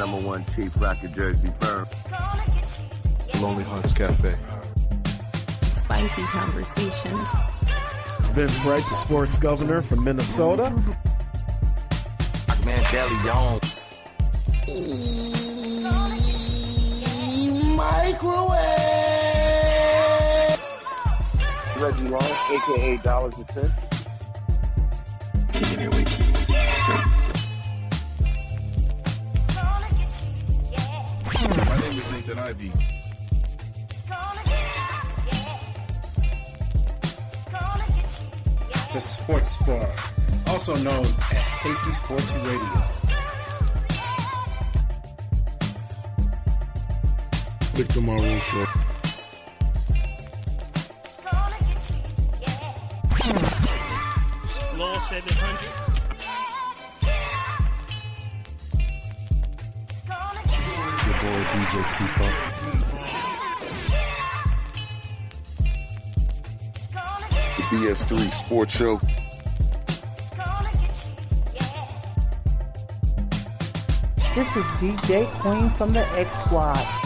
number one chief rocket Jersey firm. Lonely Hearts Cafe. Spicy conversations. Vince Wright, the sports governor from Minnesota. Man, Deli Young. Microwave. Reggie Long, aka Dollars and Cents. My name is Nathan Ivy. The Sports Bar, also known as Stacy Sports Radio. Victor Maroon Show. Law 700. Your boy DJ Keeper. The BS3 Sports Show. This is DJ Queen from the X Squad.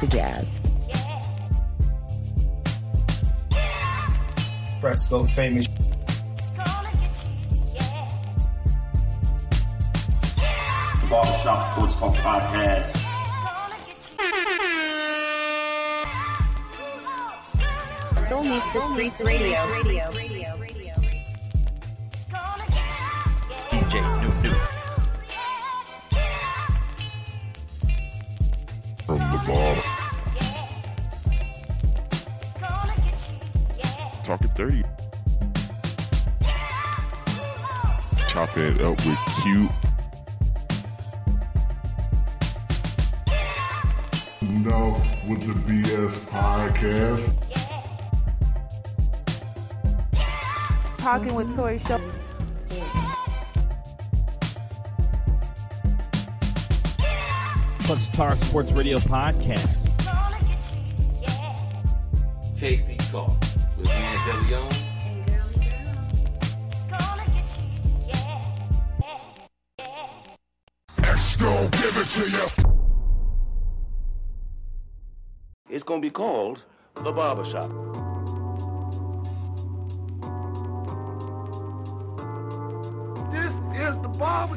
The jazz. Fresco famous. Barbershop Sports Talk Podcast. Soul meets the streets radio. DJ New New. Talking 30. Chopping it up with Q. Enough with the BS podcast. Talking with Tori Show. Punch Tar Sports Radio Podcast. Tasty Talk with man Deli Young. X gon' give it to you. It's gonna be called The Barbershop. This is the barber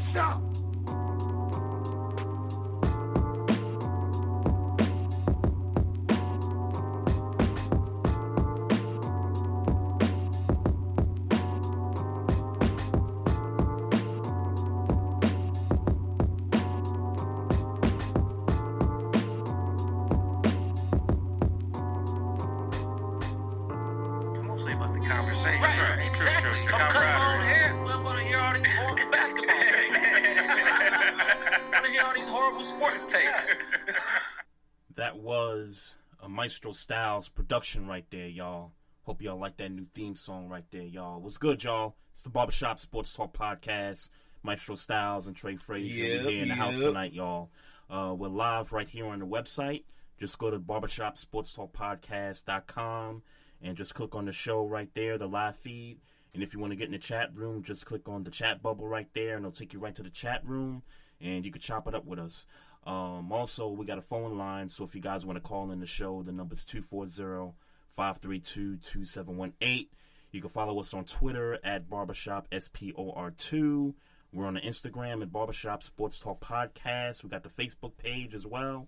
Maestro Styles production right there, y'all. Hope y'all like that new theme song right there, y'all. What's good, y'all? It's the Barbershop Sports Talk Podcast. Maestro Styles and Trey Frazier Yep, here in the house tonight, y'all. Uh, we're live right here on the website. Just go to barbershopsportstalkpodcast.com and just click on the show right there, the live feed. And if you want to get in the chat room, just click on the chat bubble right there, and it'll take you right to the chat room, and you can chop it up with us. Um, also, we got a phone line, so if you guys want to call in the show, the number's 240 532 2718. You can follow us on Twitter at Barbershop SPOR2. We're on the Instagram at Barbershop Sports Talk Podcast. We got the Facebook page as well.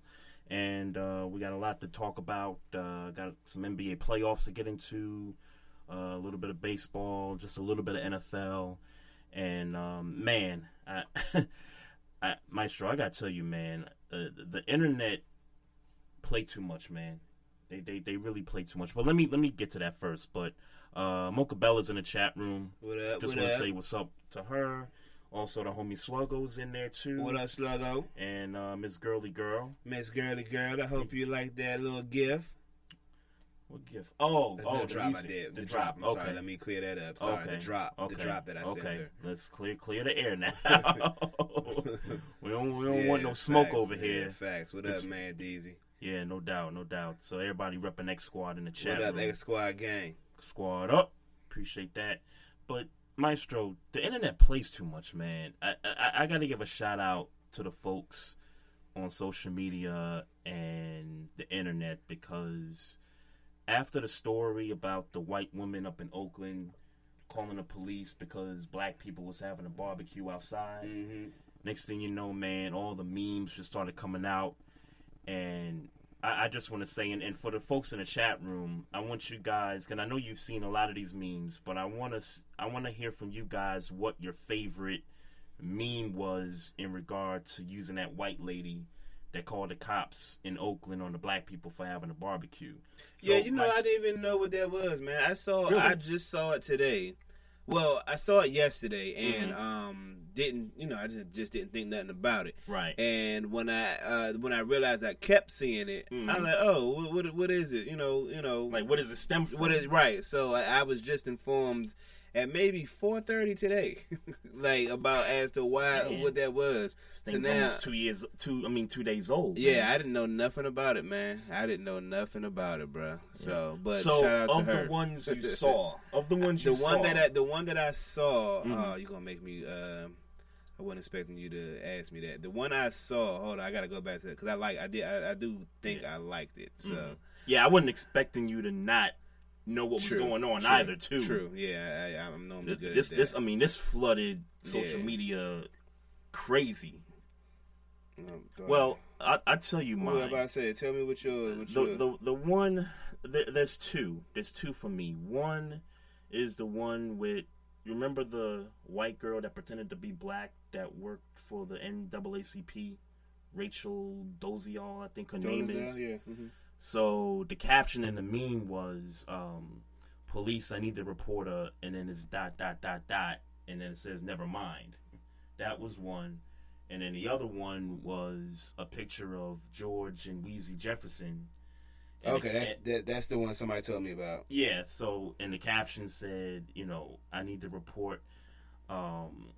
And uh, we got a lot to talk about. Uh, got some NBA playoffs to get into. uh, a little bit of baseball, just a little bit of NFL, and um, man, I, I, Maestro, I gotta tell you, man, uh, the internet play too much, man. They, they they really play too much. But let me let me get to that first. But uh, Mocha Bella's in the chat room. What up? Just want to say what's up to her. Also, the homie Sluggo's in there too. What up, Sluggo? And uh, Miss Girly Girl. Miss Girly Girl, I hope you like that little gift. What gift? Oh, the, oh, the drop music. I did. The The, drop, drop. Okay. sorry. Let me clear that up. Sorry, Okay. the drop. Okay. The drop that I sent okay. her. Let's clear clear the air now. we don't we don't Yeah, want no smoke facts, over yeah, here. Facts. What It's- up, man, Deezy? Yeah, no doubt, no doubt. So everybody repping X Squad in the chat What up. X Squad gang? Squad up. Appreciate that. But Maestro, the internet plays too much, man. I I, I got to give a shout out to the folks on social media and the internet because after the story about the white woman up in Oakland calling the police because black people was having a barbecue outside. Mm-hmm. Next thing you know, man, all the memes just started coming out, and I, I just want to say, and, and for the folks in the chat room, I want you guys, and I know you've seen a lot of these memes, but I want to, I want to hear from you guys what your favorite meme was in regard to using that white lady that called the cops in Oakland on the black people for having a barbecue. So, yeah, you know, like- I didn't even know what that was, man. I saw, Really? I just saw it today. Well, I saw it yesterday, and Mhm. um, didn't you know? I just just didn't think nothing about it. Right. And when I uh, when I realized I kept seeing it, I was like, oh, what, what what is it? You know, you know, like what is it stem from? What is right? So I, I was just informed at maybe four thirty today, like about as to why Man. what that was. So now, almost two years, two. I mean, two days old. yeah, man. I didn't know nothing about it, man. I didn't know nothing about it, bro. So, but so shout out to of her. the ones you saw, of the ones the you one saw, that I, the one that I saw. Mhm. Oh, you gonna make me. Uh, I wasn't expecting you to ask me that. The one I saw. Hold on, I gotta go back to it because I like. I did. I, I do think I liked it. So. Mhm. yeah, I wasn't expecting you to not know what True, was going on true, either. Too True. Yeah, I, I'm normally This, good this, at that. this, I mean, this flooded social Yeah. media crazy. Well, I, I tell you What mine. about I say? Tell me what your what the, your the the one there, there's two there's two for me one is the one with you remember the white girl that pretended to be black that worked for the NAACP Rachel Dolezal I think her name is yeah, mhm. So the caption in the meme was um, police I need to report a and then it's dot dot dot dot and then it says never mind that was one and then the other one was a picture of George and Weezy Jefferson. And Okay, it- that's that, that's the one somebody told me about. yeah. So, and the caption said, you know, I need to report. Um,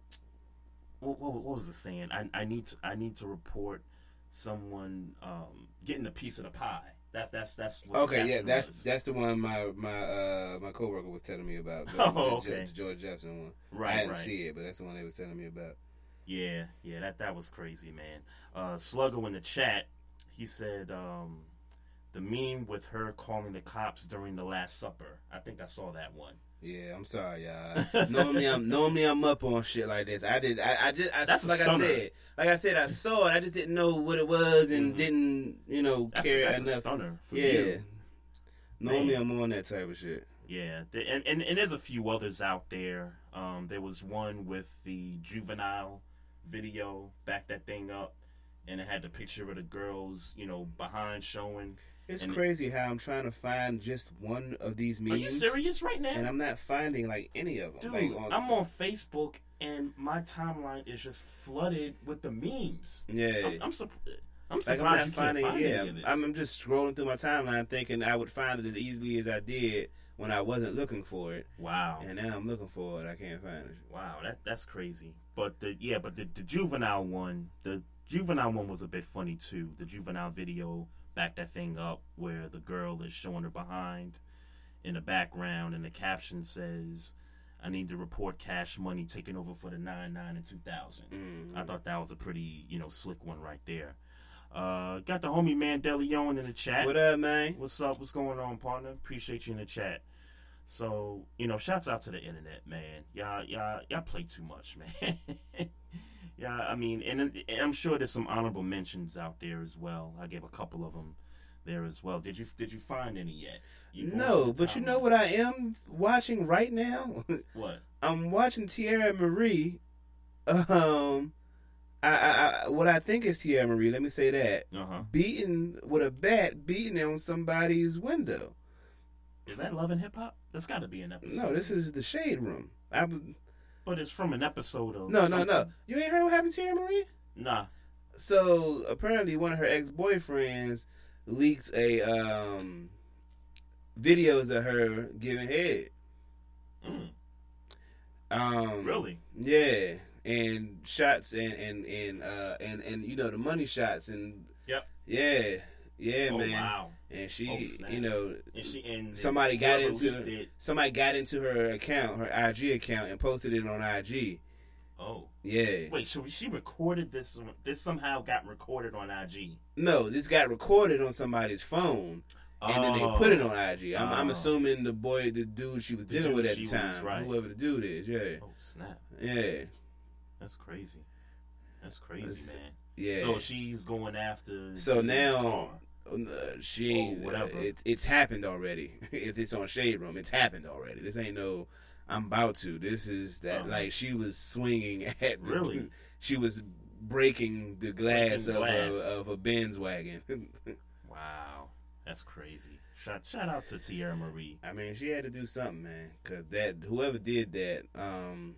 what, what, what was the saying? I, I need to I need to report someone um, getting a piece of the pie. That's that's that's Okay, yeah, that's that's the one my my uh my coworker was telling me about. The, Oh, okay. Ge- George Jefferson one. Right, I didn't right. see it, but that's the one they was telling me about. Yeah, yeah, that that was crazy, man. Uh, Sluggo in the chat, he said um, the meme with her calling the cops during the Last Supper. I think I saw that one. Yeah, I'm sorry, y'all. normally, I'm normally I'm up on shit like this. I did. I, I just. I, That's a like I said. Like I said, I saw it. I just didn't know what it was and didn't, you know, Mm-hmm. That's- care that's a enough. stunner for yeah. you. Normally, Man. I'm on that type of shit. Yeah, and, and and there's a few others out there. Um, there was one with the juvenile video, back that thing up, and it had the picture of the girls, you know, behind showing. It's and- crazy how I'm trying to find just one of these memes. Are you serious right now? And I'm not finding like any of them. Dude, like, I'm on Facebook and my timeline is just flooded with the memes. Yeah. I'm, I'm, surp- I'm Like surprised I'm not you can't finding. find yeah, any of this. I'm, I'm just scrolling through my timeline thinking I would find it as easily as I did when I wasn't looking for it. Wow. And now I'm looking for it. I can't find it. Wow, that that's crazy. But the yeah, but the, the juvenile one, the juvenile one was a bit funny too. The juvenile video back that thing up where the girl is showing her behind in the background, and the caption says, "I need to report cash money taking over for the nine nine and two I thought that was a pretty you know slick one right there. Uh, got the homie Mandelion in the chat. What up, man? What's up? What's going on, partner? Appreciate you in the chat. So, you know, shouts out to the internet, man. Y'all, y'all, y'all play too much, man. yeah, I mean, and, and I'm sure there's some honorable mentions out there as well. I gave a couple of them there as well. Did you did you find any yet? You No, but you know what I am watching right now? What? I'm watching Teairra Mari. Um, I, I, I what I think is Teairra Mari. Let me say that Uh huh. beating with a bat, beating on somebody's window. Is that Love and Hip Hop? That's got to be an episode. No, this is the Shade Room. I was But it's from an episode of. no, no, no. You ain't heard what happened to Teairra Mari? Nah. So apparently, one of her ex boyfriends leaked a um videos of her giving head. Mm. Um, Really? Yeah, and shots and and and uh and and you know the money shots and Yep. yeah, yeah, Oh, man. wow. And she, Oh, you know, And she and somebody got into somebody got into her account, her IG account, and posted it on IG. Oh. Yeah. Wait, so she recorded this? This somehow got recorded on IG. No, this got recorded on somebody's phone, and then they put it oh. on IG. I'm, I'm Oh. assuming the boy, the dude she was The dealing with at the was, time, right. whoever the dude is, yeah, Oh snap! yeah, That's crazy. That's crazy, That's- man. yeah. So she's going after. So now she ain't. Or whatever. uh, it, it's happened already. if it's on Shade Room, it's happened already. This ain't no. I'm about to. This is that Uh-huh. like she was swinging at. The, Really? She was breaking the glass, Breaking of a of a Benz wagon. Wow, that's crazy. Shout shout out to Teairra Mari. I mean, she had to do something, man. Cause that whoever did that, um,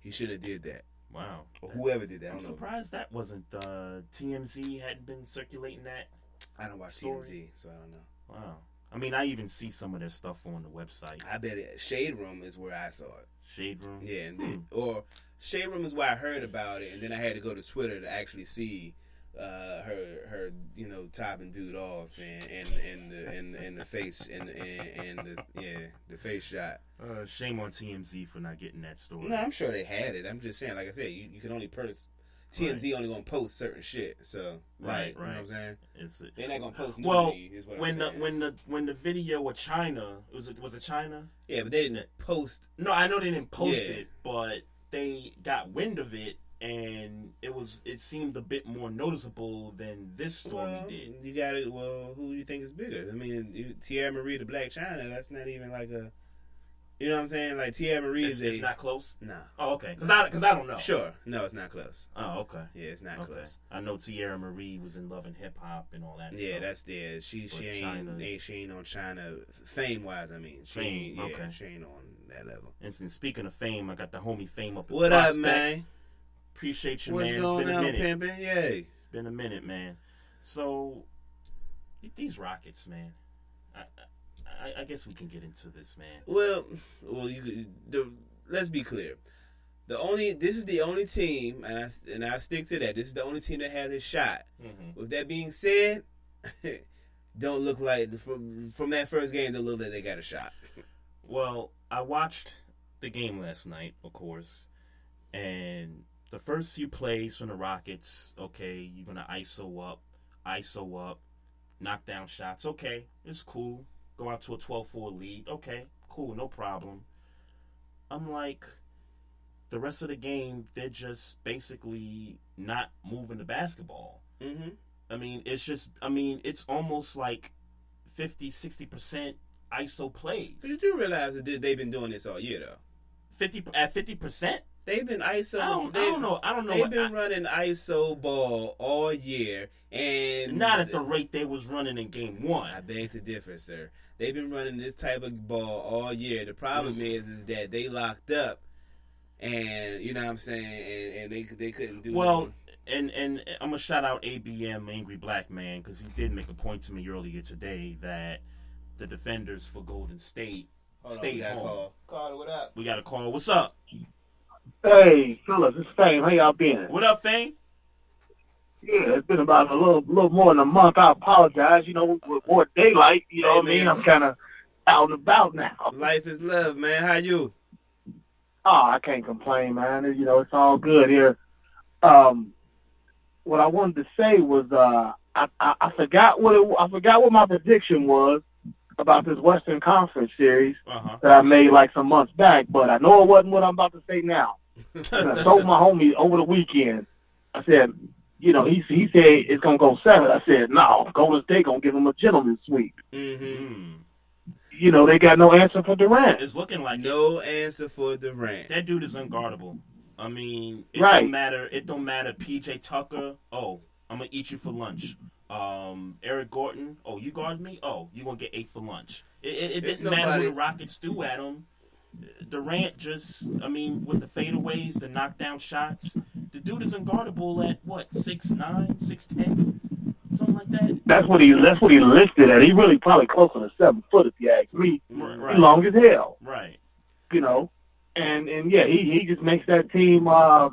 he should have did that. Wow. Or whoever did that. I'm surprised that wasn't uh, TMZ hadn't been circulating that. I don't watch story. TMZ, so I don't know. Wow. I mean, I even see some of their stuff on the website. I bet it, Shade Room is where I saw it. Shade Room. Yeah, and then, or Shade Room is where I heard about it, and then I had to go to Twitter to actually see uh, her her you know topping dude off and and and the and, and the face and and, and the yeah the face shot. Uh, shame on TMZ for not getting that story. No, I'm sure they had it. I'm just saying, like I said, you, you can only purchase. TMZ only gonna post certain shit, so Right, like, right. You know what I'm saying? It's a, They're not gonna post well nudity, what when I'm the saying. when the when the video with Chyna was it was it Chyna? Yeah, but they didn't post. No, I know they didn't post Yeah. it, but they got wind of it, and it was it seemed a bit more noticeable than this story Well, did. you got it. Well, who do you think is bigger? I mean, you, Teairra Mari, the Blac Chyna. That's not even like a. You know what I'm saying? Like Teairra Mari is it's not close. Nah. Oh, okay. Because I because I don't know. Sure. No, it's not close. Oh, okay. Yeah, it's not okay. close. I know Teairra Mari was in Love and Hip Hop and all that. Yeah, stuff. that's there. She But she ain't, Chyna- ain't she ain't on Chyna fame wise. I mean, she Fame, ain't, yeah, okay. she ain't on that level. And since speaking of fame, I got the homie Fame up. in What up, man? Appreciate you, What's man. going it's been a on, minute. pimpin'? Yay. It's been a minute, man. So these Rockets, man. I, I, guess we can get into this, man. Well, well, you the, let's be clear. The only this is the only team, and I and I stick to that. This is the only team that has a shot. Mhm. With that being said, don't look like from from that first game. Don't look like they got a shot. Well, I watched the game last night, of course, and the first few plays from the Rockets. Okay, you're gonna ISO up, ISO up, knock down shots. Okay, it's cool. Go out to a 12-4 lead. Okay, cool, no problem. I'm like, the rest of the game, they're just basically not moving the basketball. Mm-hmm. I mean, it's just, I mean, it's almost like 50, 60% ISO plays. But you do realize that they- they've been doing this all year, though. 50 at 50%? They've been ISO. I don't, I don't know. I don't know. They've been running ISO ball all year, and not at the rate they was running in game one. I beg to differ, sir. They've been running this type of ball all year. The problem Mm. is, is that they locked up, and you know what I'm saying, and, and they they couldn't do. Well, and and I'm gonna shout out ABM Angry Black Man because he did make a point to me earlier today that the defenders for Golden State Hold on, stayed we home. call. Carter, what up? We got a call. What's up? Hey, fellas, it's Fame. How y'all been? What up, Fame? Yeah, it's been about a little, little more than a month. I apologize. You know, with more daylight, you know Hey, what I mean. I'm kind of out and about now. Life is love, man. How you? Oh, I can't complain, man. You know, it's all good here. Um, what I wanted to say was, uh, I, I, I forgot what it, I forgot what my prediction was about this Western Conference series Uh-huh. that I made like some months back, but I know it wasn't what I'm about to say now. I told my homie over the weekend. I said, you know, he he said it's gonna go seven. I said no, Golden State gonna give him a gentleman sweep. Mm-hmm. You know, they got no answer for Durant. It's looking like no answer for Durant. That dude is unguardable. I mean, it Right. don't matter. It don't matter. PJ Tucker. Oh, I'm gonna eat you for lunch. Um, Eric Gordon. Oh, you guard me. Oh, you gonna get eight for lunch. It, it, it There's didn't matter nobody- who the Rockets threw at him. Durant just, I mean, with the fadeaways, the knockdown shots, the dude is unguardable at what six nine, six ten, something like that. That's what he that's what he listed at. He really probably closer to seven foot if you ask me. Right. He long as hell. Right. You know. And and yeah, he he just makes that team uh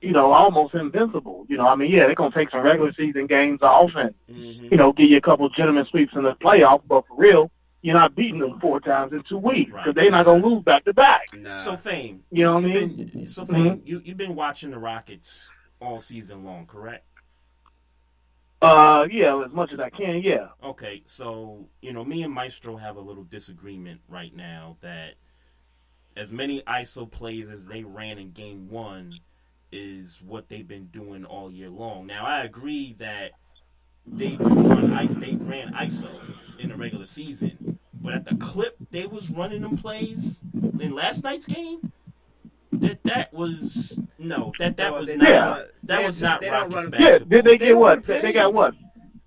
you know, almost invincible. You know, I mean, yeah, they're gonna take some regular season games off and Mm-hmm. you know, give you a couple of gentlemen sweeps in the playoff, but for real, you're not beating them four times in two weeks because they're not gonna lose back to back. So fame. You know what I mean? Been, so Mhm. fame. You you've been watching the Rockets all season long, correct? Uh, yeah, as much as I can, yeah. Okay, so you know, me and Maestro have a little disagreement right now that as many ISO plays as they ran in game one is what they've been doing all year long. Now I agree that they do run ice they ran ISO in the regular season. But at the clip they was running them plays in last night's game, that that was no, that that No, was not don't that they- was not they don't Rockets run- basketball. Yeah, did they They get don't what? run They got what?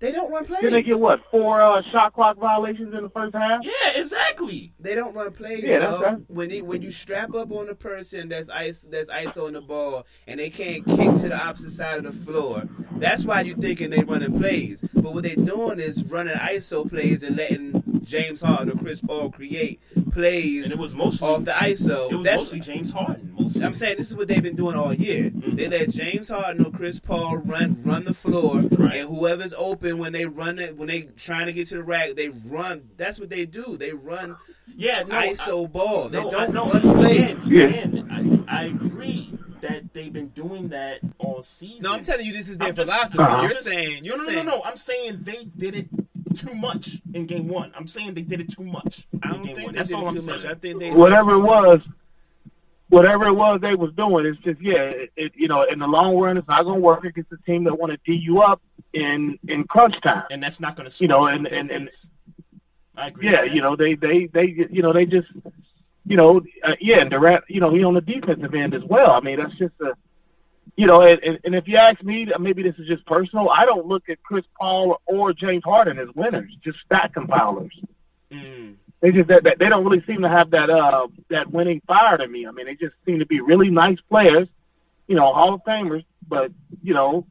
They don't run plays. Did they get what? Four uh, shot clock violations in the first half? Yeah, exactly. They don't run plays. Yeah, that's dog. right. When they, when you strap up on a person that's ice that's iso on the ball and they can't kick to the opposite side of the floor, that's why you're thinking they running plays. But what they're doing is running iso plays and letting James Harden or Chris Paul create plays And it was mostly off the iso. It was that's, mostly James Harden. Mostly. I'm saying this is what they've been doing all year. Mm-hmm. They let James Harden or Chris Paul run run the floor, and whoever's open when they run it when they trying to get to the rack, they run. That's what they do. They run. Yeah, no, ISO ball. They no, don't I, no, run plays. again, I, I agree that they've been doing that all season. No, I'm telling you, this is their I'm just- philosophy. I'm You're just- saying, you're no, no, saying, no, no. I'm saying they did it too much in game one. I'm saying they did it too much. I don't think one. they That's did all it I'm too saying. much. I think they Whatever it was, whatever it was they was doing, it's just yeah, it, it you know, in the long run, it's not gonna work against a team that want to d you up in in crunch time. and that's not going to You know, and and and I agree. yeah, you know, they they they you know they just you know uh, yeah, and Durant, you know, he on the defensive end as well. I mean, that's just a you know, and, and, if you ask me, maybe this is just personal. I don't look at Chris Paul or James Harden as winners, just stat compilers. Mm. They just that, that they don't really seem to have that uh that winning fire to me. I mean, they just seem to be really nice players, you know, Hall of Famers, but you know,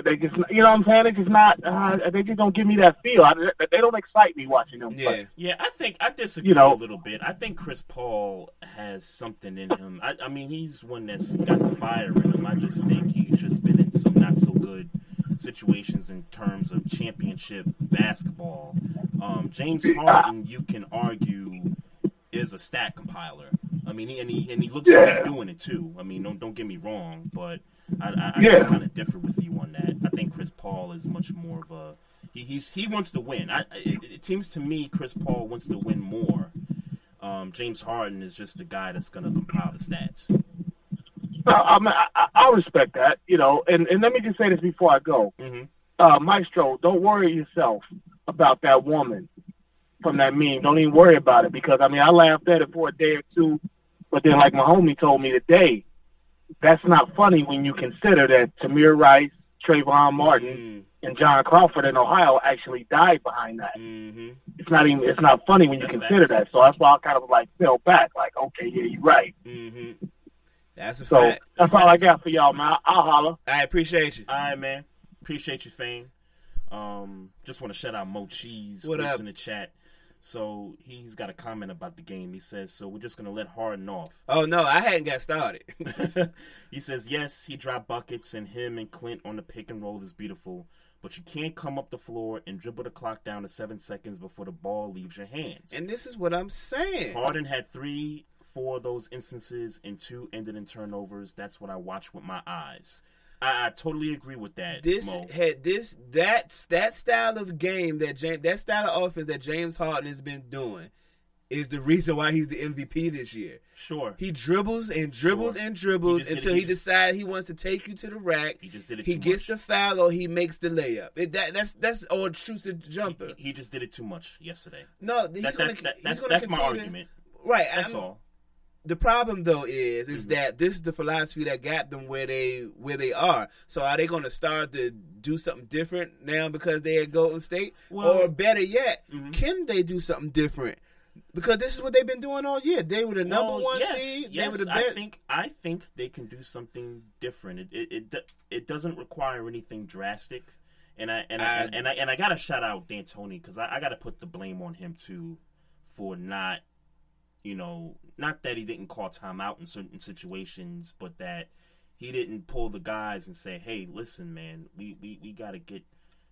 they just you know what I'm saying. They just not. Uh, they just don't give me that feel. I, they don't excite me watching them play. Yeah, I think I disagree You know- a little bit. I think Chris Paul has something in him. I, I mean, he's one that's got the fire in him. I just think he's just been in some not so good situations in terms of championship basketball. Um, James Harden, you can argue, is a stat compiler. I mean, and he and he looks Yeah. good doing it too. I mean, don't don't get me wrong, but I, I, I Yeah. kind of differ with you on that. I think Chris Paul is much more of a he, he's he wants to win. I, it, it seems to me Chris Paul wants to win more. Um, James Harden is just the guy that's going to compile the stats. I, I, respect that, you know. And and let me just say this before I go, Mhm. uh, Maestro, don't worry yourself about that woman from that meme. Don't even worry about it because I mean I laughed at it for a day or two, but then like my homie told me today, that's not funny when you consider that Tamir Rice, Trayvon Martin, and John Crawford in Ohio actually died behind that. Mm-hmm. It's not even it's not funny when you That's consider that. So that's why I kind of like fell back, like okay, yeah, you're right. Mm-hmm. That's a So fact. that's all I got for y'all, man. I'll holler. I appreciate you. All right, man. Appreciate you, fame. Um, just want to shout out Mo Cheese. What up? in the chat. So he's got a comment about the game. He says, "So we're just gonna let Harden off." Oh no, I hadn't got started. he says, "Yes, he dropped buckets, and him and Clint on the pick and roll is beautiful, but you can't come up the floor and dribble the clock down to seven seconds before the ball leaves your hands." and this is what I'm saying. Harden had three, four of those instances, and two ended in turnovers. That's what I watch with my eyes. I, I totally agree with that. This Mo. had this that that style of game that James that style of offense that James Harden has been doing is the reason why he's the MVP this year. Sure. He dribbles and dribbles Sure. and dribbles did until it- he, he decides he wants to take you to the rack. He just did it He gets much. the foul or he makes the layup. It, that, that's that's or shoots the jumper. He, he just did it too much yesterday. no, he's That- gonna, that- that's that's my continue to- argument. Right. That's I'm- all. The problem though is is Mm-hmm. that this is the philosophy that got them where they where they are. So are they going to start to do something different now because they're at Golden State, Well- or better yet, Mhm. can they do something different? Because this is what they've been doing all year. They were the number Well, one yes, seed. Yes, they were the best. I think I think they can do something different. It it it, it doesn't require anything drastic, and I and I, I- and, and I and I gotta shout out D'Antoni because I, I gotta put the blame on him too for not, you know, not that he didn't call time out in certain situations, but that he didn't pull the guys and say, "Hey, listen, man, we we we gotta get."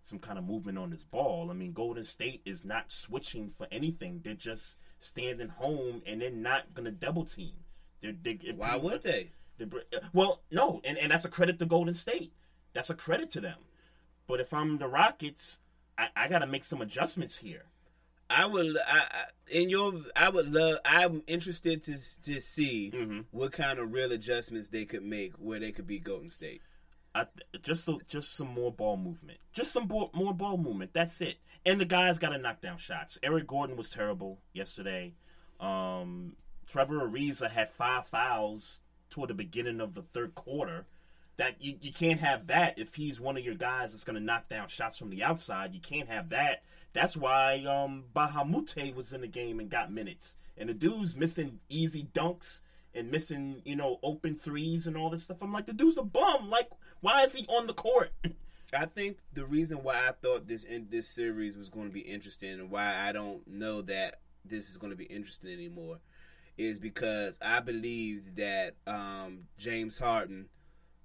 Some kind of movement on this ball. I mean, Golden State is not switching for anything. They're just standing home and they're not going to double team. They're, they Why would they? they uh, Well, no, and, and that's a credit to Golden State. That's a credit to them. But if I'm the Rockets, I, I got to make some adjustments here. I would, I, in your, I would love. I'm interested to to see Mm-hmm. what kind of real adjustments they could make where they could be Golden State. I, just just some more ball movement, just some more ball movement. That's it. And the guys got to knock down shots. Eric Gordon was terrible yesterday. Um, Trevor Ariza had five fouls toward the beginning of the third quarter. That you, you can't have that if he's one of your guys that's going to knock down shots from the outside. You can't have that. That's why um, Mbah a Moute was in the game and got minutes. And the dude's missing easy dunks and missing, you know, open threes and all this stuff. I'm like, the dude's a bum. Like, why is he on the court? I think the reason why I thought this in this series was going to be interesting and why I don't know that this is going to be interesting anymore is because I believed that um, James Harden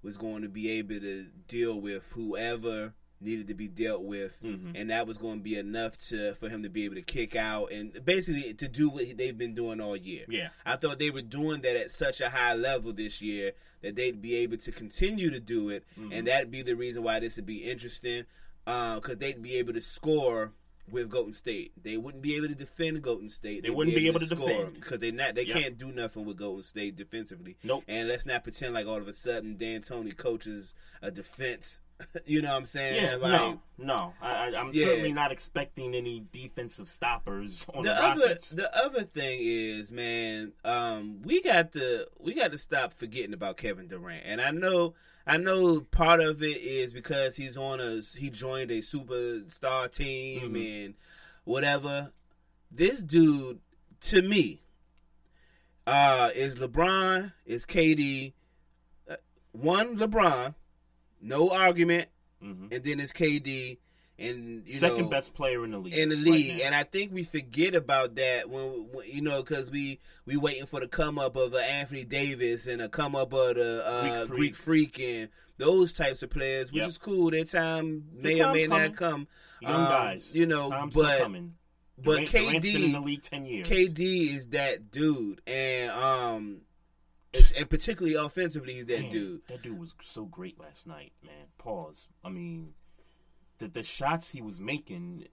was going to be able to deal with whoever needed to be dealt with, Mm-hmm. and that was going to be enough to for him to be able to kick out and basically to do what they've been doing all year. Yeah. I thought they were doing that at such a high level this year that they'd be able to continue to do it, Mm-hmm. and that'd be the reason why this would be interesting, because they'd be able to score with Golden State. They wouldn't be able to defend Golden State. They wouldn't be able to defend. because they not they Yep. can't do nothing with Golden State defensively. Nope. And let's not pretend like all of a sudden D'Antoni coaches a defense. you know what I'm saying? Yeah, Like, no, no. I, I, I'm Yeah. certainly not expecting any defensive stoppers on the, the other Rockets. the other thing is, man, um, we got to we got to stop forgetting about Kevin Durant. And I know I know part of it is because he's on a he joined a superstar team Mm-hmm. and whatever. This dude, to me, uh, is LeBron, is KD. Uh, one LeBron, no argument, Mhm. and then it's KD. And you Second know, best player in the league. in the league, now. and I think we forget about that when, when you know because we we waiting for the come up of uh, Anthony Davis and a come up of the uh, Greek Greek, Freak. freak. and those types of players, which Yep. is cool. Their time may Their or may time's not come. Young Um, guys, you know, Time's but coming. but Durant, Durant's been in the league ten years. KD is that dude, and um, and particularly offensively, he's that Man, dude. That dude was so great last night, man. Pause. I mean, the the shots he was making.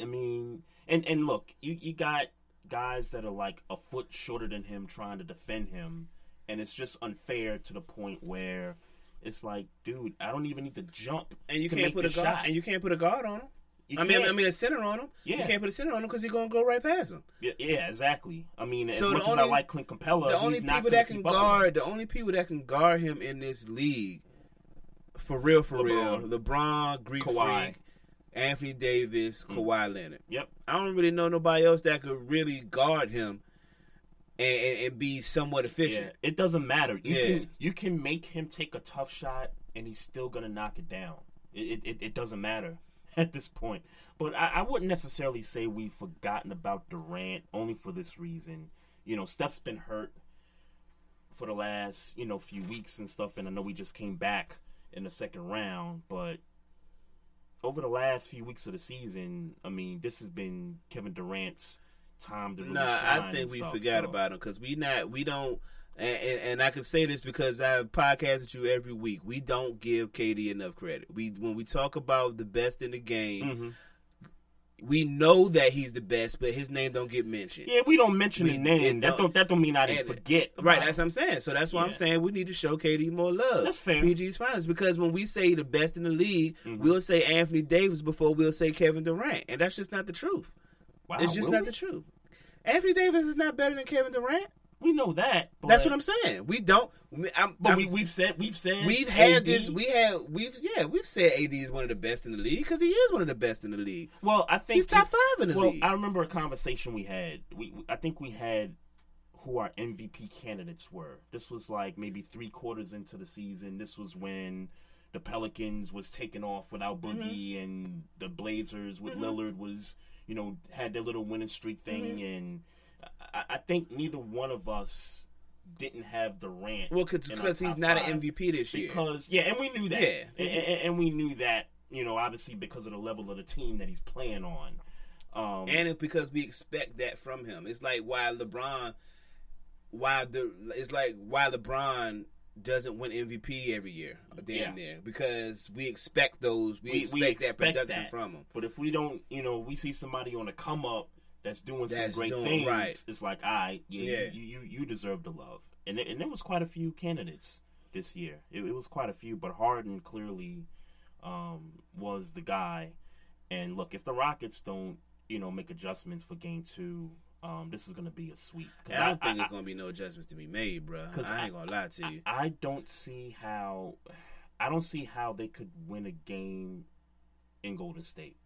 I mean, and and look, you you got guys that are like a foot shorter than him trying to defend him, and it's just unfair to the point where it's like, dude, I don't even need to jump. And you can't put a guard, shot. and you can't put a guard on him. You I mean. I mean a center on him. Yeah. You can't put a center on him because he's gonna go right past him. Yeah, yeah, exactly. I mean, as So the much as I only- like Clint Capela, the only people that can keep up with him. guard the only people that can guard him in this league for real for LeBron. real LeBron Greek Kawhi. Freak Anthony Davis mm. Kawhi Leonard Yep. I don't really know nobody else that could really guard him and, and, and be somewhat Yeah, efficient it doesn't matter. You Yeah. can you can make him take a tough shot, and he's still gonna knock it down. It it, it doesn't matter at this point. But I, I wouldn't necessarily say we've forgotten about Durant only for this reason. You know, Steph's been hurt for the last you know few weeks and stuff, and I know we just came back in the second round, but. Over the last few weeks of the season, I mean, this has been Kevin Durant's time to really Nah, shine. I think we stuff, forgot so- about him because we not we don't. And, and, and I can say this because I podcast with you every week. We don't give KD enough credit. We when we talk about the best in the game, Mhm. We know that he's the best, but his name don't get mentioned. Yeah, we don't mention We- the name. That don't that don't mean I didn't forget. Right, that's what I'm saying. So that's why I'm saying we need to show KD more love. That's fair. PG's finals because when we say the best in the league, Mhm. we'll say Anthony Davis before we'll say Kevin Durant, and that's just not the truth. Wow, it's just not we? the truth. Anthony Davis is not better than Kevin Durant. We know that. That's what I'm saying. We don't. I'm, But I'm- we, we've said we've said We've had AD. this. We have. We've yeah. We've said AD is one of the best in the league because he is one of the best in the league. Well, I think He's top five in the well, league. I remember a conversation we had. We, I think we had who our MVP candidates were. This was like maybe three quarters into the season. This was when the Pelicans was taking off without Boogie, and the Blazers with Mhm. Lillard was, you know, had their little winning streak thing. Mhm. And I, I think neither one of us didn't have Durant. Well, because he's not five. an MVP this year. Because yeah, and we knew that. Yeah. and, and- and we knew that. You know, obviously because of the level of the team that he's playing on. Um, and it's because we expect that from him. It's like why LeBron, why the it's like why LeBron doesn't win MVP every year, damn Yeah. near, because we expect those. We, we, expect, we that production that. from him. But if we don't, you know, we see somebody on the come up that's doing some great doing things. right. It's like, all right, yeah, Yeah. You, you you deserve the love, and it, and there was quite a few candidates this year. It, it was quite a few, but Harden clearly um, was the guy. And look, if the Rockets don't, you know, make adjustments for Game Two, um, this is going to be a sweep. 'Cause I don't think there's gonna be no adjustments to be made, bro. Because I ain't gonna lie to you. I, I don't see how. I don't see how they could win a game in Golden State.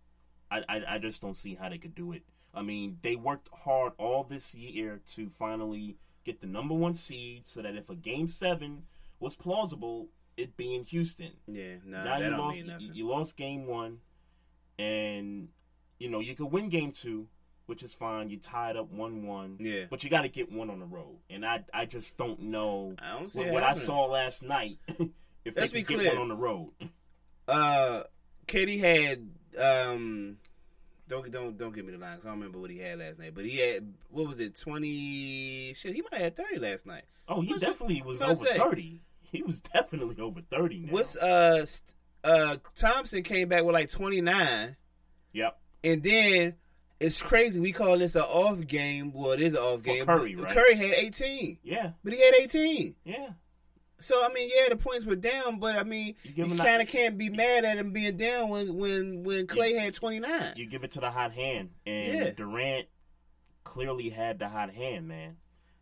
I, I, I just don't see how they could do it. I mean, they worked hard all this year to finally get the number one seed, so that if a game seven was plausible, it'd be in Houston. Yeah, nah, now that you don't lost. You, you lost game one, and you know you could win game two, which is fine. You tied up one one. Yeah. but you got to get one on the road, and I I just don't know I don't see what, what I saw last night. if Let's they be could get one on the road, Uh, KD had um. Don't don't don't give me the line 'cause I don't remember what he had last night. But he had what was it twenty? Shit, he might have had thirty last night. oh, he What's definitely was over say? thirty. He was definitely over thirty now. What's uh uh Thompson came back with like twenty nine, Yep. and then it's crazy. We call this an off game. Well, it is an off game. Curry, right? Curry had eighteen, Yeah. but he had eighteen. Yeah. So I mean, yeah, the points were down, but I mean, You you, kind of can't be mad at him being down when when when Clay had twenty nine. You give it to the hot hand, and Yeah. Durant clearly had the hot hand, man.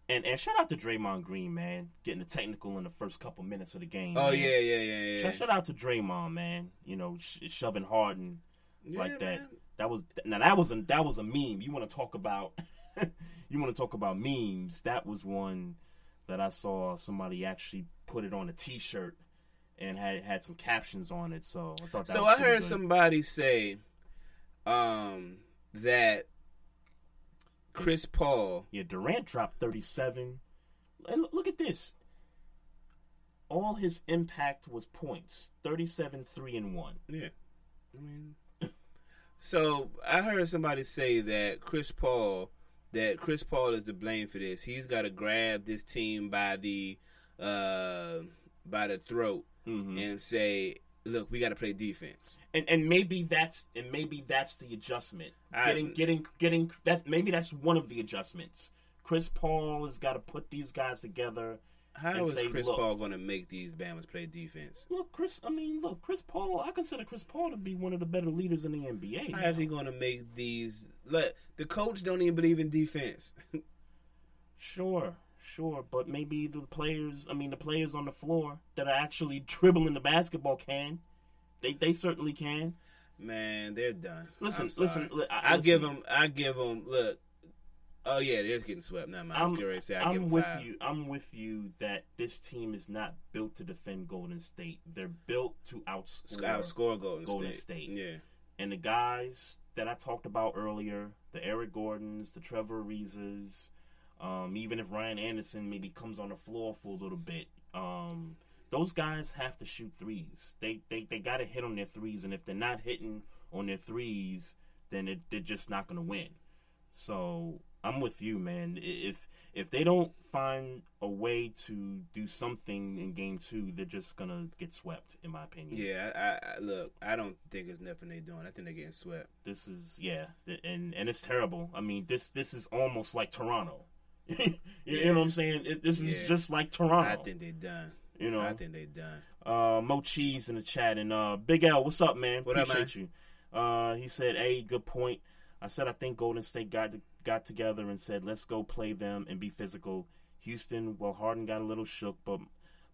And and shout out to Draymond Green, man, getting the technical in the first couple minutes of the game. Oh man. yeah, yeah, yeah, yeah. Shout, shout out to Draymond, man. You know, sh- shoving Harden Yeah, like that. man. That was now that was a that was a meme. You want to talk about? you want to talk about memes? That was one that I saw somebody actually put it on a T-shirt and had had some captions on it. So I thought that. So I heard good. somebody say um, that Chris Paul. Yeah, Durant dropped 37. And look- look at this. All his impact was points 37, 3, and 1. Yeah, I mean, so I heard somebody say that Chris Paul, that Chris Paul is to blame for this. He's got to grab this team by the uh, by the throat Mm-hmm. and say, "Look, we got to play defense." And and maybe that's and maybe that's the adjustment. I- getting getting getting that maybe that's one of the adjustments. Chris Paul has got to put these guys together. How and is say, Chris look, Paul going to make these Bama's play defense? Look, Chris. I mean, look, Chris Paul. I consider Chris Paul to be one of the better leaders in the NBA. How now. is he going to make these? Look, the coach don't even believe in defense. Sure, sure, but maybe the players, I mean, the players on the floor that are actually dribbling the basketball can. They they certainly can. Man, they're done. Listen, listen, li- I- I, listen. give them. I give them. Look. Oh yeah, they're getting swept. Now, I was I'm, getting ready to say I 'em with five. you. I'm with you that this team is not built to defend Golden State. They're built to outscore, Outscore Golden, Golden State. State. Yeah. And the guys that I talked about earlier, the Eric Gordons, the Trevor Arizas, um, even if Ryan Anderson maybe comes on the floor for a little bit, um, those guys have to shoot threes. They they, they got to hit on their threes, and if they're not hitting on their threes, then it, they're just not going to win. So I'm with you, man. If if they don't find a way to do something in game two, they're just gonna get swept, in my opinion. Yeah, I, I look. I don't think it's nothing they're doing. I think they're getting swept. This is yeah, and and it's terrible. I mean, this this is almost like Toronto. you Yeah. know what I'm saying? It, this is Yeah. just like Toronto. I think they're done. You know, I think they're done. Uh, Mo Cheese in the chat and uh, Big L, what's up, man? What up, Appreciate you. Uh, he said, "Hey, good point." I said I think Golden State got got together and said, "Let's go play them and be physical." Houston, well, Harden got a little shook, but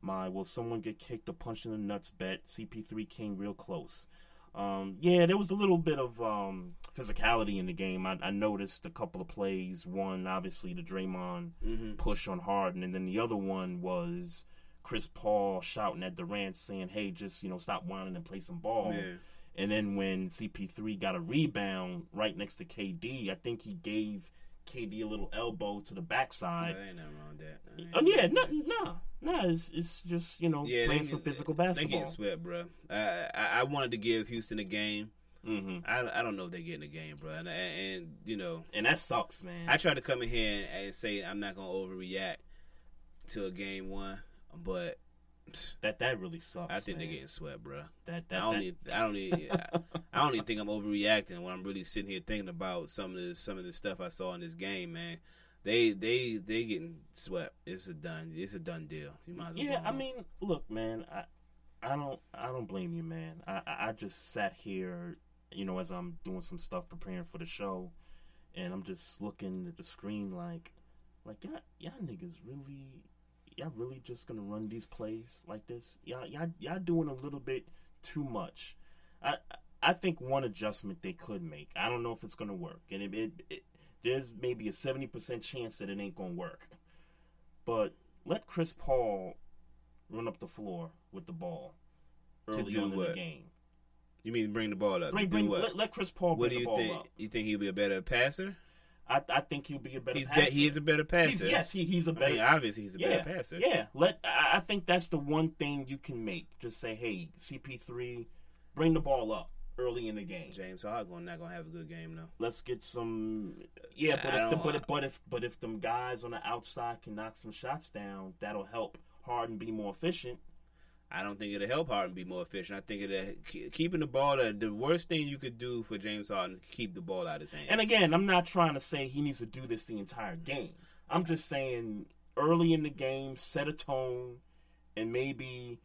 my will someone get kicked or punched in the nuts bet. CP3 came real close. Um, yeah, there was a little bit of um, physicality in the game. I, I noticed a couple of plays. One, obviously, the Draymond Mhm. push on Harden, and then the other one was Chris Paul shouting at Durant, saying, "Hey, just you know, stop whining and play some ball." Yeah. And then when CP3 got a rebound right next to KD, I think he gave KD a little elbow to the backside. There ain't nothing wrong with that. Oh yeah, no, no, no. It's, it's just you know Yeah, playing they- some physical They basketball. getting swept, bro. I, I I wanted to give Houston a game. Mm-hmm. I, I don't know if they're getting a game, bro. And, and you know, and that sucks, man. I tried to come in here and, and say I'm not gonna overreact to a game one, but that that really sucks. I think man. they're getting swept, bro. That I that, don't that need, I don't need, I, I don't even think I'm overreacting when I'm really sitting here thinking about some of the some of the stuff I saw in this game, man. They they they getting swept. It's a done. It's a done deal. You might as well. yeah, I mean, look, man, I I don't I don't blame you, man. I I just sat here, you know, as I'm doing some stuff preparing for the show, and I'm just looking at the screen like, like y'all y'all niggas really, y'all really just gonna run these plays like this? Y'all y'all y'all doing a little bit too much. I I think one adjustment they could make. I don't know if it's gonna work, and it, it, it there's maybe a seventy percent chance that it ain't gonna work. But let Chris Paul run up the floor with the ball early on in what? the game. You mean bring the ball up? Bring- bring- what? let- let Chris Paul What bring do the you ball think? up. You think he'll be a better passer? I, I think he'll be a better He's passer. he is a better passer. He's, yes, he, he's a I better. mean, obviously he's a yeah, better passer. Yeah, let I I think that's the one thing you can make. Just say, hey, CP3, bring the ball up early in the game. James Harden not gonna have a good game though. Let's get some. Yeah, but if the, but if, but if but if them guys on the outside can knock some shots down, that'll help Harden be more efficient. I don't think it'll help Harden be more efficient. I think it'll keeping the ball. The, the worst thing you could do for James Harden is keep the ball out of his hands. And again, I'm not trying to say he needs to do this the entire game. I'm just saying early in the game, set a tone, and maybe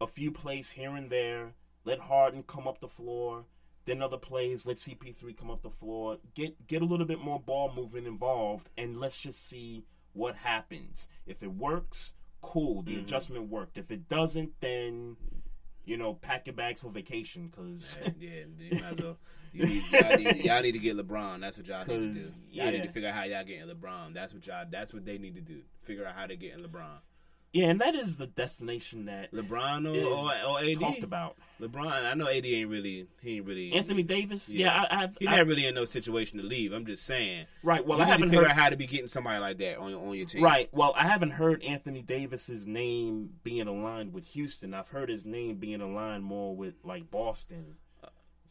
a few plays here and there. Let Harden come up the floor. Then other plays, let CP3 come up the floor. Get get a little bit more ball movement involved, and let's just see what happens. If it works, cool. The Mhm. adjustment worked. If it doesn't, then you know, pack your bags for vacation because yeah, you might as well. You need, y'all, need, y'all need to get LeBron. That's what y'all need to do. Y'all need to figure out how y'all getting LeBron. That's what y'all. That's what they need to do. Figure out how they getting LeBron. Yeah, and that is the destination that LeBron or, or, AD talked about. LeBron. I know AD ain't really. He ain't really. Anthony Davis, yeah, I, I've, He's not really in no situation to leave. I'm just saying. Right, well, you I haven't figure heard- out how to be getting somebody like that on on your team. Right. Well, I haven't heard Anthony Davis's name being aligned with Houston. I've heard his name being aligned more with like Boston.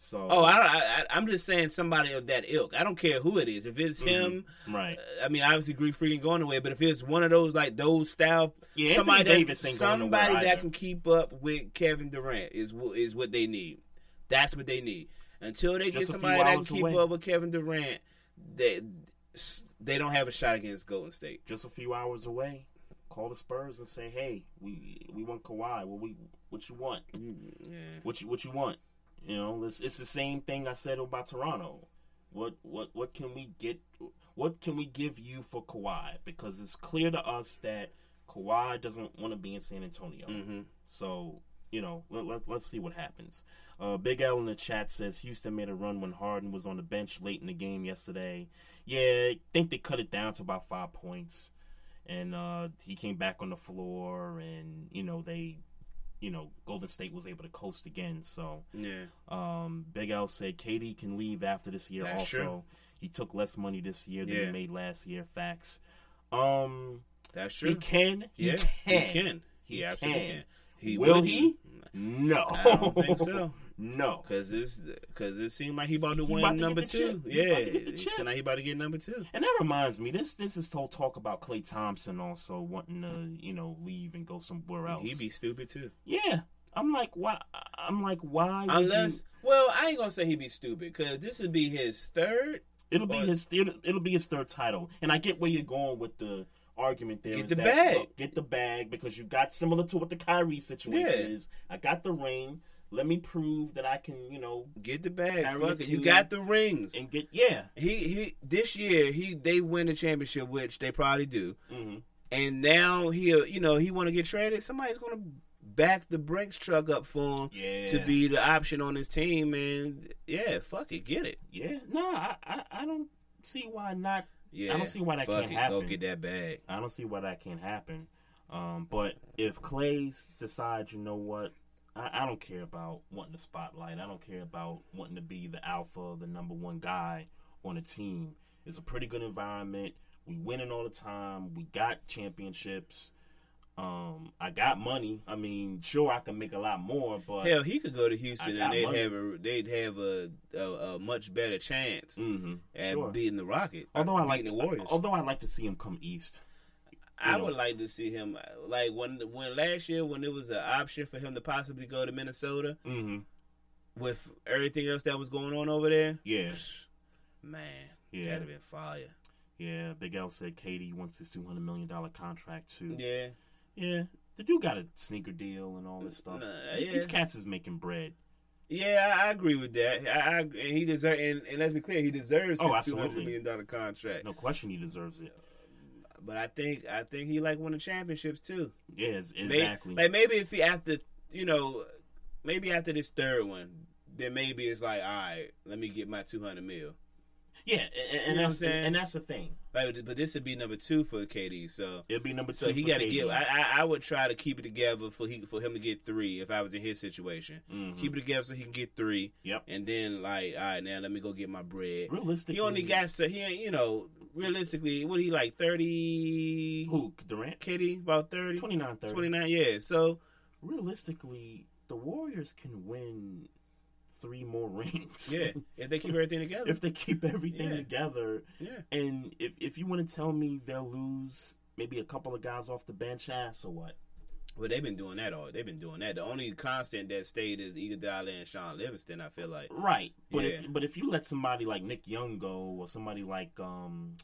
So. Oh, I, I, I'm just saying somebody of that ilk. I don't care who it is. If it's him, Mhm. right? I mean, obviously, Greek Freak ain't going away. But if it's one of those like those style, Yeah, somebody Anthony that, somebody that either. can keep up with Kevin Durant is is what they need. That's what they need. Until they Just get somebody that can keep away. up with Kevin Durant, they they don't have a shot against Golden State. Just a few hours away. Call the Spurs and say, "Hey, we we want Kawhi. What we what you want? Yeah. What you what you want? You know, it's, it's the same thing I said about Toronto. What what what can we get? What can we give you for Kawhi? Because it's clear to us that Kawhi doesn't want to be in San Antonio. Mhm. So you know, let, let, let's see what happens. Uh, Big L in the chat says Houston made a run when Harden was on the bench late in the game yesterday. Yeah, I think they cut it down to about five points, and uh, he came back on the floor, and you know they, you know, Golden State was able to coast again. So Yeah. um, Big L said KD can leave after this year. That's also, true. he took less money this year than Yeah. he made last year. Facts. Um, That's true. He can. He Yeah, can. he can. He absolutely can. He will would- he? No. I don't think so. No, because it's because it seemed like he about to He win about to number two. Yeah, about to get the chip. seemed like he about to get number two. And that reminds me, this this is whole talk about Klay Thompson also wanting to you know leave and go somewhere else. He'd be stupid too. yeah, I'm like why? I'm like why? would Unless, you- well, I ain't gonna say he'd be stupid because this would be his third. It'll be his. It'll, it'll be his third title, and I get where you're going with the argument there. Get the that, bag. look, get the bag, because you got similar to what the Kyrie situation Yeah. is. I got the ring. Let me prove that I can, you know, Get the bag. Fuck. You got the rings. and get yeah. He he. This year he they win the championship, which they probably do. hmm And now he you know he want to get traded. Somebody's gonna back the Brinks truck up for him Yeah. to be the option on his team. And yeah, fuck it, get it. Yeah, no, I, I, I don't see why not. Yeah, I don't see why that can't it, happen. Go get that bag. I don't see why that can't happen. Um, but if Klay's decides, you know what, I, I don't care about wanting the spotlight. I don't care about wanting to be the alpha, the number one guy on a team. It's a pretty good environment. We winning all the time. We got championships. Um, I got money. I mean, sure, I can make a lot more, but Hell, he could go to Houston and they'd money. have a they'd have a a, a much better chance Mhm, at sure. beating the Rocket. although I like the Warriors. although I like to see him come east. I know. would like to see him like when when last year when it was an option for him to possibly go to Minnesota hmm with everything else that was going on over there. Yeah, Man, Yeah. that'd have been fire. yeah. Big L said KD wants his two hundred million dollar contract too. Yeah, Yeah, the dude got a sneaker deal and all this stuff. Nah, These cats is making bread. yeah, I, agree with that. I, I and he deserve and, and let's be clear, he deserves Oh, his two hundred million dollar contract. No question, he deserves it. But I think I think he like won the championships too. Yes, exactly. like maybe if he after you know, maybe after this third one, then maybe it's like, all right, let me get my two hundred mil. yeah, and, and You know that's saying? and that's the thing. Like, but this would be number two for KD. So it'd be number two. So he got to get. I, I I would try to keep it together for he for him to get three if I was in his situation. Mhm. Keep it together so he can get three. Yep. And then like, all right, now let me go get my bread. Realistically, He only got so he ain't you know realistically what he like thirty. who Durant KD about 30, 29, 30. 29, Yeah. So Realistically, the Warriors can win three more rings. yeah, if they keep everything together. if they keep everything Yeah. together. yeah. And if if you want to tell me they'll lose maybe a couple of guys off the bench, ass or what? Well, they've been doing that all. They've been doing that. The only constant that stayed is Iguodala and Shaun Livingston. I feel like. Right. But Yeah. if but if you let somebody like Nick Young go or somebody like um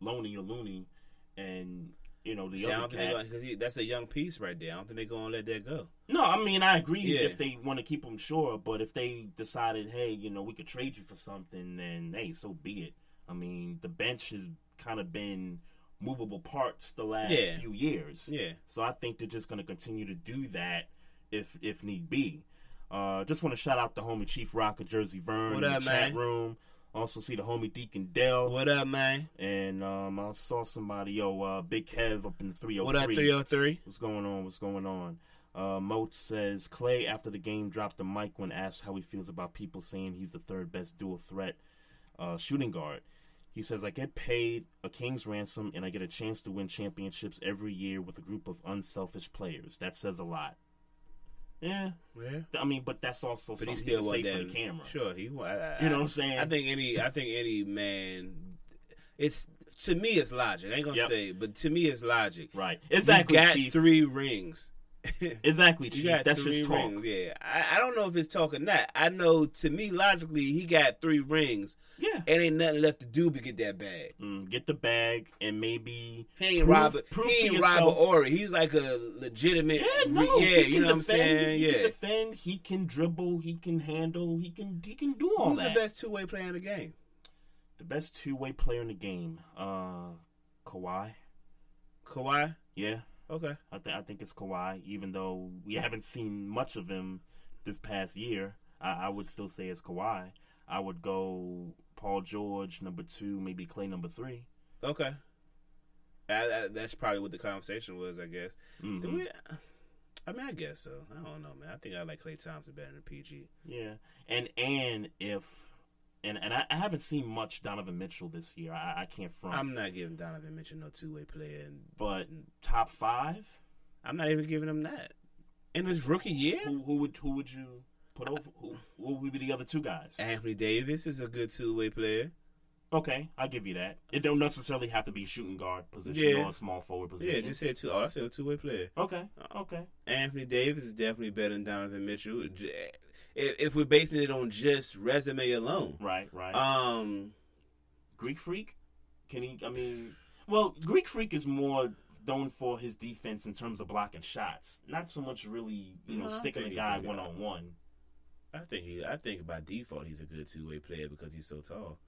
Loney or Looney and you know the See, other cat. gonna, that's a young piece right there. I don't think they're gonna let that go. No, I mean I agree Yeah. if they want to keep him sure, but if they decided, hey, you know, we could trade you for something, then hey, so be it. I mean, the bench has kind of been movable parts the last Yeah. few years. Yeah. So I think they're just going to continue to do that if if need be. Uh, just want to shout out the homie Chief Rocker Jersey Vern What in up, the chat room. Also see the homie Deacon Dell. What up, man? And um, I saw somebody, yo, uh, Big Kev up in the 303. What up, three hundred three? What's going on? What's going on? Uh, Moat says Klay after the game dropped the mic when asked how he feels about people saying he's the third best dual threat uh, shooting guard. He says I get paid a king's ransom and I get a chance to win championships every year with a group of unselfish players. That says a lot. Yeah, Yeah. I mean, but that's also But he still to want say that. for the camera. Sure, he. wa- I, You know what I'm saying? I think any. I think any man. It's to me. It's logic. I ain't gonna Yep. say, but to me, it's logic. Right. Exactly, You got Chief. three rings. Exactly, Chief. That's just talk. rings. Yeah, I, I don't know if it's talk or not. I know to me logically, he got three rings. Yeah. and ain't nothing left to do but get that bag. Mm, get the bag and maybe He ain't prove- Robert. prove He ain't Robert yourself- Horry. He's like a legitimate. Yeah, no, yeah, you know what I'm saying. He Yeah. can defend. He can dribble. He can handle. He can. He can do all Who's that. the best two way player in the game? The best two way player in the game. Uh, Kawhi. Kawhi. Yeah, Okay. I think I think it's Kawhi. Even though we haven't seen much of him this past year, I, I would still say it's Kawhi. I would go Paul George number two, maybe Klay number three. Okay. I, I, that's probably what the conversation was, I guess. Mhm. We, I mean, I guess so. I don't know, man. I think I like Klay Thompson better than PG. Yeah, and and if and and I, I haven't seen much Donovan Mitchell this year. I, I can't front. I'm not giving Donovan Mitchell no two way player, but top five. I'm not even giving him that in his rookie year. Who who would who would you? Put over who, who would be the other two guys? Anthony Davis is a good two way player. Okay, I'll give you that. It don't necessarily have to be shooting guard position Yeah. or a small forward position. Yeah, just say two. Oh, I said a two way player. Okay, okay. Anthony Davis is definitely better than Donovan Mitchell. If, if we're basing it on just resume alone, Right, right. Um, Greek Freak? Can he? I mean, well, Greek Freak is more known for his defense in terms of blocking shots, not so much really, you know, No, sticking a guy one on one. I think he. I think by default he's a good two way player because he's so tall.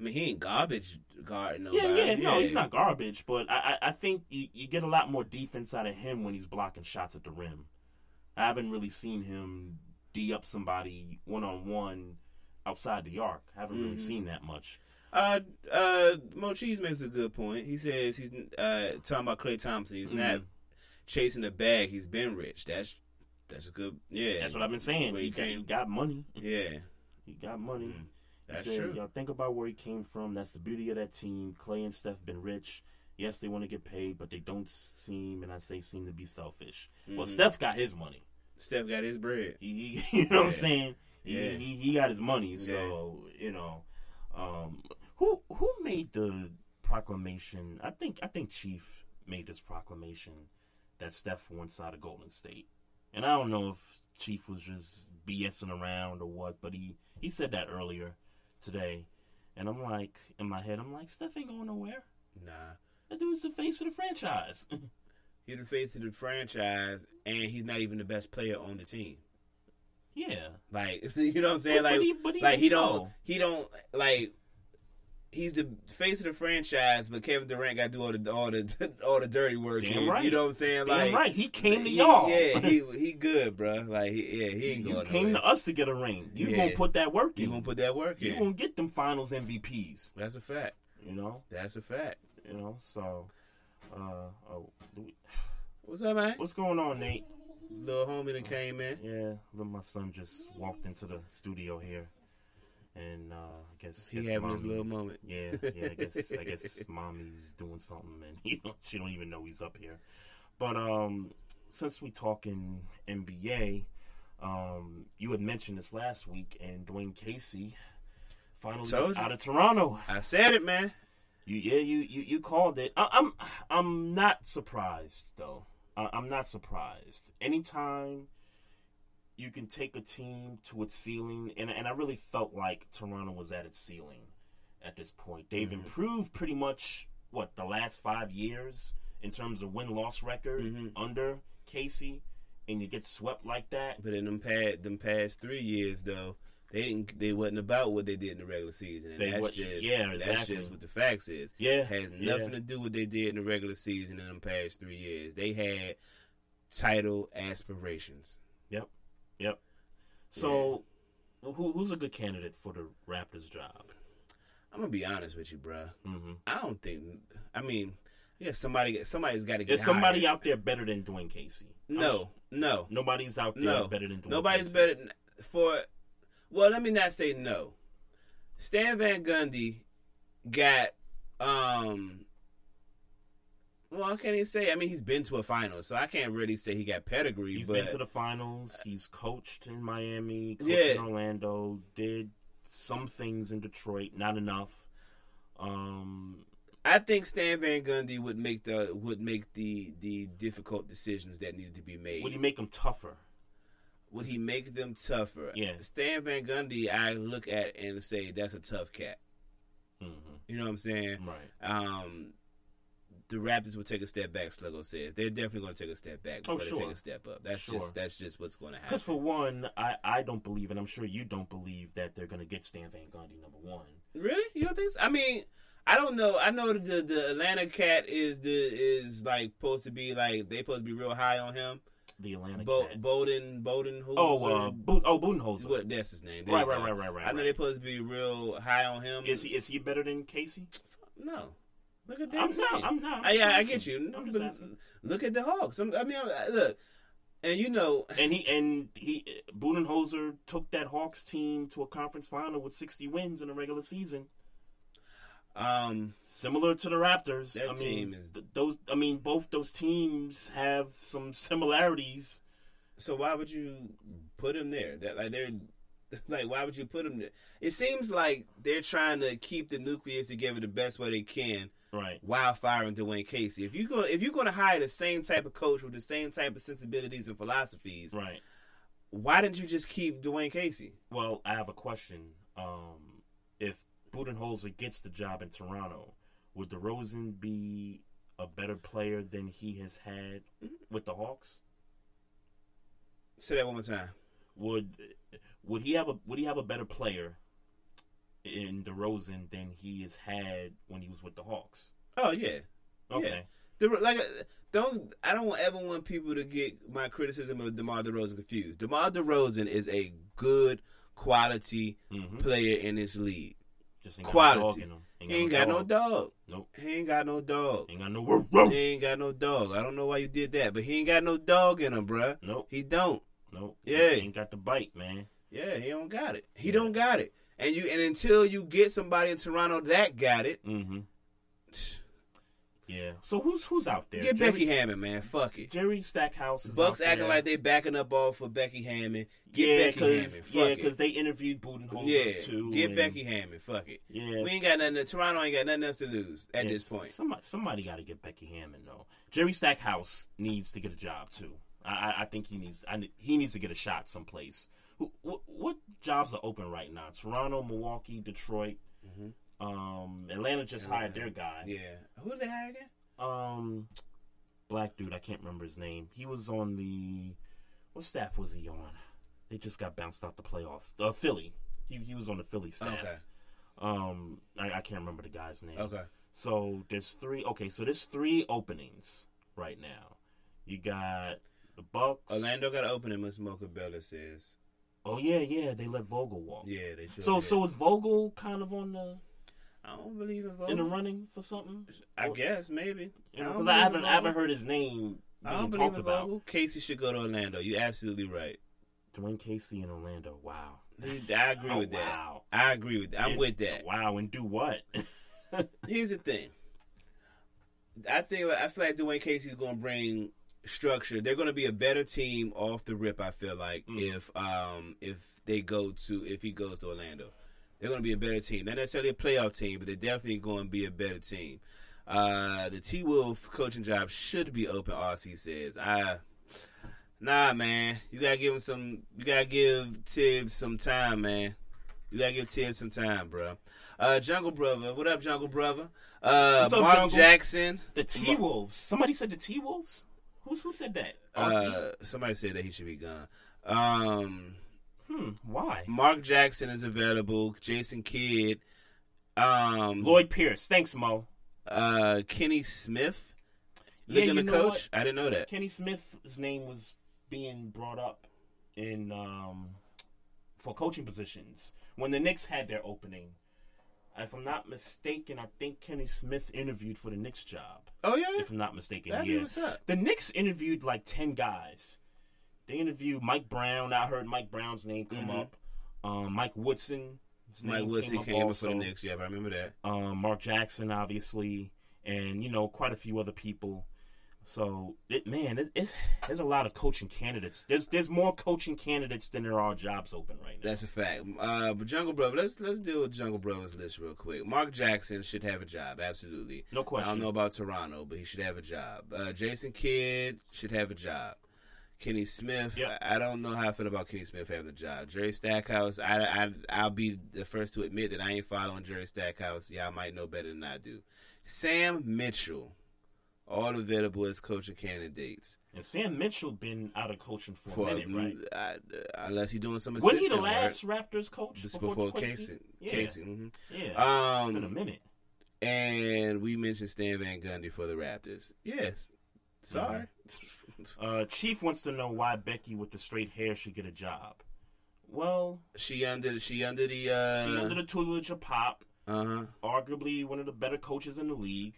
I mean, he ain't garbage guarding nobody. Yeah, yeah, no, he's not garbage, but I, I, I think you, you get a lot more defense out of him when he's blocking shots at the rim. I haven't really seen him d up somebody one on one outside the arc. I haven't really Mhm. seen that much. Uh, uh, Mo Cheese makes a good point. He says he's uh talking about Klay Thompson. He's not Mhm. chasing the bag. He's been rich. That's that's a good. Yeah, That's what I've been saying. He got, he got money. Yeah, He got money. Mm. He That's said, true. Y'all think about where he came from. That's the beauty of that team. Klay and Steph been rich. Yes, they want to get paid, but they don't seem, and I say seem to be selfish. Well, Mhm. Steph got his money. Steph got his bread. He, he you know what I'm saying? He, Yeah. he he got his money. So you know, um, who who made the proclamation? I think I think Chief made this proclamation that Steph wants out of Golden State, and I don't know if Chief was just BSing around or what, but he he said that earlier today, and I'm like in my head, I'm like Steph ain't going nowhere. Nah, That dude's the face of the franchise. the face of the franchise, and he's not even the best player on the team. yeah, Like you know what I'm saying? But- but like, he- but like he so. don't, he don't like. He's the face of the franchise, but Kevin Durant got to do all the all the all the dirty work. Damn right. You know what I'm saying? Damn like, right. He came to he- y'all. Yeah, he he good, bro. Like, he, yeah, he ain't you going. came nowhere. to us to get a ring. You Yeah. gonna put that work in. You gonna put that work in? You gonna get them Finals MVPs. That's a fact. You know. That's a fact. You know. So, uh, oh, do we- What's up, man? what's going on, Nate? Little homie that came in. Yeah, look, my son just walked into the studio here, and uh, I guess He guess having his little moment. Yeah, yeah. I guess I guess mommy's doing something, and he don't, she don't even know he's up here. But um, since we talking NBA, um, you had mentioned this last week, and Dwane Casey finally Told is out of Toronto. I said it, man. You yeah, you you, you called it. I, I'm I'm not surprised though. I, I'm not surprised. Anytime you can take a team to its ceiling, and and I really felt like Toronto was at its ceiling at this point. They've Mhm. improved pretty much what the last five years in terms of win loss record Mhm. under Casey, and you get swept like that. But in them past them past three years, though, they didn't. They wasn't about what they did in the regular season. And They that's just yeah, That's exactly. just what the facts is. Yeah, has yeah. nothing to do with what they did in the regular season in them past three years. They had title aspirations. Yep, yep. So, who who's a good candidate for the Raptors job? I'm gonna be honest with you, bruh. Mm-hmm. I don't think. I mean, yeah, somebody somebody's got to get. Is somebody hired. out there better than Dwane Casey? I'm No, no, nobody's out there no. better than Dwane Nobody's Casey. better for. Well, let me not say no. Stan Van Gundy got. um Well, I can't even say. I mean, he's been to a final, so I can't really say he got pedigree. He's but been to the finals. He's coached in Miami, coached Yeah. in Orlando, did some things in Detroit, not enough. Um, I think Stan Van Gundy would make the would make the the difficult decisions that needed to be made. would he make them tougher? Would he make them tougher? Yeah. Stan Van Gundy, I look at and say that's a tough cat. Mm-hmm. You know what I'm saying? Right. Um, the Raptors will take a step back. Sluggo says they're definitely going to take a step back Oh, before sure. they take a step up. That's Sure. just that's just what's going to happen. Because for one, I, I don't believe, and I'm sure you don't believe that they're going to get Stan Van Gundy number one. Really? You don't think so? I mean, I don't know. I know the the Atlanta cat is the is like supposed to be like they supposed to be real high on him. The Atlanta Bo- Cat. Bowden Bowden who Oh, uh, Bo- oh, Budenholzer. What that's his name. Right, right, right, right, right, I know right. they're supposed to be real high on him. Is he is he better than Casey? No. Look at I'm that. not- I'm not- I'm I, yeah, I get you. I'm just asking. Look at the Hawks. I'm- I mean, look, and you know, And he and he Budenholzer took that Hawks team to a conference final with 60 wins in the regular season. Um, Similar to the Raptors. I mean, is- th- those. I mean, both those teams have some similarities So why would you put him there? That like they're like why would you put him there? It seems like they're trying to keep the nucleus together the best way they can. Right. While firing Dwane Casey, if you go, if you're going to hire the same type of coach with the same type of sensibilities and philosophies, Right. why didn't you just keep Dwane Casey? Well, I have a question. Um, if Budenholzer gets the job in Toronto, would DeRozan be a better player than he has had with the Hawks? Say that one more time. Would would he have a would he have a better player in DeRozan than he has had when he was with the Hawks? Oh yeah, Okay. Yeah. The, like, don't I don't ever want people to get my criticism of DeMar DeRozan confused. DeMar DeRozan is a good quality mm-hmm. player in this league. Just ain't got no quality. dog in him. he ain't got no dog. Nope. He ain't got no dog. Ain't got no He ain't got no dog. I don't know why you did that, but he ain't got no dog in him, bruh. Nope. He don't. Nope. Yeah. He ain't got the bite, man. Yeah, he don't got it. He don't got it. And you and until you get somebody in Toronto that got it, Mm-hmm. Yeah. So who's who's out there? get Jerry- Becky Hammon, man. Fuck it. Jerry Stackhouse is Bucks acting like they backing up all for Becky Hammon. Get yeah, Becky Hammon. because Fuck yeah, because they interviewed Budenholzer Yeah, too. get and- Becky Hammon. Fuck it. Yeah, we ain't got nothing. Toronto ain't got nothing else to lose at this point. Somebody, somebody got to get Becky Hammon though. Jerry Stackhouse needs to get a job too. I, I, think he needs. I, he needs to get a shot someplace. Who, what, what jobs are open right now? Toronto, Milwaukee, Detroit. Mm-hmm. Um, Atlanta just hired their guy. Yeah, who did they hire again? Um, black dude. I can't remember his name. He was on the. What staff was he on? They just got bounced out the playoffs. Uh, Philly. He he was on the Philly staff. Okay. Um, I, I can't remember the guy's name. Okay. So there's three. Okay, so there's three openings right now. You got the Bucks. Orlando got an opening. Miss Mocha Bella says. Oh yeah, yeah. They let Vogel walk. Yeah, they should. So so is Vogel kind of on the I don't believe in voting. in the running for something? I guess maybe. You know, because I believe haven't I haven't heard his name I don't believe in about. Vogel. Casey should go to Orlando. You're absolutely right. Dwane Casey in Orlando. Wow. I agree Oh, with that. wow. I agree with that. I'm And- with that. Wow, and do what? Here's the thing. I think I feel like Dwane Casey's going to bring structure. They're going to be a better team off the rip. I feel like Mm. if um if they go to if he goes to Orlando, they're going to be a better team. Not necessarily a playoff team, but they're definitely going to be a better team. Uh, the T Wolves coaching job should be open. RC says. I nah, man. You gotta give him some. You gotta give Thibs some time, man. You gotta give Thibs some time, bro. Uh, Jungle Brother, what up, Jungle Brother? Uh, up, Mark Jungle? Jackson, the T Wolves. Somebody said the T Wolves. Who's who said that? Uh, somebody said that he should be gone. Um, hmm. Why? Mark Jackson is available. Jason Kidd. Um, Lloyd Pierce. Thanks, Mo. Uh, Kenny Smith. Yeah, you know coach. what? I didn't know that. Kenny Smith's name was being brought up in um, for coaching positions when the Knicks had their opening. If I'm not mistaken, I think Kenny Smith interviewed for the Knicks job. Oh yeah. If I'm not mistaken, yeah. The Knicks interviewed like ten guys. They interviewed Mike Brown. I heard Mike Brown's name come Mhm. up. Um, Mike Woodson. his Mike Woodson up came up for the. Knicks. Yeah, I remember that. Um, Mark Jackson, obviously, and you know quite a few other people. So, it, man, it, it's there's a lot of coaching candidates. There's there's more coaching candidates than there are jobs open right now. That's a fact. Uh, but Jungle Brother, let's let's deal with Jungle Brothers list real quick. Mark Jackson should have a job, absolutely. No question. I don't know about Toronto, but he should have a job. Uh, Jason Kidd should have a job. Kenny Smith, Yep. I I don't know how I feel about Kenny Smith having a job. Jerry Stackhouse, I, I I'll be the first to admit that I ain't following Jerry Stackhouse. Y'all might know better than I do. Sam Mitchell, all available as coaching candidates. And Sam Mitchell been out of coaching for, For a minute, right? uh, unless he's doing some Wasn't he the last Raptors coach Just before, before? Casey. Yeah. Casey. mhm. Yeah. Um, it's been a minute. And we mentioned Stan Van Gundy for the Raptors. Yes. Sorry. Uh, Chief wants to know why Becky with the straight hair should get a job. Well, She under she under the uh she under the tutelage of Pop, uh-huh. arguably one of the better coaches in the league.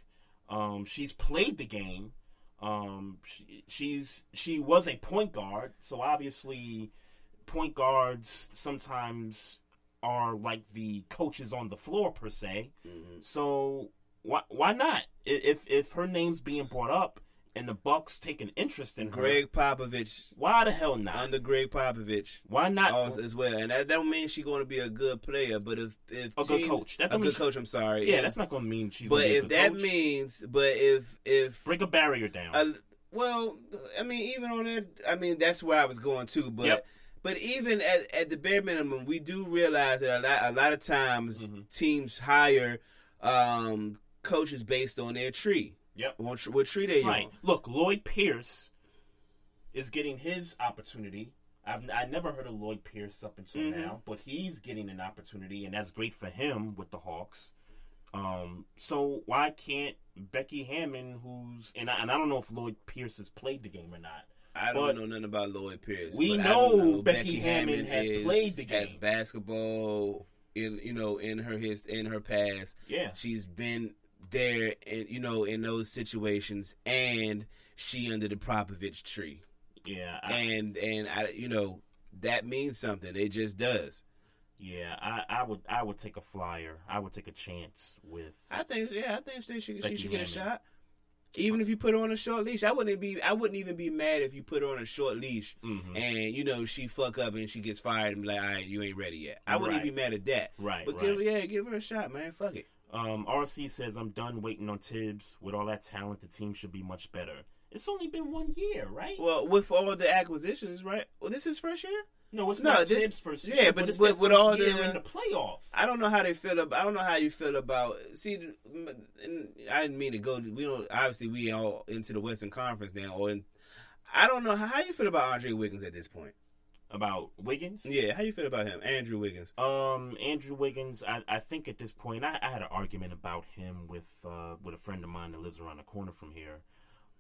Um, she's played the game. Um, she, she's she was a point guard, so obviously, point guards sometimes are like the coaches on the floor per se. So why why not? If if her name's being brought up, and the Bucks take an interest in her, Gregg Popovich. why the hell not? Under Gregg Popovich. Why not? Also, as well, and that don't mean she's going to be a good player, but if if A good teams- coach. That a good she- coach. I'm sorry. yeah, that's not going to mean she's. But gonna be a if good that coach. means, but if if break a barrier down, uh, well, I mean, even on that, I mean, that's where I was going to. But Yep. but even at at the bare minimum, we do realize that a lot a lot of times teams hire um, coaches based on their tree. Yep. What, what tree they right? on? Look, Lloyd Pierce is getting his opportunity. I've I never heard of Lloyd Pierce up until Mhm. now, but he's getting an opportunity, and that's great for him with the Hawks. Um, so why can't Becky Hammon, who's and I, and I don't know if Lloyd Pierce has played the game or not. I don't know nothing about Lloyd Pierce. We know know Becky Hammon has is- played the game. has basketball in you know in her his in her past. Yeah. she's been there and you know in those situations, and she under the Popovich tree. Yeah, I, and and I you know that means something. It just does. yeah, I, I would I would take a flyer. I would take a chance with. I think yeah, I think she, she, she should get a shot. Even if you put her on a short leash, I wouldn't be. I wouldn't even be mad if you put her on a short leash Mhm. and you know she fuck up and she gets fired and be like, all right, you ain't ready yet. I wouldn't Right. even be mad at that. Right, But right. give yeah, give her a shot, man. Fuck it. Um, RC says I'm done waiting on Thibs. With all that talent, the team should be much better. It's only been one year, right? Well, with all the acquisitions, right? Well, this is first year. no, it's no, not this- Thibs' first year. yeah, but, but with- with all the- in the playoffs. I don't know how they feel about. I don't know how you feel about. See, and I didn't mean to go. We don't. Obviously, we all into the Western Conference now. Or in, I don't know how, how you feel about Andre Wiggins at this point. About Wiggins? Yeah, how you feel about him, Andrew Wiggins? Um, Andrew Wiggins. I, I think at this point, I, I had an argument about him with uh, with a friend of mine that lives around the corner from here.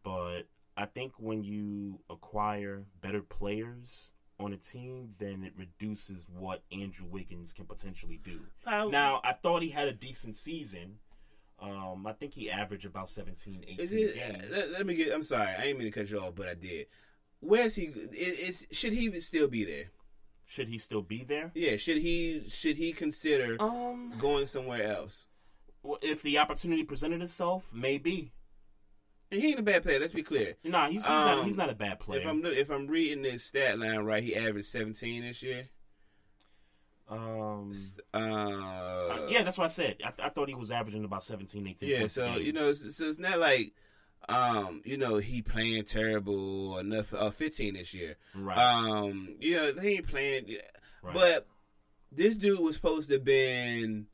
But I think when you acquire better players on a team, then it reduces what Andrew Wiggins can potentially do. How- now, I thought he had a decent season. Um, I think he averaged about 17, 18 Is it? games. Let, let me get. I'm sorry. I didn't mean to cut you off, but I did. Where's he? Is, should he still be there? Should he still be there? Yeah. Should he? Should he consider Um, going somewhere else? If the opportunity presented itself, maybe. And he ain't a bad player. Let's be clear. Nah, he's, he's Um, not. He's not a bad player. If I'm if I'm reading this stat line right, he averaged 17 this year. Um, Uh, uh, yeah, that's what I said. I, I thought he was averaging about 17, 18 yeah. So you know, so it's not like, um, you know, he playing terrible nothing. Uh, 15 this year. Right. Um, you know, he ain't playing. Right. But this dude was supposed to have been,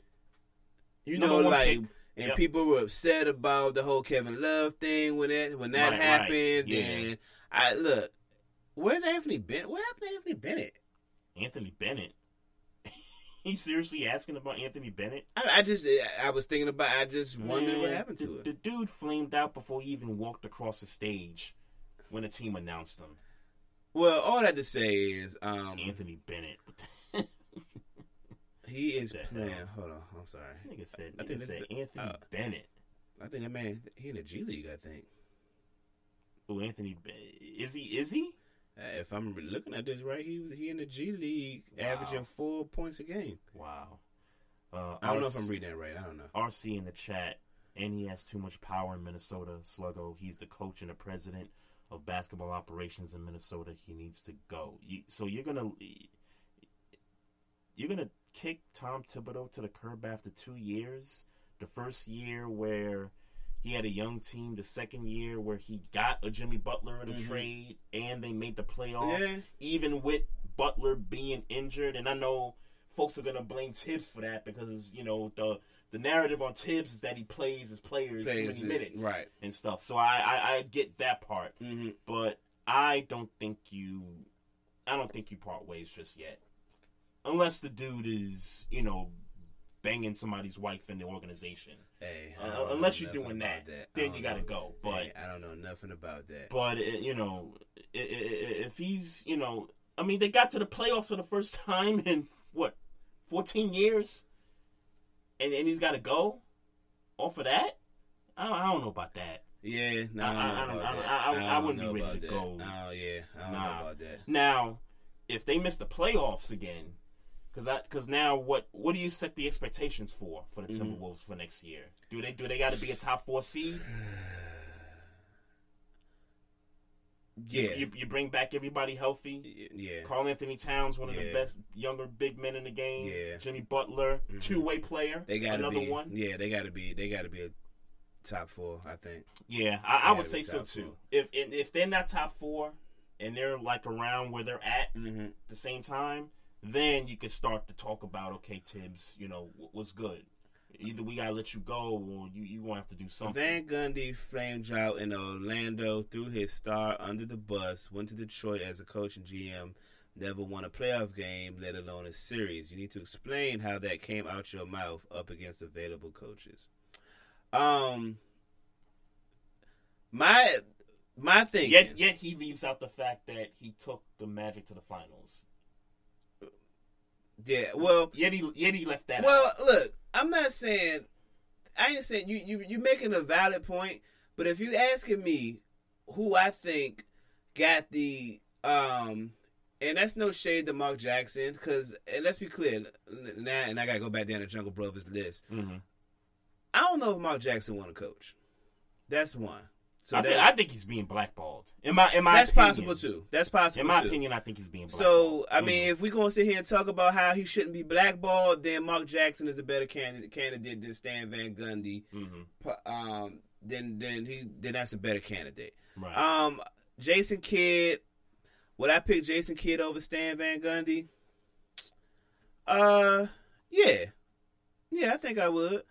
you Number know, like. pick. And Yep. people were upset about the whole Kevin Love thing when that when that Right, right. happened. Yeah. And I look, where's Anthony Bennett? What happened to Anthony Bennett? Anthony Bennett. you seriously asking about Anthony Bennett? I, I just I was thinking about. I just wondered what happened the, to it. The dude flamed out before he even walked across the stage when the team announced him. Well, all that to say is, um, Anthony Bennett. he is playing. hell? Hold on, I'm sorry. Nigga said, I think said Anthony uh, Bennett. I think that man he in the G League. I think. Oh, Anthony, is he? Is he? Uh, if I'm looking at this right, he was he in the G League, Wow. averaging four points a game. Wow. Uh, I don't know if I'm reading that right. I don't know. RC in the chat, and he has too much power in Minnesota. Sluggo, he's the coach and the president of basketball operations in Minnesota. He needs to go. You, so you're gonna you're gonna kick Tom Thibodeau to the curb after two years. The first year where he had a young team, the second year where he got a Jimmy Butler in a Mhm. trade, and they made the playoffs, Yeah. even with Butler being injured. And I know folks are gonna blame Thibs for that because you know the the narrative on Thibs is that he plays his players Plays too it, many minutes, right. and stuff. So I I, I get that part, Mhm. but I don't think you I don't think you part ways just yet, unless the dude is you know banging somebody's wife in the organization. Hey, Uh, unless you're doing about that, then you gotta know. go. But Hey, I don't know nothing about that. but uh, you know, if he's you know, I mean, they got to the playoffs for the first time in what, fourteen years, and and he's got to go off of that. I don't, I don't know about that. Yeah, no, I- I, don't I- don't- I don't- that. I- I- wouldn't be ready to that. go. Oh yeah, I don't Nah. know about that. Now, if they miss the playoffs again, because that, because now what what do you set the expectations for for the Mhm. Timberwolves for next year? Do they do they got to be a top four seed? Yeah. You, you bring back everybody healthy. Yeah. Karl-Anthony Towns, one of the best younger big men in the game. Yeah. Jimmy Butler, Mhm. two way player. They got another be. one. Yeah, they got to be. They got to be a top four. I think. Yeah, I, I would say so too. four. If if they're not top four and they're like around where they're at Mm-hmm. at the same time, then you can start to talk about okay, Thibs, you know wh- what's good. Either we gotta let you go, or you you gonna have to do something. Van Gundy flamed out in Orlando, threw his star under the bus, went to Detroit as a coach and GM, never won a playoff game, let alone a series. You need to explain how that came out your mouth up against available coaches. Um, my my thing. Yet yet he leaves out the fact that he took the Magic to the finals. Yeah, well, Yet he yet he left that. Well, out. look, I'm not saying I ain't saying you you you making a valid point, but if you asking me who I think got the um and that's no shade to Mark Jackson because let's be clear now and I gotta go back down to Jungle Brothers list. hmm I don't know if Mark Jackson want to coach. That's one. So I, that, think, I think he's being blackballed. In my in my that's opinion. possible too. That's possible. In my too. opinion, I think he's being blackballed. So I mean, Mhm. if we're gonna sit here and talk about how he shouldn't be blackballed, then Mark Jackson is a better candidate candidate than Stan Van Gundy. Mhm. Um, then then he then that's a better candidate. Right. Um, Jason Kidd, would I pick Jason Kidd over Stan Van Gundy? Uh, yeah, yeah, I think I would.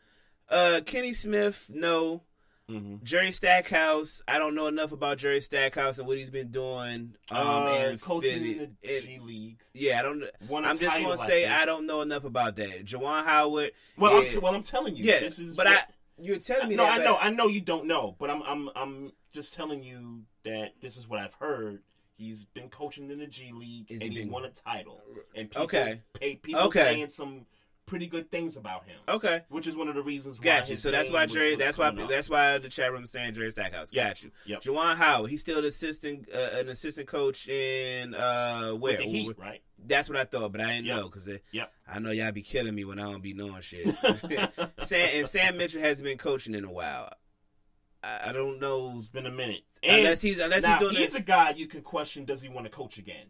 Uh, Kenny Smith, no. Mhm. Jerry Stackhouse, I don't know enough about Jerry Stackhouse and what he's been doing. Um, Uh, in coaching in the It- G League. yeah, I don't. Won a I'm just title, gonna say think. I don't know enough about that. Juwan Howard. Well, I'm t- well, I'm telling you. yeah, this is but what- I you're telling me no, that. I know, I know you don't know, but I'm, I'm, I'm just telling you that this is what I've heard. He's been coaching in the G League and he he been- won a title, and people, Okay. pay, people Okay. saying some pretty good things about him. Okay. which is one of the reasons why. Got you. his So that's why Jerry. was That's why. That's why the chat room is saying Jerry Stackhouse. Yep. Got you. Yep. Juwan Howard. He's still an assistant, uh, an assistant coach in uh where? With the Heat, right? That's what I thought, but I didn't Yep. know because Yep. I know y'all be killing me when I don't be knowing shit. Sam and Sam Mitchell hasn't been coaching in a while. I, I don't know It's been a minute. unless he's unless now, he's doing he's a guy you can question. Does he want to coach again?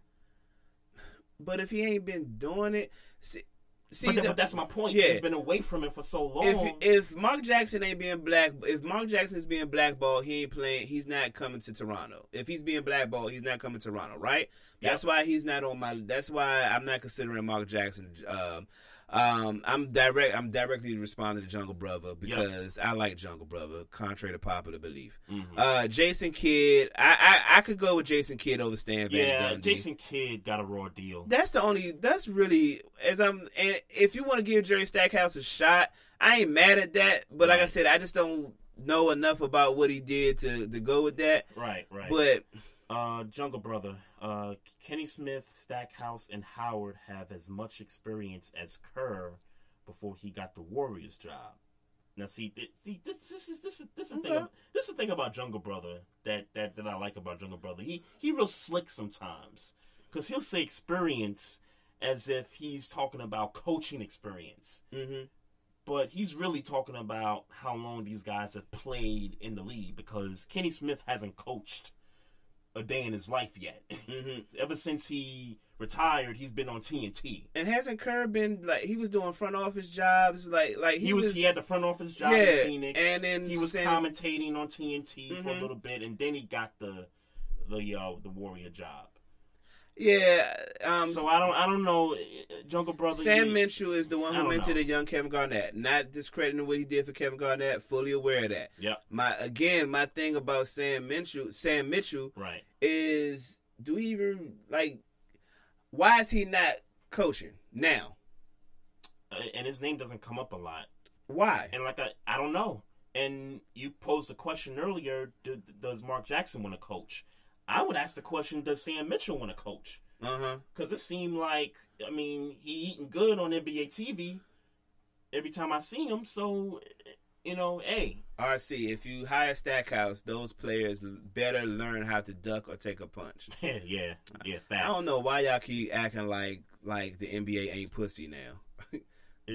But if he ain't been doing it, see, see but, the- but that's my point. Yeah. He's been away from it for so long. if if Mark Jackson ain't being black, if Mark Jackson is being blackballed, he ain't playing. He's not coming to Toronto. If he's being blackballed, he's not coming to Toronto, right? That's why he's not on my. That's why I'm not considering Mark Jackson. Um, um, I'm direct. I'm directly responding to Jungle Brother because I like Jungle Brother, contrary to popular belief. Mm-hmm. Uh, Jason Kidd, I, I I could go with Jason Kidd over Stan Van yeah, Gundy. Jason Kidd got a raw deal. That's the only. That's really as I'm. And if you want to give Jerry Stackhouse a shot, I ain't mad at that. But like I said, I just don't know enough about what he did to to go with that. Right, right. But uh, Jungle Brother, uh, Kenny Smith, Stackhouse, and Howard have as much experience as Kerr before he got the Warriors job. Now, see, th- this, this is this is this is the thing. This is the thing about Jungle Brother that that that I like about Jungle Brother. He he real slick sometimes because he'll say experience as if he's talking about coaching experience. Mhm. But he's really talking about how long these guys have played in the league because Kenny Smith hasn't coached a day in his life yet. Mhm. Ever since he retired, he's been on TNT. and hasn't Kerr been like he was doing front office jobs like like He, was, he had the front office job Yeah, in Phoenix, and then he was San- commentating on TNT for a Mhm. little bit, and then he got the the uh, the Warrior job. Yeah. Um, so I don't I don't know, Jungle Brother. Sam you- Mitchell is the one who mentored know. the young Kevin Garnett. Not discrediting what he did for Kevin Garnett. Fully aware of that. Yeah. My again, my thing about Sam Mitchell, Sam Mitchell, Right. is do we even like? Why is he not coaching now? Uh, and his name doesn't come up a lot. Why? And like I, I don't know. And you posed a question earlier: do, Does Mark Jackson want to coach? I would ask the question: Does Sam Mitchell want to coach? Uh huh. Because it seemed like, I mean, he eating good on NBA TV every time I see him. So, you know, hey, RC, if you hire Stackhouse, those players better learn how to duck or take a punch. yeah, yeah, yeah. Facts. I don't know why y'all keep acting like like the NBA ain't pussy now.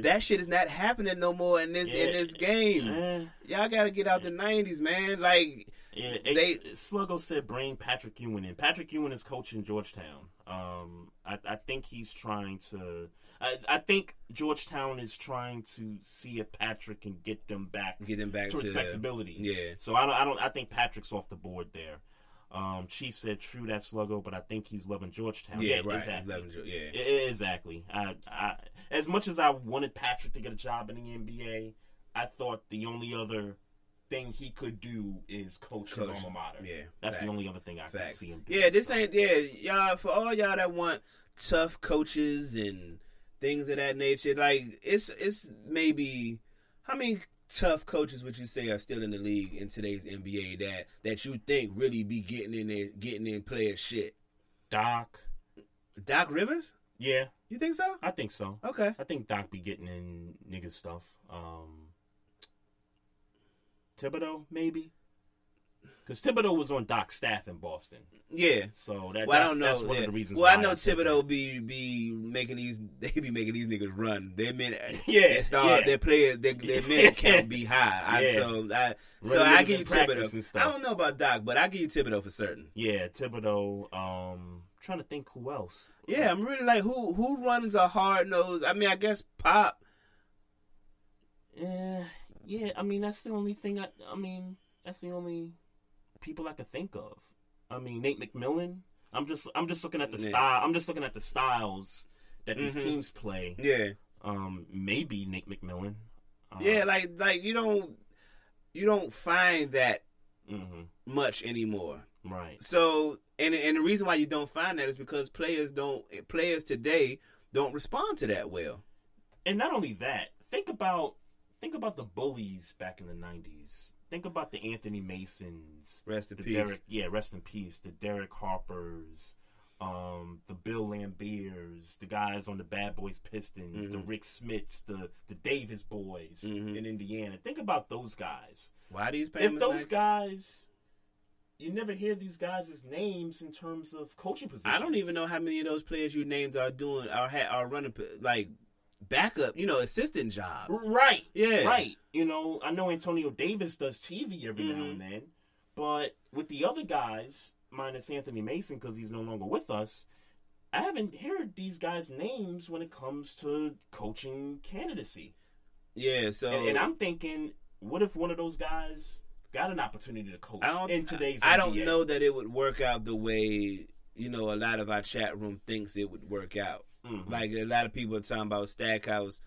that shit is not happening no more in this in this game. eh. Y'all gotta get out the nineties, man. Like Yeah, They- Sluggo said bring Patrick Ewing in. Patrick Ewing is coaching Georgetown. Um, I, I think he's trying to. I, I think Georgetown is trying to see if Patrick can get them back, Get them back to, to- respectability. yeah. So I don't. I don't. I think Patrick's off the board there. Um, Chief said true that Sluggo, but I think he's loving Georgetown. Yeah, right. Exactly. Loving yeah. Exactly. I, I, as much as I wanted Patrick to get a job in the NBA, I thought the only other thing he could do is coach, Coach. his alma mater. Yeah, that's the only other thing I Facts. see him do. Yeah, this ain't yeah, y'all for all y'all that want tough coaches and things of that nature. Like it's it's maybe how many tough coaches would you say are still in the league in today's NBA that that you think really be getting in there getting in player shit? Doc. Doc Rivers? Yeah, You think so? I think so. Okay. I think Doc be getting in nigga stuff. Um, Thibodeau maybe. Because Thibodeau was on Doc's staff in Boston. Yeah. So that, well, I that's, don't know. that's one yeah. of the reasons Well, I know that. Thibodeau be be making these they be making these niggas run. Their minute Yeah, their star yeah. their player their, their minute count be high. I, Yeah. so I so Run I give you Thibodeau. I don't know about Doc, but I give you Thibodeau for certain. Yeah, Thibodeau. Um, trying to think who else. Yeah, I'm really like who who runs a hard nose. I mean, I guess Pop. Eh, yeah, I mean that's the only thing. I, I mean that's the only people I could think of. I mean Nate McMillan. I'm just I'm just looking at the Yeah. style. I'm just looking at the styles that these Mhm. teams play. Yeah, Um, maybe Nate McMillan. Uh, yeah, like like you don't you don't find that mhm, much anymore. right. So, and and the reason why you don't find that is because players don't players today don't respond to that well. And not only that, think about think about the bullies back in the '90s. Think about the Anthony Masons, Rest in the peace. Derek, yeah, rest in peace. The Derek Harpers, um, the Bill Laimbeers, the guys on the Bad Boys Pistons, the Mhm. Rik Smits, the the Davis boys Mhm. in Indiana. Think about those guys. Why these If those like- guys, you never hear these guys' names in terms of coaching positions. I don't even know how many of those players you named are doing are ha- are running like backup, you know, assistant jobs. Right. Yeah. Right. You know, I know Antonio Davis does TV every now Mhm. and then, but with the other guys, minus Anthony Mason because he's no longer with us, I haven't heard these guys' names when it comes to coaching candidacy. Yeah, so and, and I'm thinking, what if one of those guys got an opportunity to coach I in today's I don't know that it would work out the way you know a lot of our chat room thinks it would work out. Mhm. Like a lot of people are talking about Stackhouse,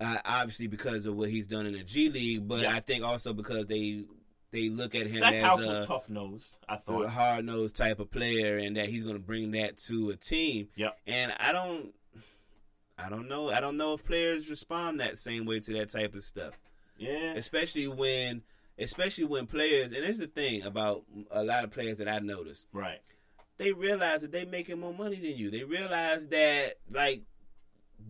uh, obviously because of what he's done in the G League, but Yeah. I think also because they they look at him Stackhouse as was a, tough nosed. I thought. hard nosed type of player, and that he's going to bring that to a team. Yep. And I don't, I don't know, I don't know if players respond that same way to that type of stuff Yeah. especially when especially when players and it's the thing about a lot of players that I noticed. Right. They realize that they're making more money than you. They realize that like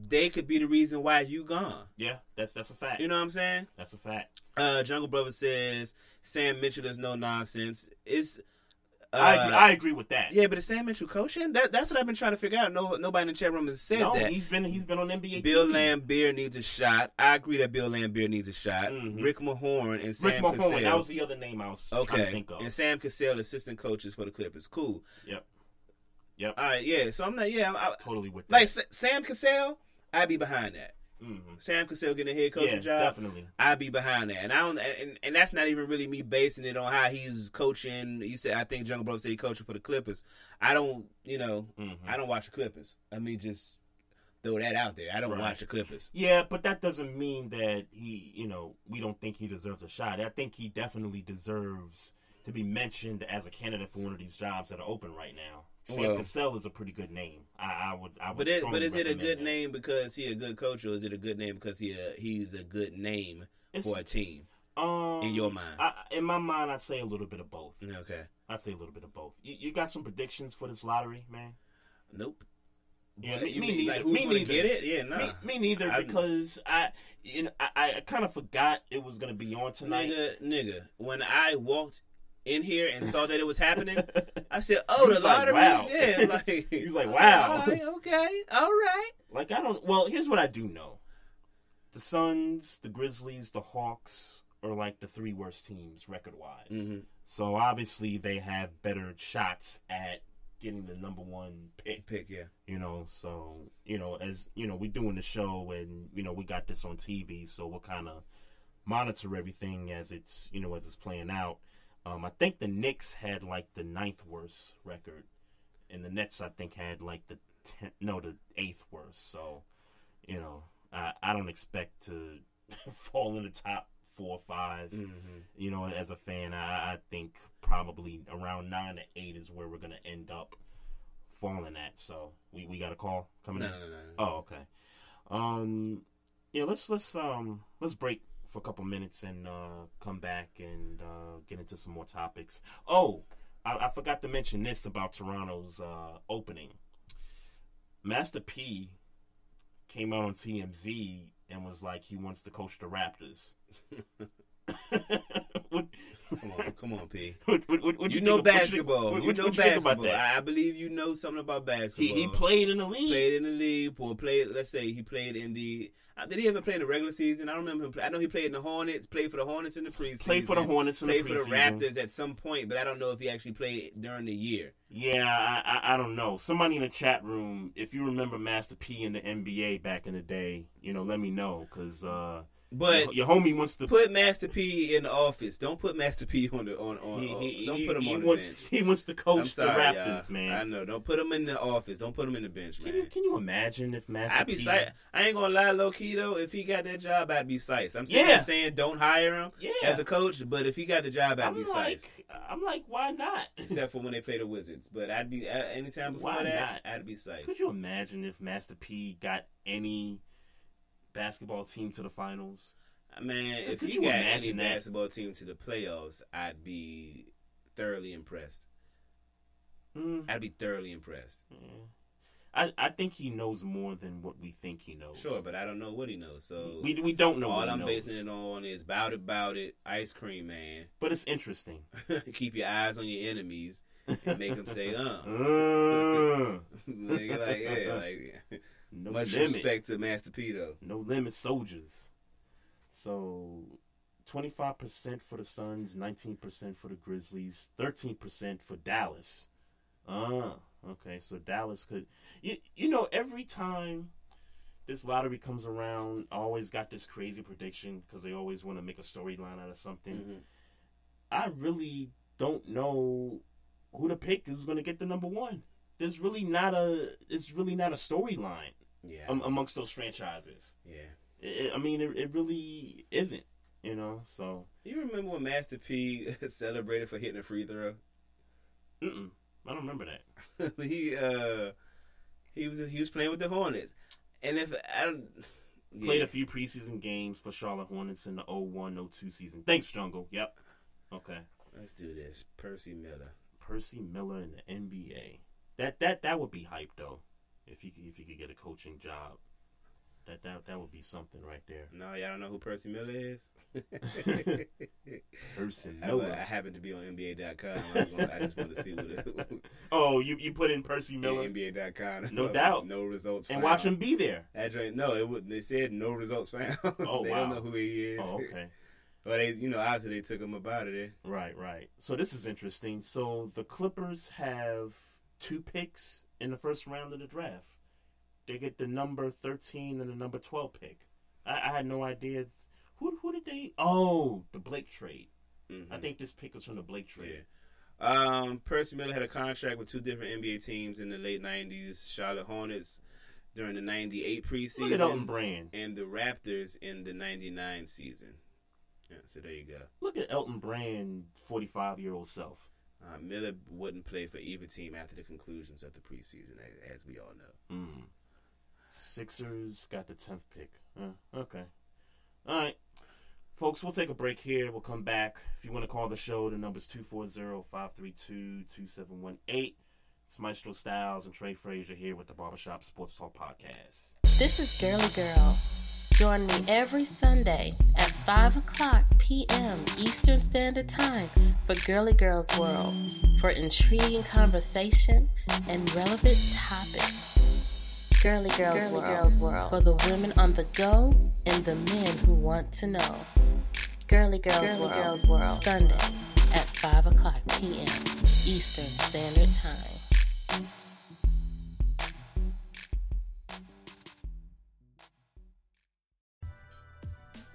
they could be the reason why you gone. Yeah. That's that's a fact. You know what I'm saying? That's a fact. Uh Jungle Brother says Sam Mitchell is no nonsense. It's uh, I agree, I agree with that. Yeah, but is Sam Mitchell coaching? That, that's what I've been trying to figure out. No, nobody in the chat room has said no, that. he's been he's been on NBA. Bill TV. Laimbeer needs a shot. I agree that Bill Laimbeer needs a shot. Mhm. Rick Mahorn and Sam Rick Mahorn. Cassell. That was the other name I was trying to Okay. think of. And Sam Cassell, assistant coaches for the Clippers. Cool. Yep. Yep. All right, yeah. So I'm not, yeah. I'm, I, totally with that. like Sa- Sam Cassell, I'd be behind that. Mhm. Sam Cassell getting a head coaching Yeah, job, definitely. I'd be behind that. And I don't, and, and that's not even really me basing it on how he's coaching. You said I think Jungle Brother said he coaching for the Clippers. I don't, you know, Mhm. I don't watch the Clippers. Let me just throw that out there. I don't Right. watch the Clippers. Yeah, but that doesn't mean that he, you know, we don't think he deserves a shot. I think he definitely deserves to be mentioned as a candidate for one of these jobs that are open right now. Sam Well- Cassell is a pretty good name. I, I would, I would. But it, but is it a good that. name because he a good coach, or is it a good name because he a, he's a good name It's- for a team? Um, in your mind? I, in my mind, I'd say a little bit of both. Okay. I'd say a little bit of both. You, you got some predictions for this lottery, man? Nope. Yeah, me, me neither. like, me neither. get it? Yeah, nah. Me, me neither I- because I, you know, I, I kind of forgot it was gonna be on tonight. Nigga, nigga. When I walked in here and saw that it was happening, I said, "Oh, the like, lottery!" wow. Yeah, like You was like, wow. All right, okay, all right. Like I don't. Well, here's what I do know: the Suns, the Grizzlies, the Hawks are like the three worst teams record wise. Mhm. So obviously they have better shots at getting the number one pick. Pick, yeah. You know, so you know, as you know, we're doing the show and you know we got this on TV, so we'll kind of monitor everything as it's you know as it's playing out. Um, I think the Knicks had like the ninth worst record, and the Nets I think had like the ten, no the eighth worst. So, you know, I, I don't expect to fall in the top four or 5 Mhm. You know, as a fan, I, I think probably around nine to eight is where we're gonna end up falling at. So we, we got a call coming No, in. no, no, no, no. Oh, okay. Um, yeah, let's let's um let's break for a couple minutes and uh, come back and uh, get into some more topics. Oh, I, I forgot to mention this about Toronto's uh, opening. Master P came out on TMZ and was like he wants to coach the Raptors. Come on, come on, P. what, what, what, you think know you- basketball. you know you about basketball. I, believe you know something about basketball. he played in the league. played in the league or played. Let's say he played in the. uh, Did he ever play in the regular season? I don't remember him. Play, I know he played in the Hornets. Played for the Hornets in the preseason. Played for the Hornets in the played for the. Raptors at some point, but I don't know if he actually played during the year. Yeah, I, I I don't know. Somebody in the chat room, if you remember Master P in the NBA back in the day, you know, let me know because uh, But your, your homie wants to put Master P in the office. Don't put Master P on the on on. He, he- don't put him he on the wants, bench. He wants to coach sorry, the Raptors, y'all. man. I know. Don't put him in the office. Don't put him in the bench, Can you, man. can you imagine if Master I'd be P? psyched. I ain't gonna lie, low key though. If he got that job, I'd be psyched. I'm sitting Yeah. saying don't hire him Yeah. as a coach, but if he got the job, I'd I'm be like, psyched. I'm like, why not? Except for when they play the Wizards, but I'd be uh, anytime before Why that, not? I'd be psyched. Could you imagine if Master P got any basketball team to the finals? Man, if Could he you got any imagine that? basketball team to the playoffs, I'd be thoroughly impressed. Mm. I'd be thoroughly impressed. I, I think he knows more than what we think he knows. Sure, but I don't know what he knows. So We- we don't know All what he I'm knows. basing it on is bout it, bout it, ice cream man. But it's interesting. Keep your eyes on your enemies and make them say, "Uh." Uh. Like, yeah, like No much limit. respect to Master P though. No limit soldiers. So, 25% for the Suns, 19% for the Grizzlies, 13% for Dallas. Ah, okay. So Dallas could, you you know, every time this lottery comes around, I always got this crazy prediction because they always want to make a storyline out of something. Mm-hmm. I really don't know who to pick who's going to get the number one. There's really not a, it's really not a storyline Yeah. am- amongst those franchises. Yeah. It, I mean, it, it really isn't, you know. So, You remember when Master P celebrated for hitting a free throw? mm-mm, I don't remember that. he uh he was he was playing with the Hornets, and if I don't Played a few preseason games for Charlotte Hornets in the 01-02 season. Thanks, Jungle. Yep. Okay. Let's do this. Percy Miller. Percy Miller in the NBA. That that that would be hype though. If he could, if he could get a coaching job, that that that would be something right there. No, y'all don't know who Percy Miller is. Percy I, Miller. I happen to be on NBA.com. I, gonna, I just want to see what it, Oh, you you put in Percy Miller. NBA.com. No doubt. No results. And found. watch him be there. That joint, no, it would, they said no results found. Oh, they wow. don't know who he is. Oh, okay. But they, you know, obviously they took him up out of there. Right, right. So this is interesting. So the Clippers have two picks in the first round of the draft. They get the number thirteen and the number twelve pick. I, I had no idea. Who who did they? Oh, the Blake trade. I think this pick was from the Blake trade. Um, Percy Miller had a contract with two different NBA teams in the late '90s: Charlotte Hornets during the '98 preseason, Look at Elton Brand. and the Raptors in the '99 season. Yeah, so there you go. Look at Elton Brand, forty-five year old self. Uh, Miller wouldn't play for either team after the conclusions of the preseason, a- as we all know. Mm. Sixers got the tenth pick. Uh, okay. All right. Folks, we'll take a break here. We'll come back. If you want to call the show, the number's 240-532-2718. It's Maestro Styles and Trey Frazier here with the Barbershop Sports Talk Podcast. This is Girly Girl. Join me every Sunday at 5 o'clock p.m. Eastern Standard Time for Girly Girls World for intriguing conversation and relevant topics. Girly Girls, Girly World, Girls World. for the women on the go and the men who want to know. Girly Girls, Girly World. Girls World. Sundays at 5 o'clock p.m. Eastern Standard Time.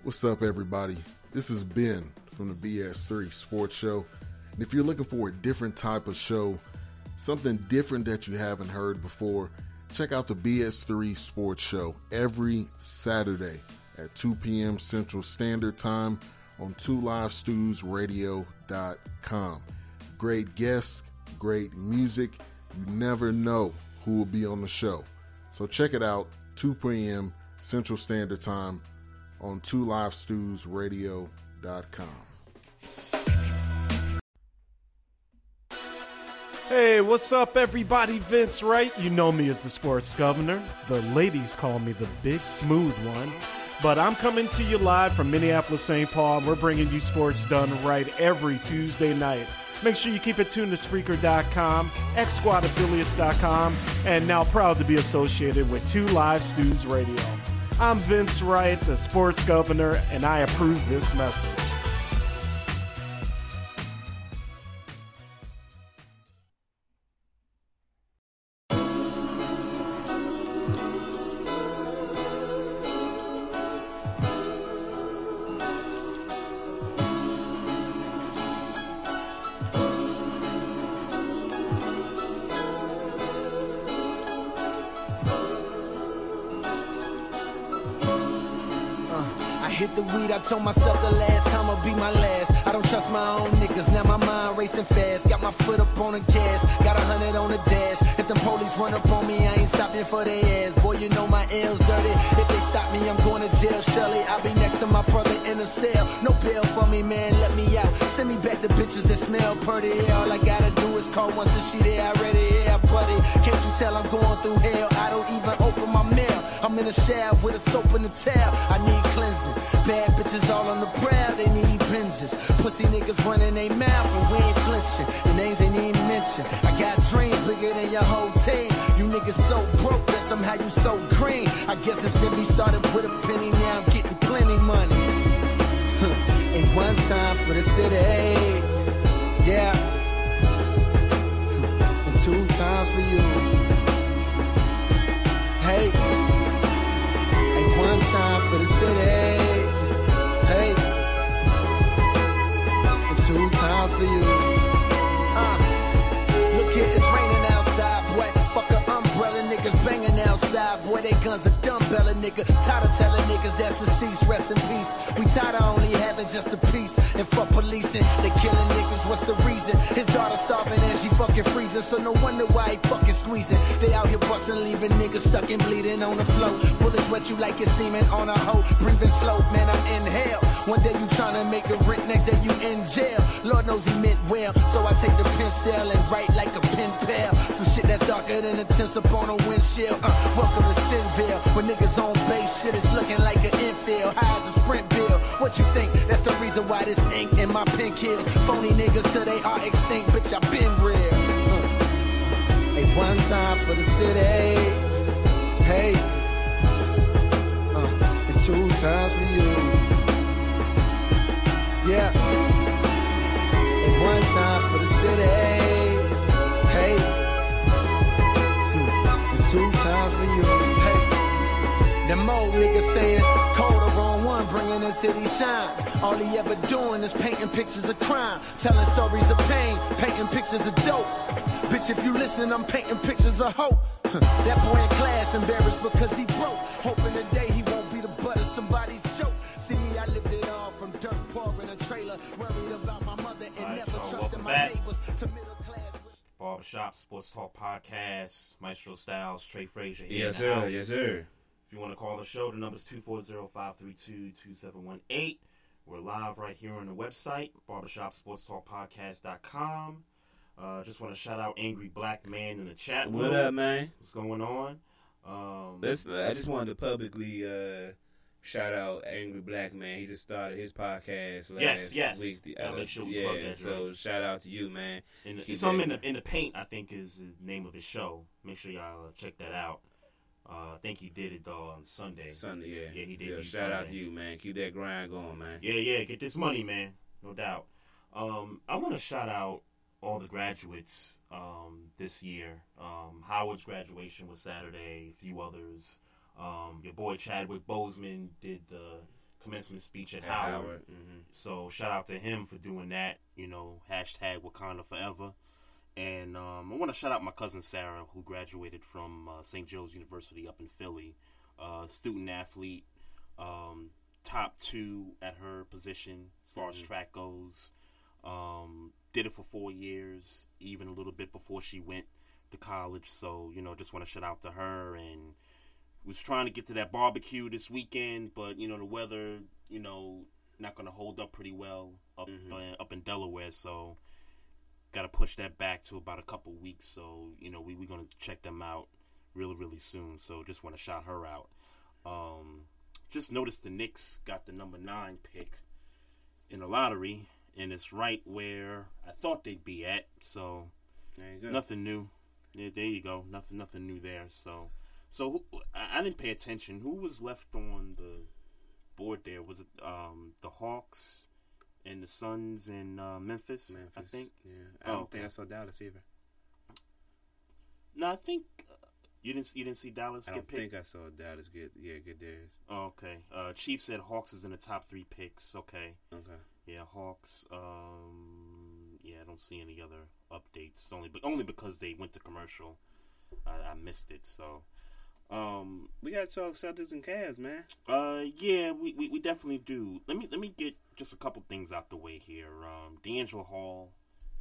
What's up, everybody? This is Ben from the BS3 Sports Show. And if you're looking for a different type of show, something different that you haven't heard before, check out the BS3 Sports Show every Saturday at 2 p.m. Central Standard Time on 2livestewsradio.com. Great guests, great music. You never know who will be on the show. So check it out, 2 p.m. Central Standard Time on 2livestewsradio.com. Hey, what's up, everybody? Vince Wright. You know me as the sports governor. The ladies call me the big smooth one. But I'm coming to you live from Minneapolis, St. Paul, and we're bringing you sports done right every Tuesday night. Make sure you keep it tuned to Spreaker.com, XSquadAffiliates.com, and now proud to be associated with Two Live Stews Radio. I'm Vince Wright, the sports governor, and I approve this message. Told myself the last time will be my last. I don't trust my own niggas, now my mind racing fast. Got my foot up on the gas, got a hundred on the dash. If the police run up on me, I ain't stopping for their ass. Boy, you know my L's dirty. If they stop me, I'm going to jail. Surely I'll be next to my in cell. No bail for me, man, let me out. Send me back the bitches that smell pretty. All I gotta do is call once and she there already. Yeah, buddy. Can't you tell I'm going through hell? I don't even open my mail. I'm in a shower with a soap and a towel. I need cleansing. Bad bitches all on the prowl, they need binges. Pussy niggas running they mouth and we ain't flinching. The names ain't even mentioned. I got dreams bigger than your whole team. You niggas so broke that somehow you so green. I guess it simply started with a penny, now I'm getting plenty money. Ain't one time for the city. Yeah. And two times for you. Hey. Ain't one time for the city. Hey. And two times for you. Uh, look here, it's raining outside, boy. Fuck a umbrella, niggas banging outside, boy. They guns a dumbbell, nigga. Tired of telling niggas that's deceased, rest in peace. We tired of only having just a piece. And fuck policing, they killing niggas, what's the reason? His daughter starving and she fucking freezing, so no wonder why he fucking squeezing. They out here busting, leaving niggas stuck and bleeding on the floor. Bullets wet you like it's semen on a hoe, breathing slow, man, I'm in hell. One day you tryna make a rent, next day you in jail. Lord knows he meant well, so I take the pencil and write like a pen pal. Some shit that's darker than a tense up on a windshield. Uh, welcome to When niggas on base, shit is looking like an infield. As a sprint bill. What you think? That's the reason why this ink in my pen kills. Phony niggas till they are extinct, bitch, I been real. Uh. Hey, one time for the city. Hey. Uh, and two times for you. Yeah. One time for the city. Hey. Hmm. Two times for you. Hey. Them old niggas saying, call the wrong one, bringing the city shine. All he ever doing is painting pictures of crime, telling stories of pain, painting pictures of dope. Bitch, if you listening, I'm painting pictures of hope. that boy in class embarrassed because he broke, hoping today he won't be the butt of somebody's joke. See me, I lived it all from dirt poor in a trailer, worried about my mother and All right, never so trusted my back. neighbors. To middle class. Barbershop Sports Talk Podcast, Maestro Styles, Trey Frazier here. Yes, in the sir. house. Yes, sir. If you want to call the show, the number's 240-532-2718. We're live right here on the website, barbershopsportstalkpodcast.com. Uh, just want to shout out Angry Black Man in the chat What room. up, man? What's going on? Um, Listen, I just wanted to publicly uh, shout out Angry Black Man. He just started his podcast last Yes, yes. week. The- uh, make sure we yeah, plug that so joint. shout out to you, man. in the, Keep some in the in the paint, I think is the name of his show. Make sure y'all uh, check that out. Uh, I think he did it though on Sunday. Sunday, yeah, yeah, he did. Yeah, shout out to you, man. Keep that grind going, man. Yeah, yeah, get this money, man. No doubt. Um, I want to shout out all the graduates um, this year. Um, Howard's graduation was Saturday. A few others. Um, your boy Chadwick Boseman did the commencement speech at, At Howard. Howard, mhm. So shout out to him for doing that. You know, hashtag Wakanda forever. And um, I want to shout out my cousin Sarah, who graduated from uh, St. Joe's University up in Philly. Uh, student athlete, um, top two at her position as far as Mhm. track goes. Um, did it for four years, even a little bit before she went to college. So you know, just want to shout out to her. And was trying to get to that barbecue this weekend, but you know the weather, you know, not going to hold up pretty well up uh, up in Delaware. So got to push that back to about a couple weeks. So you know we we going to check them out really really soon. So just want to shout her out. Um, just noticed the Knicks got the number nine pick in the lottery, and it's right where I thought they'd be at. So There you go. nothing new. Yeah, there you go. Nothing nothing new there. So so who, I I didn't pay attention. Who was left on the board there? Was it um, the Hawks and the Suns in uh, Memphis, Memphis, I think. Yeah, I Oh, don't okay. think I saw Dallas either. No, I think uh, you didn't. You didn't see Dallas I get picked. think I saw Dallas get yeah get theirs. Oh, okay. Uh, Chief said Hawks is in the top three picks. Okay. Okay. Yeah, Hawks. Um, yeah, I don't see any other updates. Only, but only because they went to commercial. I, I missed it. So, um, We got to talk Celtics and Cavs, man. uh, yeah, we, we, we definitely do. Let me let me get just a couple things out the way here. Um, D'Angelo Hall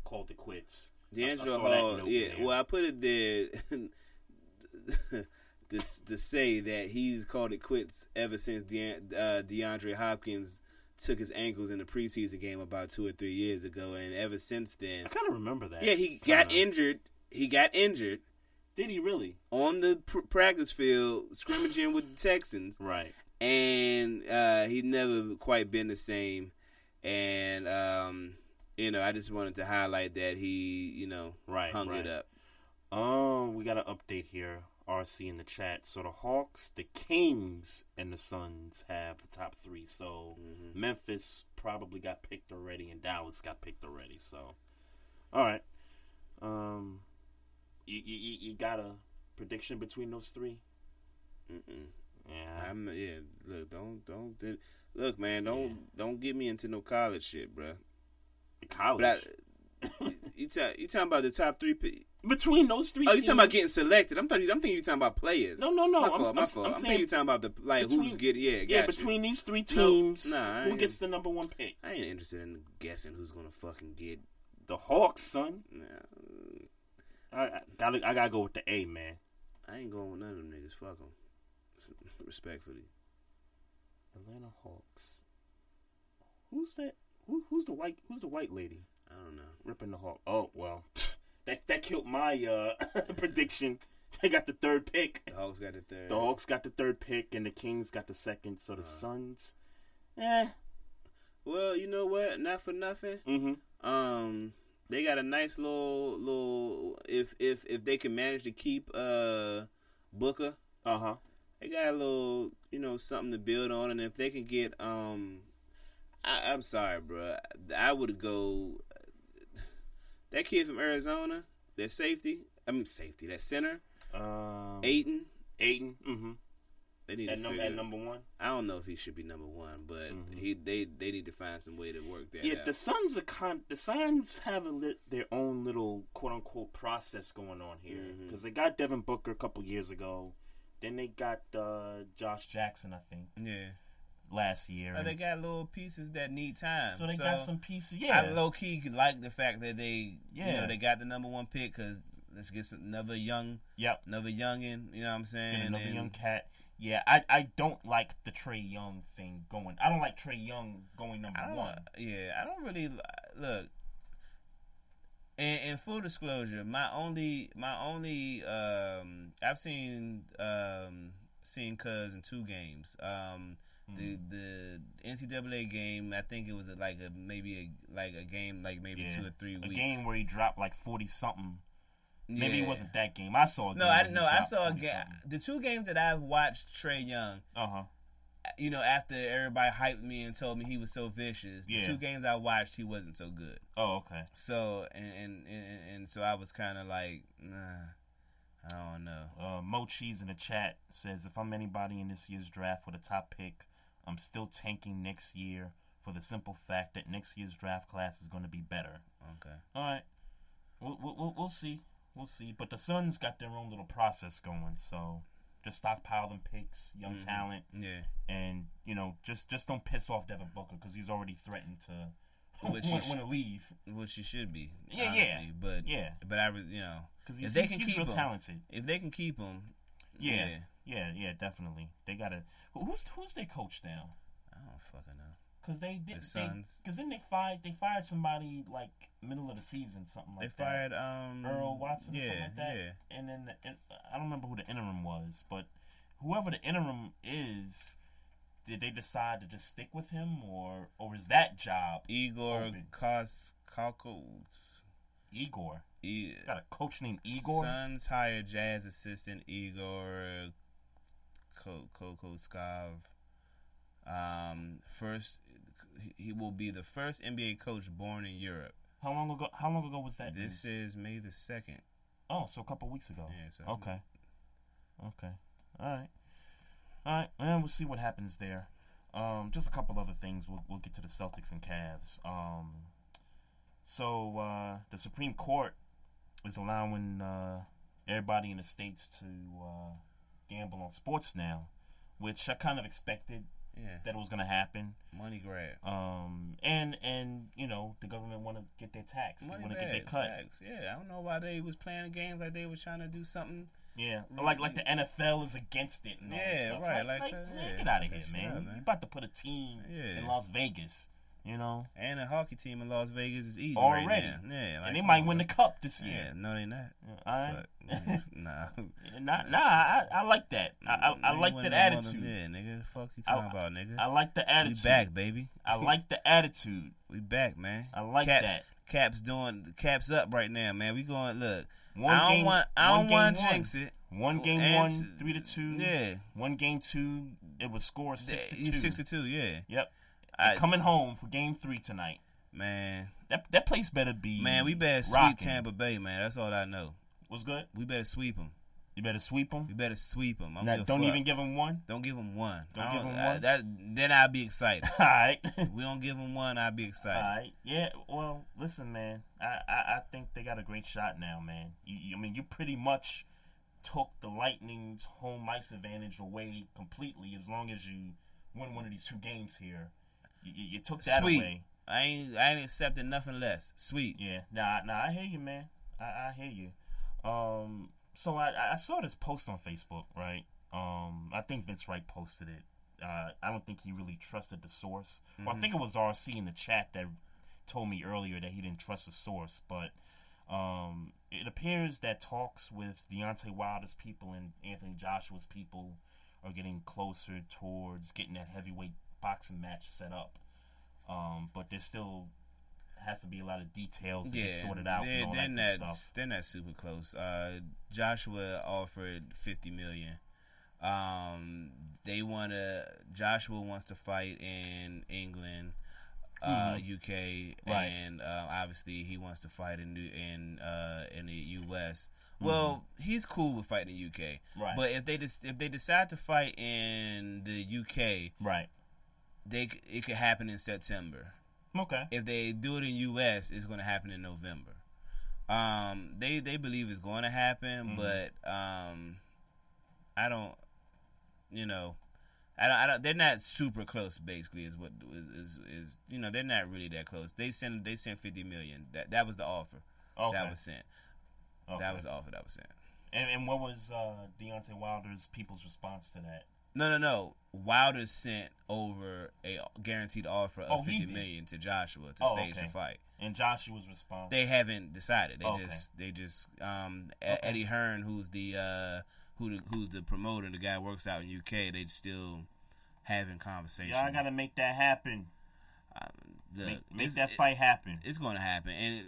called it quits. I- I D'Angelo Hall, yeah. there. Well, I put it there to to say that he's called it quits ever since De- uh, DeAndre Hopkins took his ankles in the preseason game about two or three years ago, and ever since then, I kind of remember that. yeah, he got kinda. injured. He got injured Did he really? on the pr- practice field scrimmaging with the Texans. Right. and uh, he never quite been the same. And um, you know, I just wanted to highlight that he, you know, Right, hung right. it up. Um, we got an update here. RC in the chat. So the Hawks, the Kings, and the Suns have the top three. So Mm-hmm. Memphis probably got picked already, and Dallas got picked already. So, all right. Um, you you, you- got a prediction between those three? Mm-mm. Yeah. I'm yeah. Look, don't don't do- look, man. Don't don't get me into no college shit, bro. College. I, you you talking about the top three? P- between those three. Oh, you talking about getting selected? I'm talking. I'm thinking you talking about players. No, no, no. My I'm- fault, my I'm- fault. I'm I'm, saying you talking about the like who's between- getting. Yeah, yeah. got you. Between these three No, teams, nah, who gets the number one pick? I ain't interested in guessing who's gonna fucking get The Hawks, son. Nah, I, I gotta I gotta go with the A, man. I ain't going with none of them niggas. Fuck them. Respectfully. Atlanta Hawks. Who's that? Who, who's the white? Who's the white lady I don't know. ripping the Hawk? Oh well, that that killed my uh, prediction. They got the third pick. The Hawks got the third. The Hawks got the third pick, and the Kings got the second. So the Suns, eh? Well, you know what? Not for nothing. Mm-hmm. Um, they got a nice little little. If if if they can manage to keep uh Booker, Uh huh. they got a little you know something to build on, and if they can get um, I, I'm sorry, bro. I would go that kid from Arizona, that safety. I mean safety, that center, Um, Ayton. Ayton. Mm-hmm. They need At, to num- figure at number one. I don't know if he should be number one, but he they they need to find some way to work that Yeah, out. the Suns are con- the Suns have a lit- their own little quote unquote process going on here Mm-hmm. because they got Devin Booker a couple years ago, then they got uh, Josh Jackson, I think, yeah. last year. Oh, they got little pieces that need time. So they got some pieces, yeah. I low key like the fact that they, you Yeah. know, they got the number one pick because let's get some, another young, Yep. another youngin. You know what I'm saying? Get another And- young cat. Yeah, I I don't like the Trae Young thing going. I don't like Trae Young going number one. yeah, I don't really look. In, in full disclosure, my only, my only, um, I've seen, um, seen Cuz in two games. Um, the the NCAA game, I think it was like a maybe a like a game like maybe Yeah. two or three a game where he dropped like forty something Maybe Yeah. it wasn't that game. I saw. A No, I know. I saw a 40 game. The two games that I've watched Trae Young. Uh huh. You know, after everybody hyped me and told me he was so vicious, the two games I watched, he wasn't so good. Oh, okay. So and and and, and so I was kind of like, nah, I don't know. Uh, Mo Cheese in the chat says, if I'm anybody in this year's draft with a top pick, I'm still tanking next year for the simple fact that next year's draft class is going to be better. Okay. All right. We'll, we'll, we'll see. We'll see. But the Suns got their own little process going, so just stockpile them picks, young Mhm. talent. Yeah. And, you know, just just don't piss off Devin Booker because he's already threatened to Which he want, sh- want to leave. Which he should be. Yeah, honestly, yeah. But Yeah. but I, was- you know, 'Cause if he's- they he's- can he's keep real him, talented. if they can keep him, Yeah. Yeah, yeah, definitely. They got to. Who's who's their coach now? I don't fucking know. Because they did. The Suns. Because then they fired. They fired somebody like middle of the season, something like that. They fired, um, Earl Watson, or something yeah, like that. yeah. And then the, and I don't remember who the interim was, but whoever the interim is, did they decide to just stick with him, or or is that job Igor open? Kos Igor. E- Got a coach named Igor. Suns hired jazz assistant Igor Ko- Kokoskov. Um, first, he will be the first NBA coach born in Europe. How long ago? How long ago was that? This is May the second. Oh, so a couple weeks ago. Yeah. So Okay. Okay. All right. All right. And we'll see what happens there. Um, just a couple other things. We'll we'll get to the Celtics and Cavs. Um, so uh, the Supreme Court is allowing uh, everybody in the states to uh, gamble on sports now, which I kind of expected Yeah. that it was going to happen. Money grab. Um, and and you know the government want to get their tax. Money want to get their cut. bags. Yeah, I don't know why they was playing games like they was trying to do something. Yeah, like like the NFL is against it. And all Yeah, right, Like, like like, that, yeah. get out of here, man. up, You man. about to put a team Yeah. in Las Vegas. You know, And a hockey team in Las Vegas is eating already. right. Yeah, like, and they might win the cup this year. Yeah, no, they not. Right. Fuck. nah. Nah, nah, I, I like that. I, I, I like that attitude. Yeah, nigga. Fuck you I- talking about, nigga. I like the attitude. We back, baby. I like the attitude. We back, man. I like Caps, that. Caps doing caps up right now, man. We going look. One I don't game, want. I one don't game want jinx it. One game And one, three to two. Yeah. One game two, it was score six to Yeah, two. Six to two. Yeah. Yep. I- coming home for game three tonight. Man, That that place better be man, we better sweep rocking. Tampa Bay, man. That's all I know. What's good? We better sweep them. You better sweep them. We better sweep them. Now, don't even give them one. Don't give them one. Don't give 'em I- one? that, then I'll be excited. All right. we don't give them one, I'll be excited. All right. Yeah. Well, listen, man. I, I I think they got a great shot now, man. You, you I mean, you pretty much took the Lightning's home ice advantage away completely. As long as you win one of these two games here, you, you, took that Sweet. away. I ain't. I ain't accepting nothing less. Sweet. Yeah. Nah, nah. I hear you, man. I, I hear you. Um. So I I saw this post on Facebook, right? Um. I think Vince Wright posted it. Uh. I don't think he really trusted the source. Well, I Mhm. think it was RC in the chat that told me earlier that he didn't trust the source, but. Um, it appears that talks with Deontay Wilder's people and Anthony Joshua's people are getting closer towards getting that heavyweight boxing match set up. Um, but there still has to be a lot of details to get sorted out They're, and all they're that stuff. They're not super close. Uh, Joshua offered fifty million. Um, they want to. Joshua wants to fight in England, uh, Mhm. UK, Right. and uh, obviously he wants to fight in New, in uh, in the US. Mhm. Well, he's cool with fighting in UK, Right. But if they if they decide to fight in the UK, right, they it could happen in September. Okay. If they do it in US, it's going to happen in November. Um, they they believe it's going to happen, Mhm. but um, I don't. You know, I don't, I don't. They're not super close. Basically, is what is, is is you know they're not really that close. They sent they sent fifty million. That that was the offer. Okay. That was sent. Okay. That was the offer that was sent. And, and what was uh, Deontay Wilder's people's response to that? No, no, no. Wilder sent over a guaranteed offer of Oh, fifty million to Joshua to Oh, stage okay. the fight. And Joshua's response? They haven't decided. They Okay. just they just um Okay. Eddie Hearn, who's the uh who the, who's the promoter, the guy who works out in UK. They still having conversation. Y'all got to make that happen. the, make make that it- fight happen. It's going to happen, and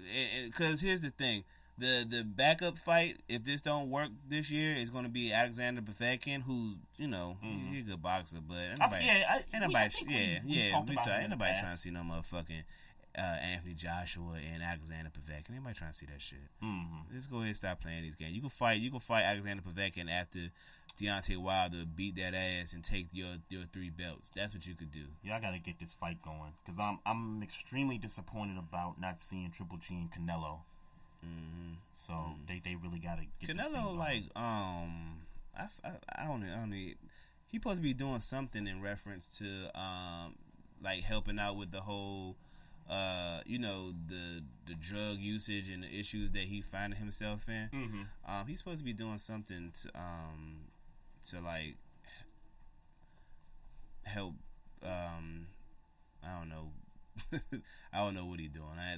because here's the thing: the the backup fight, if this don't work this year, is going to be Alexander Povetkin, who's you know Mhm. he's a good boxer, but I- yeah, I- ain't we- yeah, we've- we've yeah, we about talk- him ain't in the nobody trying to see no motherfucking uh, Anthony Joshua and Alexander Povetkin. Anybody trying to see that shit? Mhm. Let's go ahead and stop playing these games. You can fight, you can fight Alexander Povetkin after Deontay Wilder beat that ass and take your your three belts. That's what you could do. Yeah, I gotta get this fight going because I'm I'm extremely disappointed about not seeing Triple G and Canelo. Mm-hmm. So they, they really gotta get this thing Canelo, like, um, I, I, I don't, I don't need. He supposed to be doing something in reference to, um, like helping out with the whole, uh, you know, the the drug usage and the issues that he finding himself in. Mhm. Um, he's supposed to be doing something to, um, to like help. Um, I don't know. I don't know what he's doing. I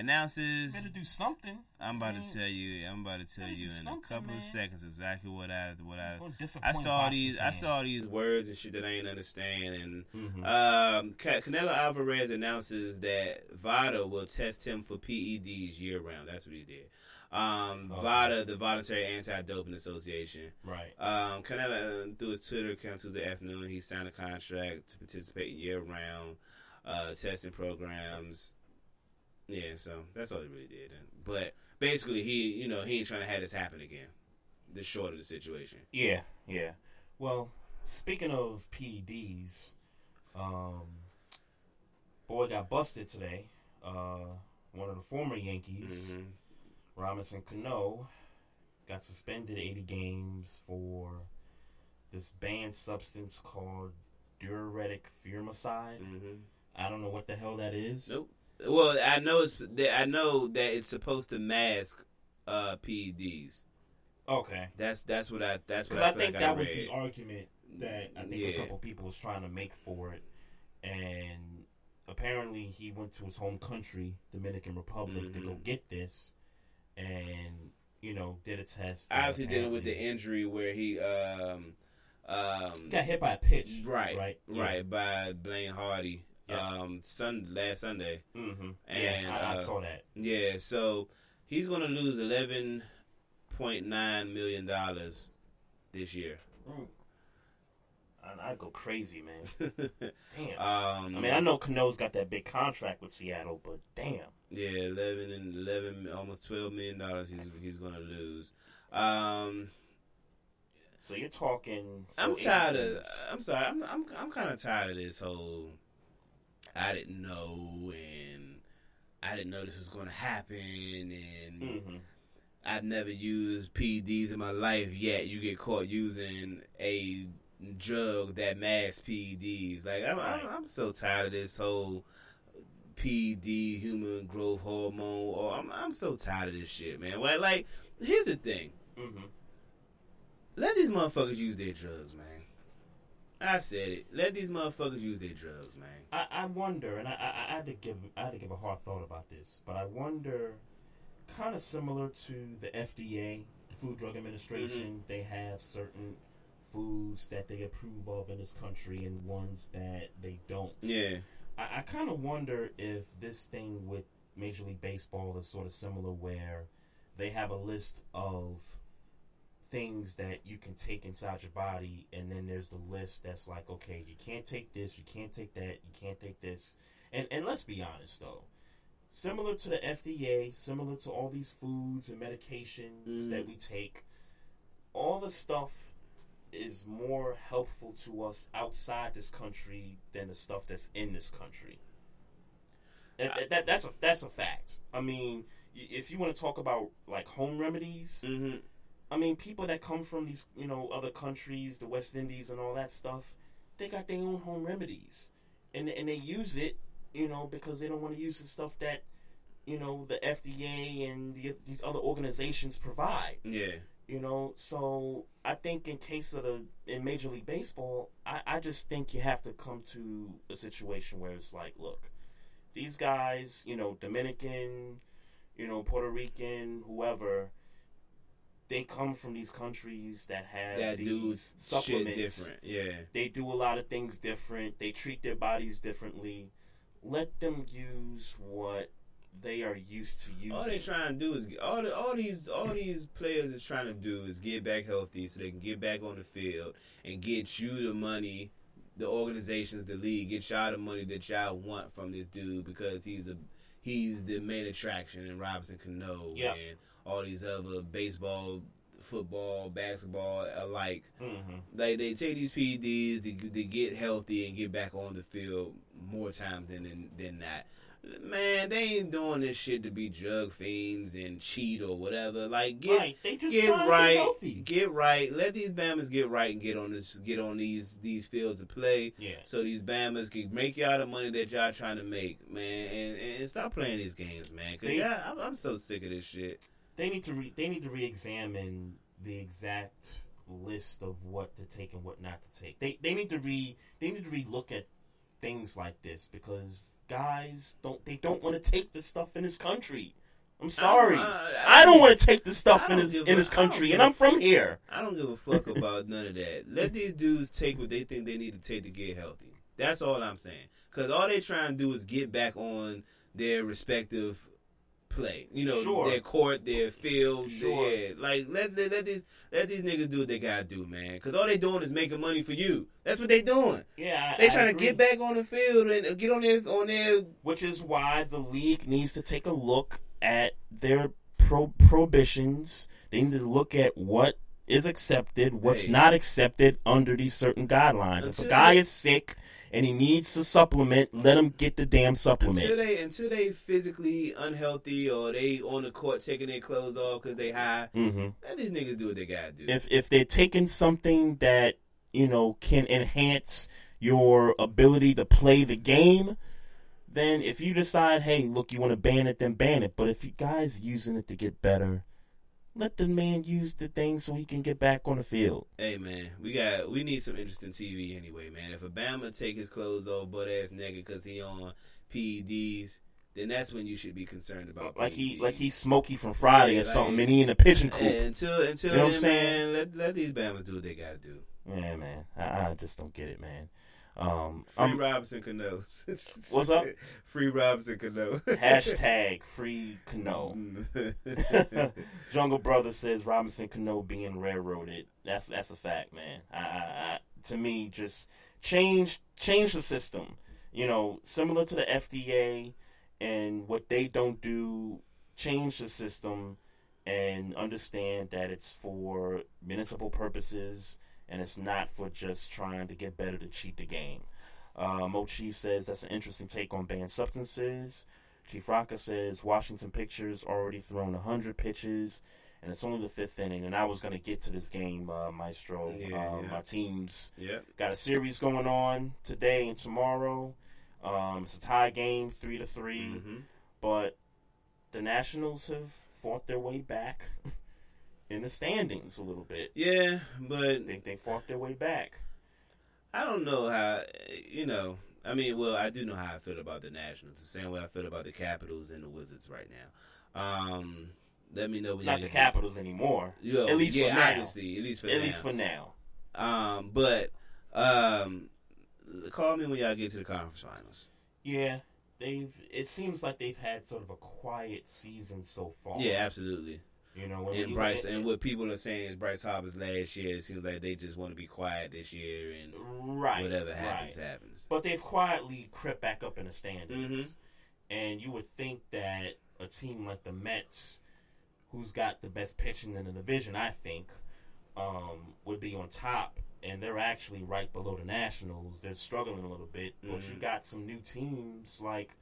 announces. better do something. I'm about to tell you. I'm about to tell you in a couple of seconds exactly what I what I I saw these I saw these words and shit that I ain't understand. And Mhm. um, Canelo Alvarez announces that VADA will test him for PEDs year round. That's what he did. Um, Okay. VADA, the Voluntary Anti-Doping Association. Right. Um, Canelo, uh, through his Twitter account Tuesday afternoon, he signed a contract to participate year round uh, testing programs. Yeah, so that's all he really did. But basically, he, you know, he ain't trying to have this happen again. The short of the situation. Yeah, yeah. Well, speaking of PEDs, um, boy got busted today. Uh, one of the former Yankees, Mhm. Robinson Cano, got suspended 80 games for this banned substance called diuretic furosemide. Mm-hmm. I don't know what the hell that is. Nope. Well, I know it's that I know that it's supposed to mask uh, PEDs. Okay. That's that's what I that's what I, I think like that I was the argument that I think Yeah. a couple people was trying to make for it, and apparently he went to his home country, Dominican Republic, to go Mhm. get this, and you know did a test. Obviously dealing with the injury where he um um Got hit by a pitch. right Right, right yeah. by Blaine Hardy um sun last Sunday Mhm. and Yeah, I- I uh, saw that. yeah so he's gonna lose eleven point nine million dollars this year I, I go crazy, man. damn. Um, I mean, I know Cano's got that big contract with Seattle, but damn. Yeah, eleven and eleven, almost twelve million dollars. He's he's going to lose. Um, So you're talking. so I'm tired of. I'm sorry. I'm I'm I'm kind of tired of this whole. I didn't know, and I didn't know this was going to happen, and Mhm. I've never used PEDs in my life yet. You get caught using a drug that masks PEDs. Like I'm, I'm, I'm so tired of this whole PED, human growth hormone. Or I'm, I'm so tired of this shit, man. Like, like here's the thing. Mhm. Let these motherfuckers use their drugs, man. I said it. Let these motherfuckers use their drugs, man. I, I wonder, and I, I, I had to give I had to give a hard thought about this, but I wonder, kind of similar to the FDA, the Food Drug Administration, mm-hmm. they have certain foods that they approve of in this country and ones that they don't. Yeah. I, I kind of wonder if this thing with Major League Baseball is sort of similar, where they have a list of things that you can take inside your body, and then there's the list that's like, okay, you can't take this, you can't take that, you can't take this. And and let's be honest though, similar to the FDA, similar to all these foods and medications Mhm. that we take, all the stuff is more helpful to us outside this country than the stuff that's in this country. And that, that- that's a that's a fact. I mean, if you want to talk about like home remedies, Mm-hmm. I mean, people that come from these you know other countries, the West Indies and all that stuff, they got their own home remedies, and and they use it, you know, because they don't want to use the stuff that you know the FDA and the, these other organizations provide. Yeah. You know, so I think in case of the in Major League Baseball, I, I just think you have to come to a situation where it's like, look, these guys, you know, Dominican, you know, Puerto Rican, whoever, they come from these countries that have That these shit supplements. different, yeah. They do a lot of things different. They treat their bodies differently. Let them use what they are used to using. All they trying to do is all the, all these all these players is trying to do is get back healthy so they can get back on the field and get you the money, the organizations, the league, get y'all the money that y'all want from this dude because he's a he's the main attraction in Robinson Cano Yep. and all these other baseball, football, basketball alike. Mhm. Like they take these PEDs to, to get healthy and get back on the field more times than than, than not. Man, they ain't doing this shit to be drug fiends and cheat or whatever. Like get Right, they just get to get right, healthy. get right. Let these Bammers get right and get on this, get on these these fields of play. Yeah. So these Bammers can make y'all the money that y'all trying to make, man, and, and stop playing these games, man. Cause They- yeah, I'm, I'm so sick of this shit. They need to re- they need to re-examine the exact list of what to take and what not to take. They they need to re they need to re-look at things like this because guys don't they don't want to take the stuff in this country. I'm sorry, I I don't- don't, I don't- want to take the stuff in this in this country, and I'm from fuck. here. I don't give a fuck about none of that. Let these dudes take what they think they need to take to get healthy. That's all I'm saying. Because all they trying to do is get back on their respective play. You know, Sure. their court, their field. Sure. Yeah, like let, let let these let these niggas do what they gotta do, man. Because all they doing is making money for you. That's what they doing. Yeah, I- they trying to get back on the field and get on their on their. Which is why the league needs to take a look at their pro- prohibitions. They need to look at what is accepted, what's Hey. not accepted under these certain guidelines. if a guy is sick and he needs a supplement, let him get the damn supplement. Until they until they physically unhealthy or they on the court taking their clothes off because they high. Mhm. Let these niggas do what they gotta do. if if they're taking something that you know can enhance your ability to play the game, then if you decide, hey, look, you want to ban it, then ban it. But if you guys using it to get better, let the man use the thing so he can get back on the field. Hey man, we got we need some interesting TV anyway, man. If Obama take his clothes off, butt ass nigga, because he on PEDs, then that's when you should be concerned about. Like he like he's Smokey from Friday Yeah, or something, like- and he in a pigeon coop. Until until You know what then, I'm saying? man, let let these Bammers do what they gotta do. Yeah, man, I, I just don't get it, man. Um, Free I'm- Robinson Cano. What's up? Free Robinson Cano. Hashtag free Cano. Jungle Brother says Robinson Cano being railroaded. That's that's a fact, man. I, I, I, to me, just change change the system. You know, similar to the FDA and what they don't do. Change the system and understand that it's for municipal purposes and it's not for just trying to get better to cheat the game. Uh, Mochi says that's an interesting take on banned substances. Chief Rocka says Washington Pictures already thrown 100 pitches, and it's only the fifth inning. And I was going to get to this game, uh, Maestro. Yeah, uh, yeah. My team's Yep. got a series going on today and tomorrow. Um, it's a tie game, three to 3 Mm-hmm. but the Nationals have fought their way back in the standings a little bit. Yeah, but they they fought their way back. I don't know how you know. I mean, well, I do know how I feel about the Nationals. The same way I feel about the Capitals and the Wizards right now. Um, let me know when Not the Capitals anymore. Yo, At least yeah, for now. at least for At now. least for now. Um, but um, call me when y'all get to the conference finals. Yeah, they've. It seems like they've had sort of a quiet season so far. Yeah, absolutely. You know, when and Bryce, and what people are saying is Bryce Harper's last year. It seems like they just want to be quiet this year, and right, whatever happens, right. happens. But they've quietly crept back up in the standings, Mhm. and you would think that a team like the Mets, who's got the best pitching in the division, I think, um, would be on top. And they're actually right below the Nationals. They're struggling a little bit, but you Mhm. got some new teams like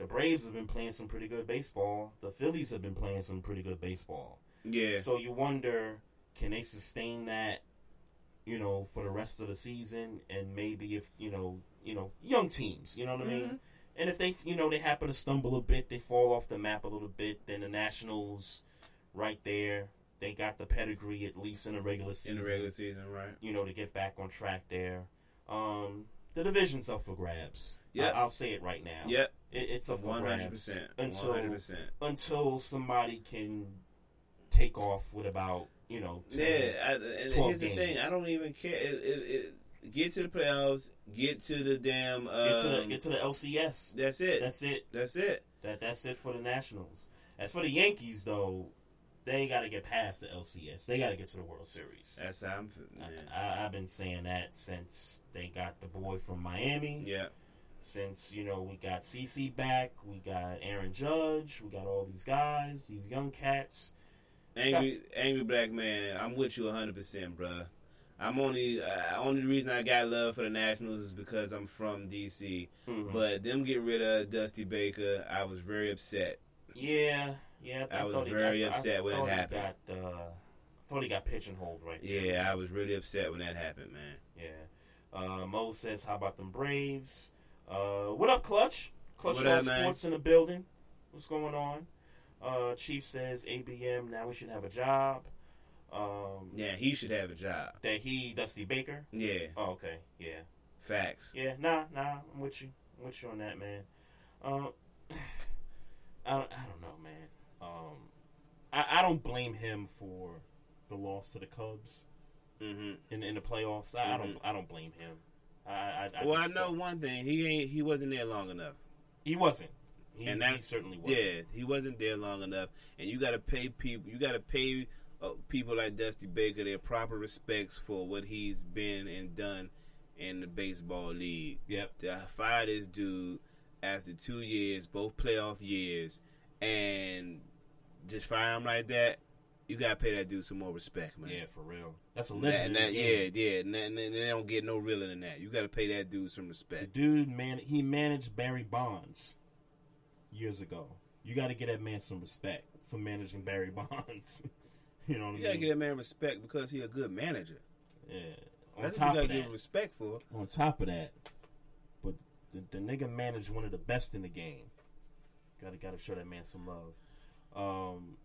the Braves have been playing some pretty good baseball. The Phillies have been playing some pretty good baseball. Yeah. So you wonder, can they sustain that, you know, for the rest of the season? And maybe if you know, you know, young teams, you know what I mean. Mhm. And if they, you know, they happen to stumble a bit, they fall off the map a little bit, then the Nationals, right there, they got the pedigree at least in the regular season. In the regular season, right? You know, to get back on track there. Um, the division's up for grabs. Yep. I, will say it right now. Yep. It, it's up for 100%, until 100%. until somebody can take off with about you know 10, Yeah, I, and 12 here's the thing: I don't even care. It, it, it, get to the playoffs, get to the damn. Um, Get to the- get to the LCS. That's it. That's it. That's it. That that's it for the Nationals. As for the Yankees, though, they got to get past the LCS. They got to get to the World Series. That's how I'm. I, I've been saying that since they got the boy from Miami. Yeah. Since you know we got CC back, we got Aaron Judge, we got all these guys, these young cats. Angry, angry black man. I'm with you 100, percent bruh. I'm only uh, only reason I got love for the Nationals is because I'm from DC. Mhm. But them get rid of Dusty Baker, I was very upset. Yeah, yeah. I was very got, upset I when it happened. Got, uh, thought he got pigeonholed right there. Yeah, I was really upset when that happened, man. Yeah. Uh, Mo says, "How about them Braves?" Uh, what up, Clutch? Clutch What up. Sports in the building. What's going on? Uh, Chief says, "ABM, now we should have a job." Um, Yeah, he should have a job. that he Dusty Baker. Yeah, Oh, okay. Yeah. facts. Yeah. Nah, nah. I'm with you. I'm with you on that, man. Um, I don't, I don't know, man. Um, I, I don't blame him for the loss to the Cubs mm-hmm. in in the playoffs. I, I don't Mhm. I don't blame him. I, I, I Well, I know one thing. He ain't. He wasn't there long enough. he wasn't. He, and he that's certainly wasn't. Yeah, he wasn't there long enough. And you got to pay people. You got to pay uh, people like Dusty Baker their proper respects for what he's been and done in the baseball league. Yep. To fire this dude after two years, both playoff years, and just fire him like that. You gotta pay that dude some more respect, man. Yeah, for real. That's a legend. that- in the yeah, yeah. And, that- and they don't get no realer than that. You gotta pay that dude some The respect. dude, man, he managed Barry Bonds years ago. You got to get that man some respect for managing Barry Bonds. you know what You I gotta get that man respect because he a good manager. yeah. On That's top what you gotta that, give respect for. on top of that, but the, the nigga managed one of the best in the game. Got to got to show that man some love. Um,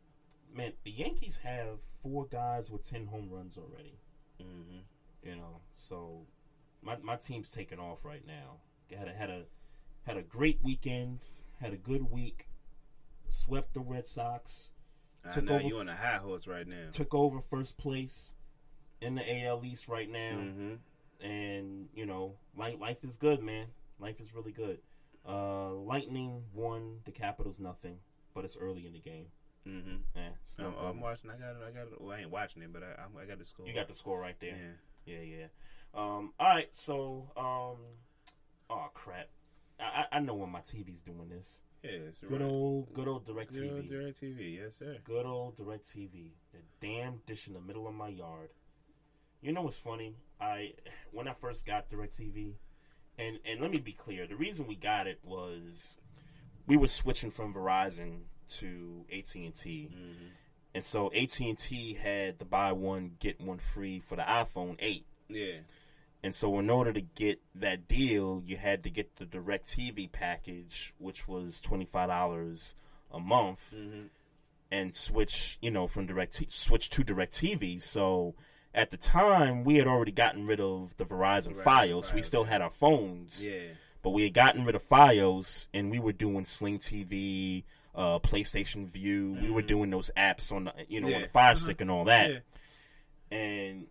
man, the Yankees have four guys with ten home runs already. Mm-hmm. You know, so my my team's taking off right now. Had a had a had a great weekend. Had a good week. Swept the Red Sox. I Took know over- you on a high horse right now. Took over first place in the AL East right now. Mm-hmm. And you know, life life is good, man. Life is really good. Uh, Lightning won. The Capitals nothing. But it's early in the game. Mm-hmm. Yeah, no I'm. I'm watching. I got. it. I got. it. Well, I ain't watching it, but I, I'm- I got the score. You got the score right there. Yeah. Yeah, yeah. Um, all right, so um, oh crap, I I know when my TV's doing this. Yeah. Good right. old, good old Direct Good old TV. Direct TV. Yes, sir. Good old Direct TV. The damn dish in the middle of my yard. You know what's funny? I when I first got Direct TV, and and let me be clear, the reason we got it was we were switching from Verizon to AT and T, and so AT and T had the buy one get one free for the iPhone eight. Yeah. And so, in order to get that deal, you had to get the Direct TV package, which was twenty five dollars a month, Mm-hmm. and switch, you know, from Direct T- switch to Direct TV. So, at the time, we had already gotten rid of the Verizon, Verizon FiOS. We still had our phones, Yeah. but we had gotten rid of FiOS, and we were doing Sling TV, uh, PlayStation Vue. We were doing those apps on the, you know, on Mm-hmm. The Fire Uh-huh. Stick and all that Yeah. and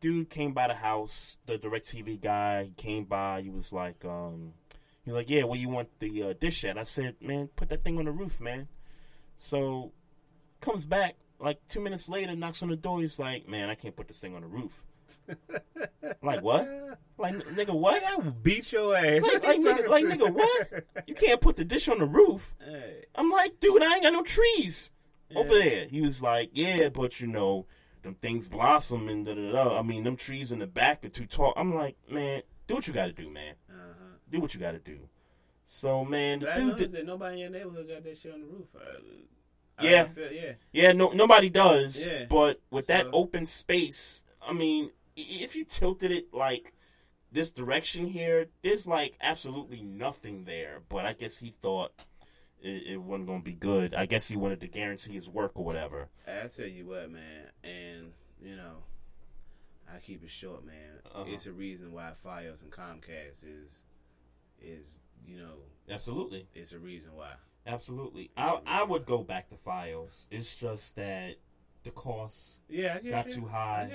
dude came by the house the direct tv guy he came by he was like um he was like yeah where you want the uh, dish at i said man put that thing on the roof man so comes back like two minutes later knocks on the door he's like man i can't put this thing on the roof like what like nigga what I will beat your ass. like, like, nigga, like nigga what you can't put the dish on the roof Hey. I'm like, dude, I ain't got no trees over there. He was like, yeah, but you know, them things blossom and da da da. I mean, them trees in the back are too tall. I'm like, man, do what you got to do, man. Uh-huh. Do what you got to do. So, man, the dude, did, that nobody in your neighborhood got that shit on the roof. I, I Yeah. feel- yeah. yeah, no, nobody does. Yeah. But with that open space, I mean, if you tilted it like this direction here, there's like absolutely nothing there. But I guess he thought it, it wasn't gonna be good. I guess he wanted to guarantee his work or whatever. I tell you what, man, and you know, I keep it short, man. Uh-huh. It's a reason why FiOS and Comcast is is you know Absolutely. it's a reason why. Absolutely. I I would go back to FiOS. It's just that the cost Yeah, got you. too high.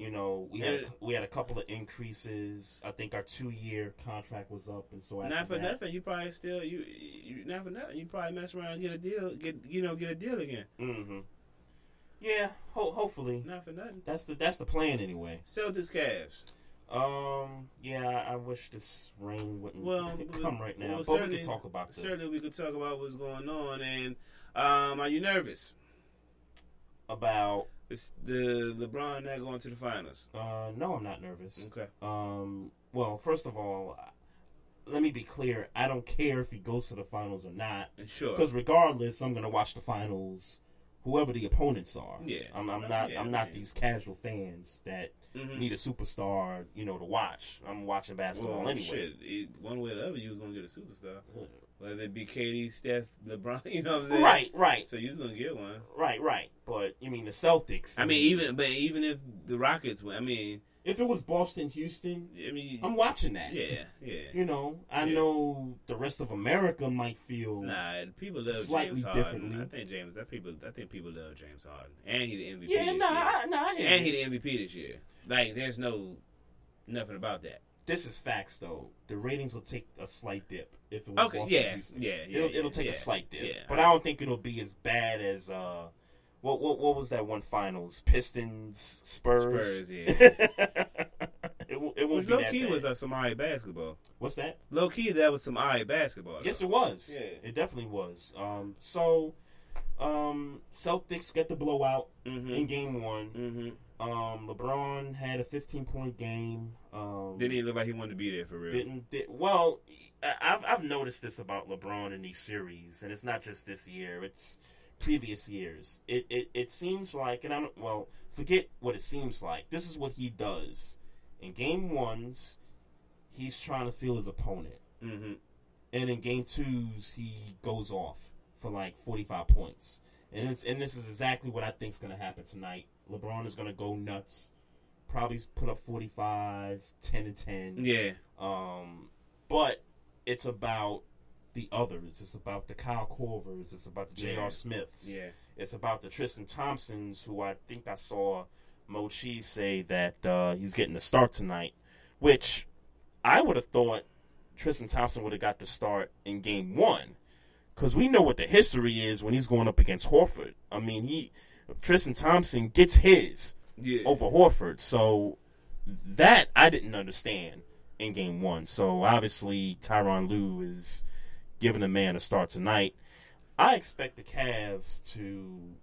You. Know, we had a, we had a couple of increases. I think our two year contract was up, and so after Not for that, nothing, you probably still you, you not for nothing. You probably mess around and get a deal, get you know get a deal again. Mm-hmm. Yeah, ho- hopefully. Not for nothing. That's the that's the plan anyway. Celtics Cavs. Um, yeah, I, wish this rain wouldn't Well, come right now, well, but we could talk about Certainly, we could talk about what's going on. And um, are you nervous about it's the LeBron not going to the finals? Uh, no, I'm not nervous. Okay. Um, well, first of all, let me be clear. I don't care if he goes to the finals or not. Sure. Because regardless, I'm gonna watch the finals, whoever the opponents are. Yeah. I'm, I'm not. Yeah, I'm not yeah. these casual fans that Mhm. need a superstar, you know, to watch. I'm watching basketball Well, anyway. shit, it- one way or the other, you was gonna get a superstar. Whether it be KD, Steph, LeBron, you know what I'm saying? Right, right. So you was gonna get one. Right, right. But you mean the Celtics? I mean, even but even if the Rockets, win, I mean, if it was Boston, Houston, I mean, I'm watching that. Yeah, yeah. You know, I Yeah. know the rest of America might feel Nah, people love slightly James Harden. differently. I think James. That people. I think people love James Harden, and he the MVP. Yeah, nah, year. I- nah, and he the MVP this year. Like, there's no nothing about that. This is facts, though. The ratings will take a slight dip if it was Okay, Boston yeah, Houston. yeah, yeah, It'll, yeah, it'll take yeah, a slight dip, yeah. but I don't think it'll be as bad as uh, what what what was that one finals? Pistons Spurs. Spurs, yeah. it, won't- it won't Which be low that key bad. was uh, some alright basketball. What's that? Low key, that was some alright basketball. though. Yes, it was. Yeah. It definitely was. Um, so, um, Celtics get the blowout Mhm. in game one. Mhm. Um, LeBron had a 15 point game. Um, Didn't even look like he wanted to be there for real. didn't did, well. I've I've noticed this about LeBron in these series, and it's not just this year. It's previous years. It it, it seems like, and I don't well forget what it seems like. This is what he does in game ones. He's trying to feel his opponent, Mm-hmm. and in game twos he goes off for like forty five points. And it's, and this is exactly what I think is going to happen tonight. LeBron is going to go nuts. Probably put up 45, 10 and 10. Yeah. Um, but it's about the others. It's about the Kyle Korvers. It's about the J.R. Yeah. Smiths. Yeah. It's about the Tristan Thompsons, who I think I saw Mochi say that uh, he's getting the start tonight, which I would have thought Tristan Thompson would have got the start in game one. Because we know what the history is when he's going up against Horford. I mean, he Tristan Thompson gets his Yeah. over Horford. So that I didn't understand in game one. So obviously Tyronn Lue is giving the man a start tonight. I expect the Cavs to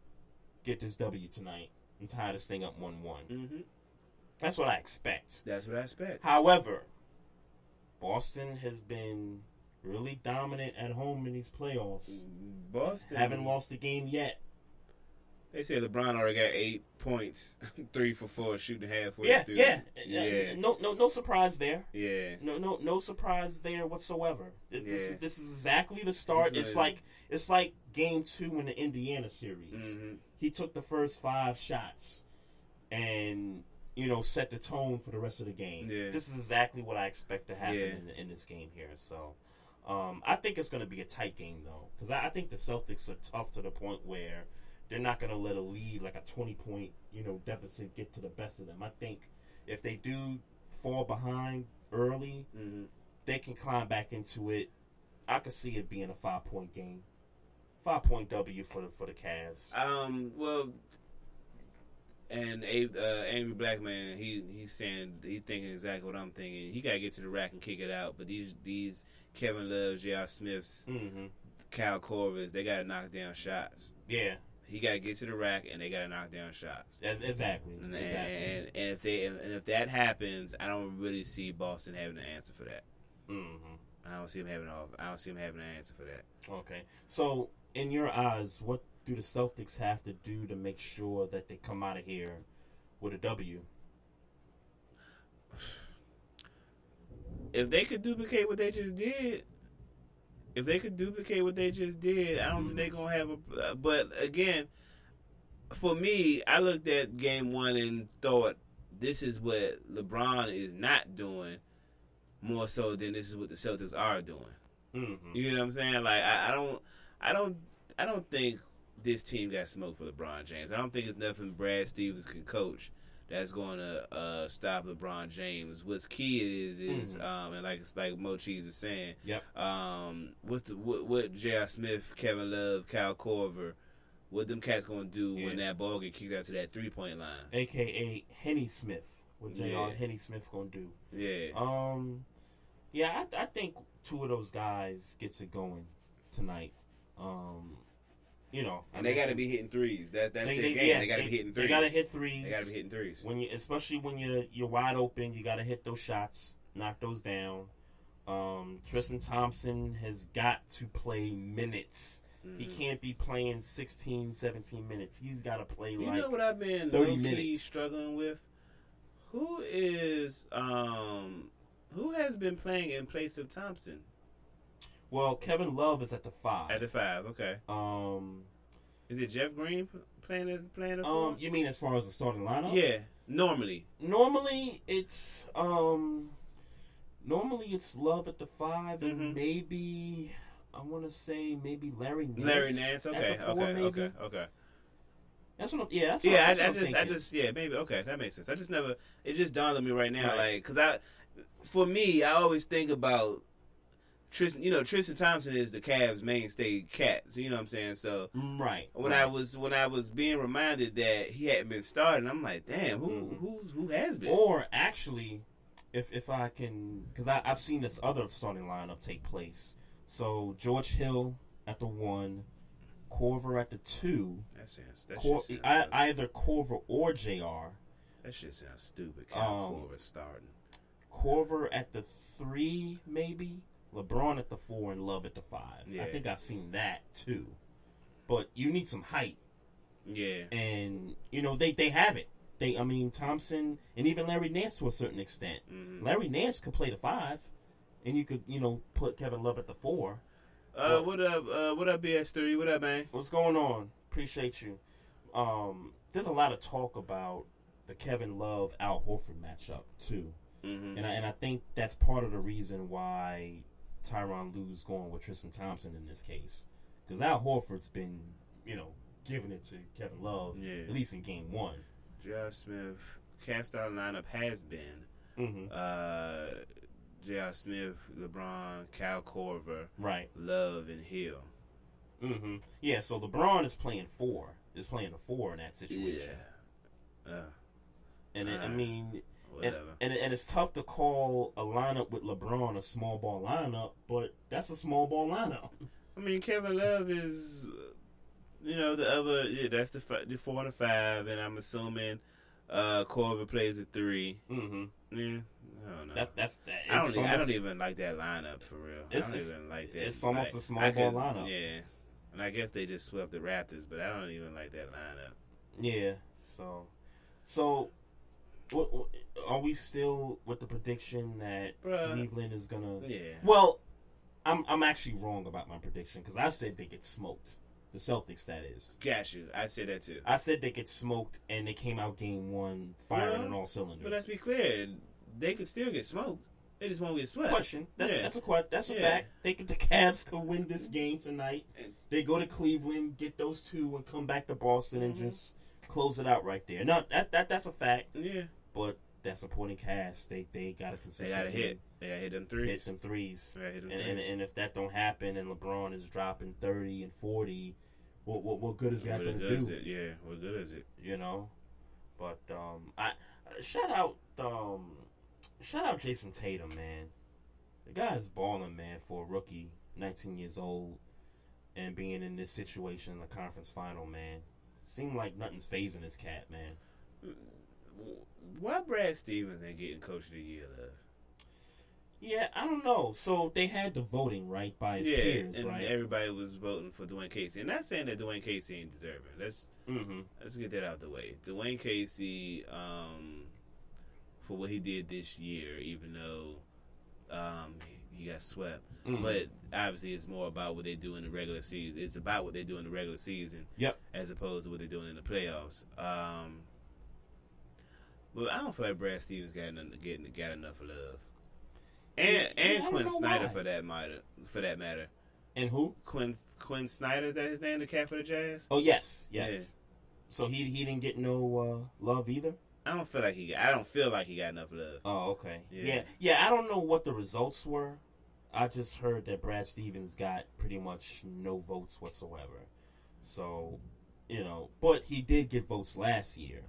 get this W tonight and tie this thing up one one. Mm-hmm. That's what I expect. That's what I expect. However, Boston has been really dominant at home in these playoffs. Boston Haven't lost a game yet. They say LeBron already got eight points, three for four, shooting halfway Yeah, through. yeah, yeah, No, no, no surprise there. yeah. No, no, no surprise there whatsoever. This, Yeah. is this is exactly the start. It's It's like it's like game two in the Indiana series. Mhm. He took the first five shots, and you know set the tone for the rest of the game. Yeah. This is exactly what I expect to happen Yeah. in, in this game here. So, um, I think it's going to be a tight game though, because I, I think the Celtics are tough to the point where they're not going to let a lead like a twenty point you know deficit get to the best of them. I think if they do fall behind early, Mm-hmm. they can climb back into it. I could see it being a five point game, five point W for the for the Cavs. Um. Well, and uh, angry black man, he he's saying he thinking exactly what I'm thinking. He gotta get to the rack and kick it out. But these these Kevin Loves, J.R. Smiths, Mm-hmm. Kyle Korvers, they gotta knock down shots. Yeah, He gotta get to the rack and they gotta knock down shots. Ex- exactly, And, exactly. and, and if they and if that happens, I don't really see Boston having an answer for that. Mm-hmm. I don't see him having off. I don't see him having an answer for that. Okay, so in your eyes, what do the Celtics have to do to make sure that they come out of here with a W? if they could duplicate what they just did, if they could duplicate what they just did, I don't think they're gonna have a. uh, But again, for me, I looked at game one and thought this is what LeBron is not doing, more so than this is what the Celtics are doing. Mm-hmm. You know what I'm saying? Like I, I don't, I don't, I don't think this team got smoked for LeBron James. I don't think it's nothing Brad Stevens can coach that's going to uh, stop LeBron James. What's key is is Mhm. um, and like like Mo Cheese is saying, Yep. Um, what's the what, what J.R. Smith, Kevin Love, Kyle Korver, what them cats going to do when that ball get kicked out to that three point line? aka Henny Smith. What Jr. Yeah. Henny Smith gonna do? Yeah. Um. Yeah, I, I think two of those guys gets it going tonight. Um. You know, I And they got to be hitting threes. That that's They- their they- game. yeah, they got to be hitting threes. they threes. gotta hit threes. They got to be hitting threes. when you, especially when you're you're wide open. You got to hit those shots, knock those down. Um, Tristan Thompson has got to play minutes. He Mhm. can't be playing 16, 17 minutes. He's got to play You like know what I've been 30 minutes. struggling with? Who is um who has been playing in place of Thompson? Well, Kevin Love is at the five. At the five, okay. Um, is it Jeff Green playing playing the? Um, you mean as far as the starting lineup? Yeah, normally. Normally it's um, normally it's Love at the 5 Mm-hmm. and maybe I want to say maybe Larry Nance. Larry Nance, okay, four, okay, maybe. okay, okay. That's what. I'm, yeah, that's what, yeah, that's I, I what I'm just, I just, yeah, maybe, okay, that makes sense. I just never, it just dawned on me right now, Right. like, cause I, for me, I always think about Tristan. You know, Tristan Thompson is the Cavs' mainstay cat. So you know what I'm saying. So right. when right. I was when I was being reminded that he hadn't been starting, I'm like, damn, who Mm-hmm. who who has been? Or actually, if if I can, because I've seen this other starting lineup take place. So George Hill at the one, Korver at the two. That sounds- that Cor- shit I, sounds- either Korver or Jr. That shit sounds stupid. Um, Korver starting. Korver at the three, maybe. LeBron at the four and Love at the five. Yeah. I think I've seen that too. But you need some height. Yeah. And you know, they, they have it. They I mean Thompson and even Larry Nance to a certain extent. Mm-hmm. Larry Nance could play the five and you could, you know, put Kevin Love at the four. Uh, what up? Uh, what up, BS3? What up, man? What's going on? Appreciate you. Um, there's a lot of talk about the Kevin Love Al Horford matchup too, Mhm. and I, and I think that's part of the reason why Tyronn Lue's going with Tristan Thompson in this case, because Al Horford's been you know giving it to Kevin Love Yeah. at least in game one. J.R. Smith, cast out lineup has been Mhm. uh, J.R. Smith, LeBron, Cal Korver, Right. Love, and Hill. hmm Yeah, so LeBron is playing four, is playing the four in that situation. Yeah. Uh, And it, I Uh, mean, whatever. and and it's tough to call a lineup with LeBron a small ball lineup, but that's a small ball lineup. I mean, Kevin Love is, you know, the other. Yeah, that's the the four to five, and I'm assuming uh, Korver plays a 3 Mm-hmm. Yeah, I don't know. That's that's that. I don't. Even, I don't even like that lineup for real. I It's- don't even like that. it's almost Like, a small I ball could- lineup. Yeah, and I guess they just swept the Raptors, but I don't even like that lineup. Yeah. So, so, what, what- are we still with the prediction that Bruh. Cleveland is gonna? Yeah. Well, I'm I'm actually wrong about my prediction because I said they get smoked. The Celtics, that is. Got you. I said that too. I said they get smoked, and they came out game one firing Well, on all cylinders. But let's be clear, they could still get smoked. They just won't get swept. question. That's, Yeah. that's a question. That's a Yeah. fact. They could, the Cavs could win this game tonight. They go to Cleveland, get those two, and come back to Boston and Mhm. just close it out right there. No, that that that's a fact. Yeah. But that supporting cast, they they got to They consistently gotta hit. They gotta hit them threes. hit them threes. They hit them and, and threes. and if that don't happen, and LeBron is dropping thirty and forty, what what, what good is that going to do? it? Yeah. What good is it? You know. But um, I shout out um, shout out Jayson Tatum, man. The guy's balling, man, for a rookie, 19 years old, and being in this situation in the conference final, man. Seemed like nothing's phasing this cat, man. Why Brad Stevens ain't getting Coach of the Year love? Yeah, I don't know. So they had the voting right by his yeah, peers, and right? everybody was voting for Dwane Casey. And not saying that Dwane Casey ain't deserving. Let's Mhm. let's get that out of the way. Dwane Casey, um, for what he did this year, even though um, he got swept, Mhm. but obviously it's more about what they do in the regular season. It's about what they do in the regular season, Yep. as opposed to what they're doing in the playoffs. Um, but I don't feel like Brad Stevens got enough, getting got enough love. And Yeah, yeah, and Quin Snyder why. for that matter. For that matter. And who? Quin Quin Snyder is that his name? The cat for the Jazz. Oh yes, yes. So he he didn't get no uh, love either. I don't feel like he. I don't feel like he got enough love. Oh, okay. Yeah. Yeah. yeah, I don't know what the results were. I just heard that Brad Stevens got pretty much no votes whatsoever. So, you know, but he did get votes last year,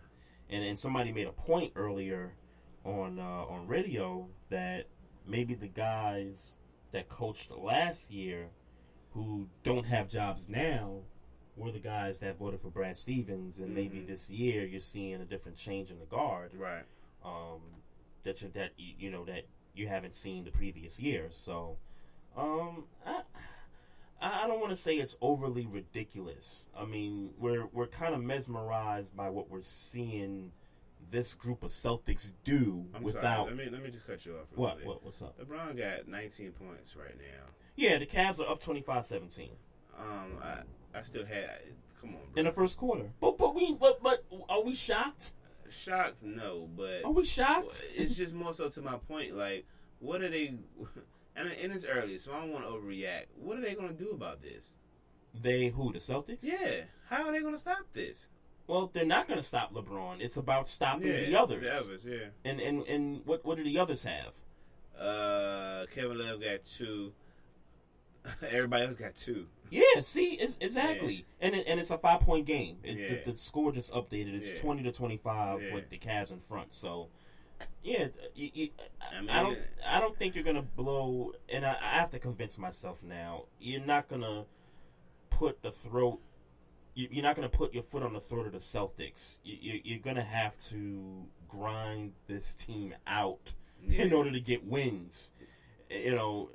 and and somebody made a point earlier on uh, on radio that maybe the guys that coached last year who don't have jobs now were the guys that voted for Brad Stevens, and maybe this year you're seeing a different change in the guard, Right. um, that you, that you, you know that you haven't seen the previous year. So, um, I, I don't want to say it's overly ridiculous. I mean, we're we're kind of mesmerized by what we're seeing this group of Celtics do I'm without. sorry. Let me let me just cut you off. What? What? What's up? LeBron got 19 points right now. Yeah, the Cavs are up 25-17 Um, I I still had. Come on, bro. in the first quarter. But but we but but are we shocked? Shocked? No, but Are we shocked? It's just more so to my point. Like, what are they? And, and it's early, so I don't want to overreact. What are they going to do about this? They who the Celtics? Yeah, how are they going to stop this? Well, they're not going to stop LeBron. It's about stopping Yeah, the others. the others, yeah. And and and what what do the others have? Uh, Kevin Love got two. Everybody else got two. Yeah, see, it's, exactly, and it, and it's a five point game. It, Yeah. the, the score just updated. It's Yeah. twenty to twenty five Yeah. with the Cavs in front. So, yeah, you, you, I, mean- I don't I don't think you're gonna blow. And I, I have to convince myself now. You're not gonna put the throat. You, you're not gonna put your foot on the throat of the Celtics. You, you, you're gonna have to grind this team out in order to get wins. You know,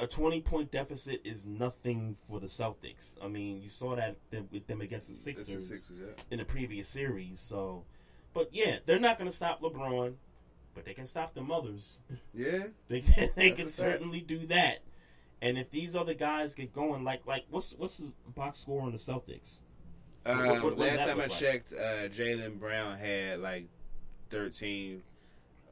a 20 point deficit is nothing for the Celtics. I mean, you saw that with them against the Against the Sixers, Sixers, yeah. in the previous series. So, but yeah, they're not going to stop LeBron, but they can stop the mothers. Yeah, they can, they can fact. certainly do that. And if these other guys get going, like like what's what's the box score on the Celtics? Um, What- what- what last time I like? checked, uh, Jaylen Brown had like 13,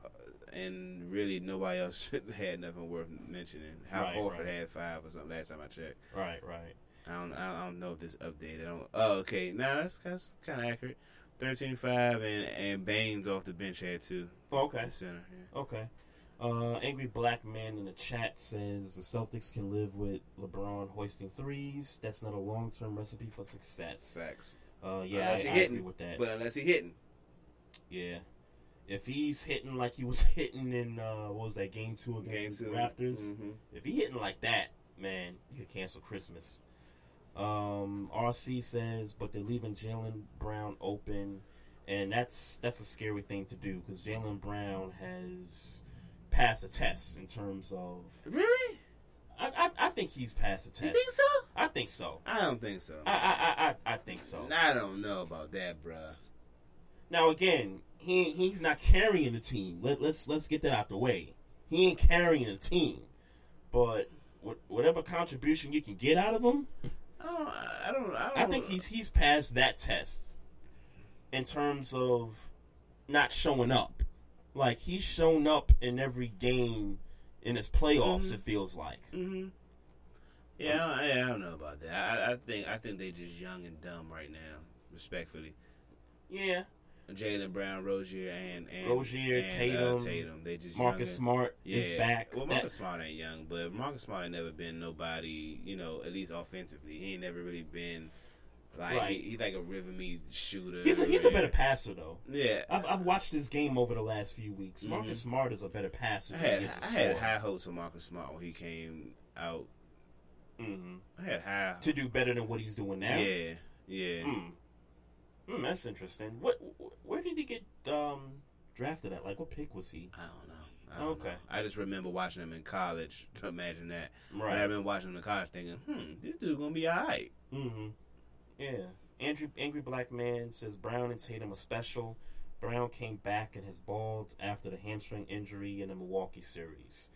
uh, and really nobody else had nothing worth mentioning. How Right, Horford right. had five or something. Last time I checked. Right, right. I don't, I don't know if this updated. I don't, oh, okay. Now that's, that's kind of accurate. 13-5, and and Baynes off the bench had two. Oh, okay. Center. Yeah. Okay. Uh, Angry Black Man in the chat says the Celtics can live with LeBron hoisting threes. That's not a long term recipe for success. Facts. Uh, yeah, Unless I, he I hitting, agree with that. but unless he hitting. Yeah. If he's hitting like he was hitting in uh, what was that game two against Game the two. Raptors, Mhm. if he hitting like that, man, you could cancel Christmas. Um, RC says, but they're leaving Jaylen Brown open, and that's that's a scary thing to do because Jaylen Brown has passed a test in terms of Really? I, I, I think he's passed the test. You think so? I think so. I don't think so. I I, I, I think so. I don't know about that, bruh. Now again, he he's not carrying the team. Let, let's let's get that out the way. He ain't carrying the team, but what, whatever contribution you can get out of him, Oh, I I don't. I, don't I think he's he's passed that test in terms of not showing up. Like he's shown up in every game in his playoffs. Mhm. It feels like. Mm-hmm. Yeah, I, I don't know about that. I, I think I think they just young and dumb right now. Respectfully, Yeah. Jaylen Brown, Rozier, and, and Rozier, and, uh, Tatum, Tatum. They just Marcus young and- Smart is back. Well, That- Marcus Smart ain't young, but Marcus Smart ain't never been nobody. You know, at least offensively, he ain't never really been like Right. he, he's like a rhythm me shooter. He's a, he's a better passer though. Yeah. I've, I've watched this game over the last few weeks. Mhm. Marcus Smart is a better passer. I had he is a I had high hopes for Marcus Smart when he came out. Mhm. I had high to do better than what he's doing now. Yeah, yeah. Hmm. Hmm, that's interesting. What? Where did he get um, drafted at? Like, what pick was he? I don't know. I don't Okay. know. I just remember watching him in college. Imagine that. Right. And I remember watching him in college thinking, hmm, this dude gonna be all right. Mm-hmm. Yeah. Andrew, Angry Black Man says Brown and Tatum are special. Brown came back and has balled after the hamstring injury in the Milwaukee series.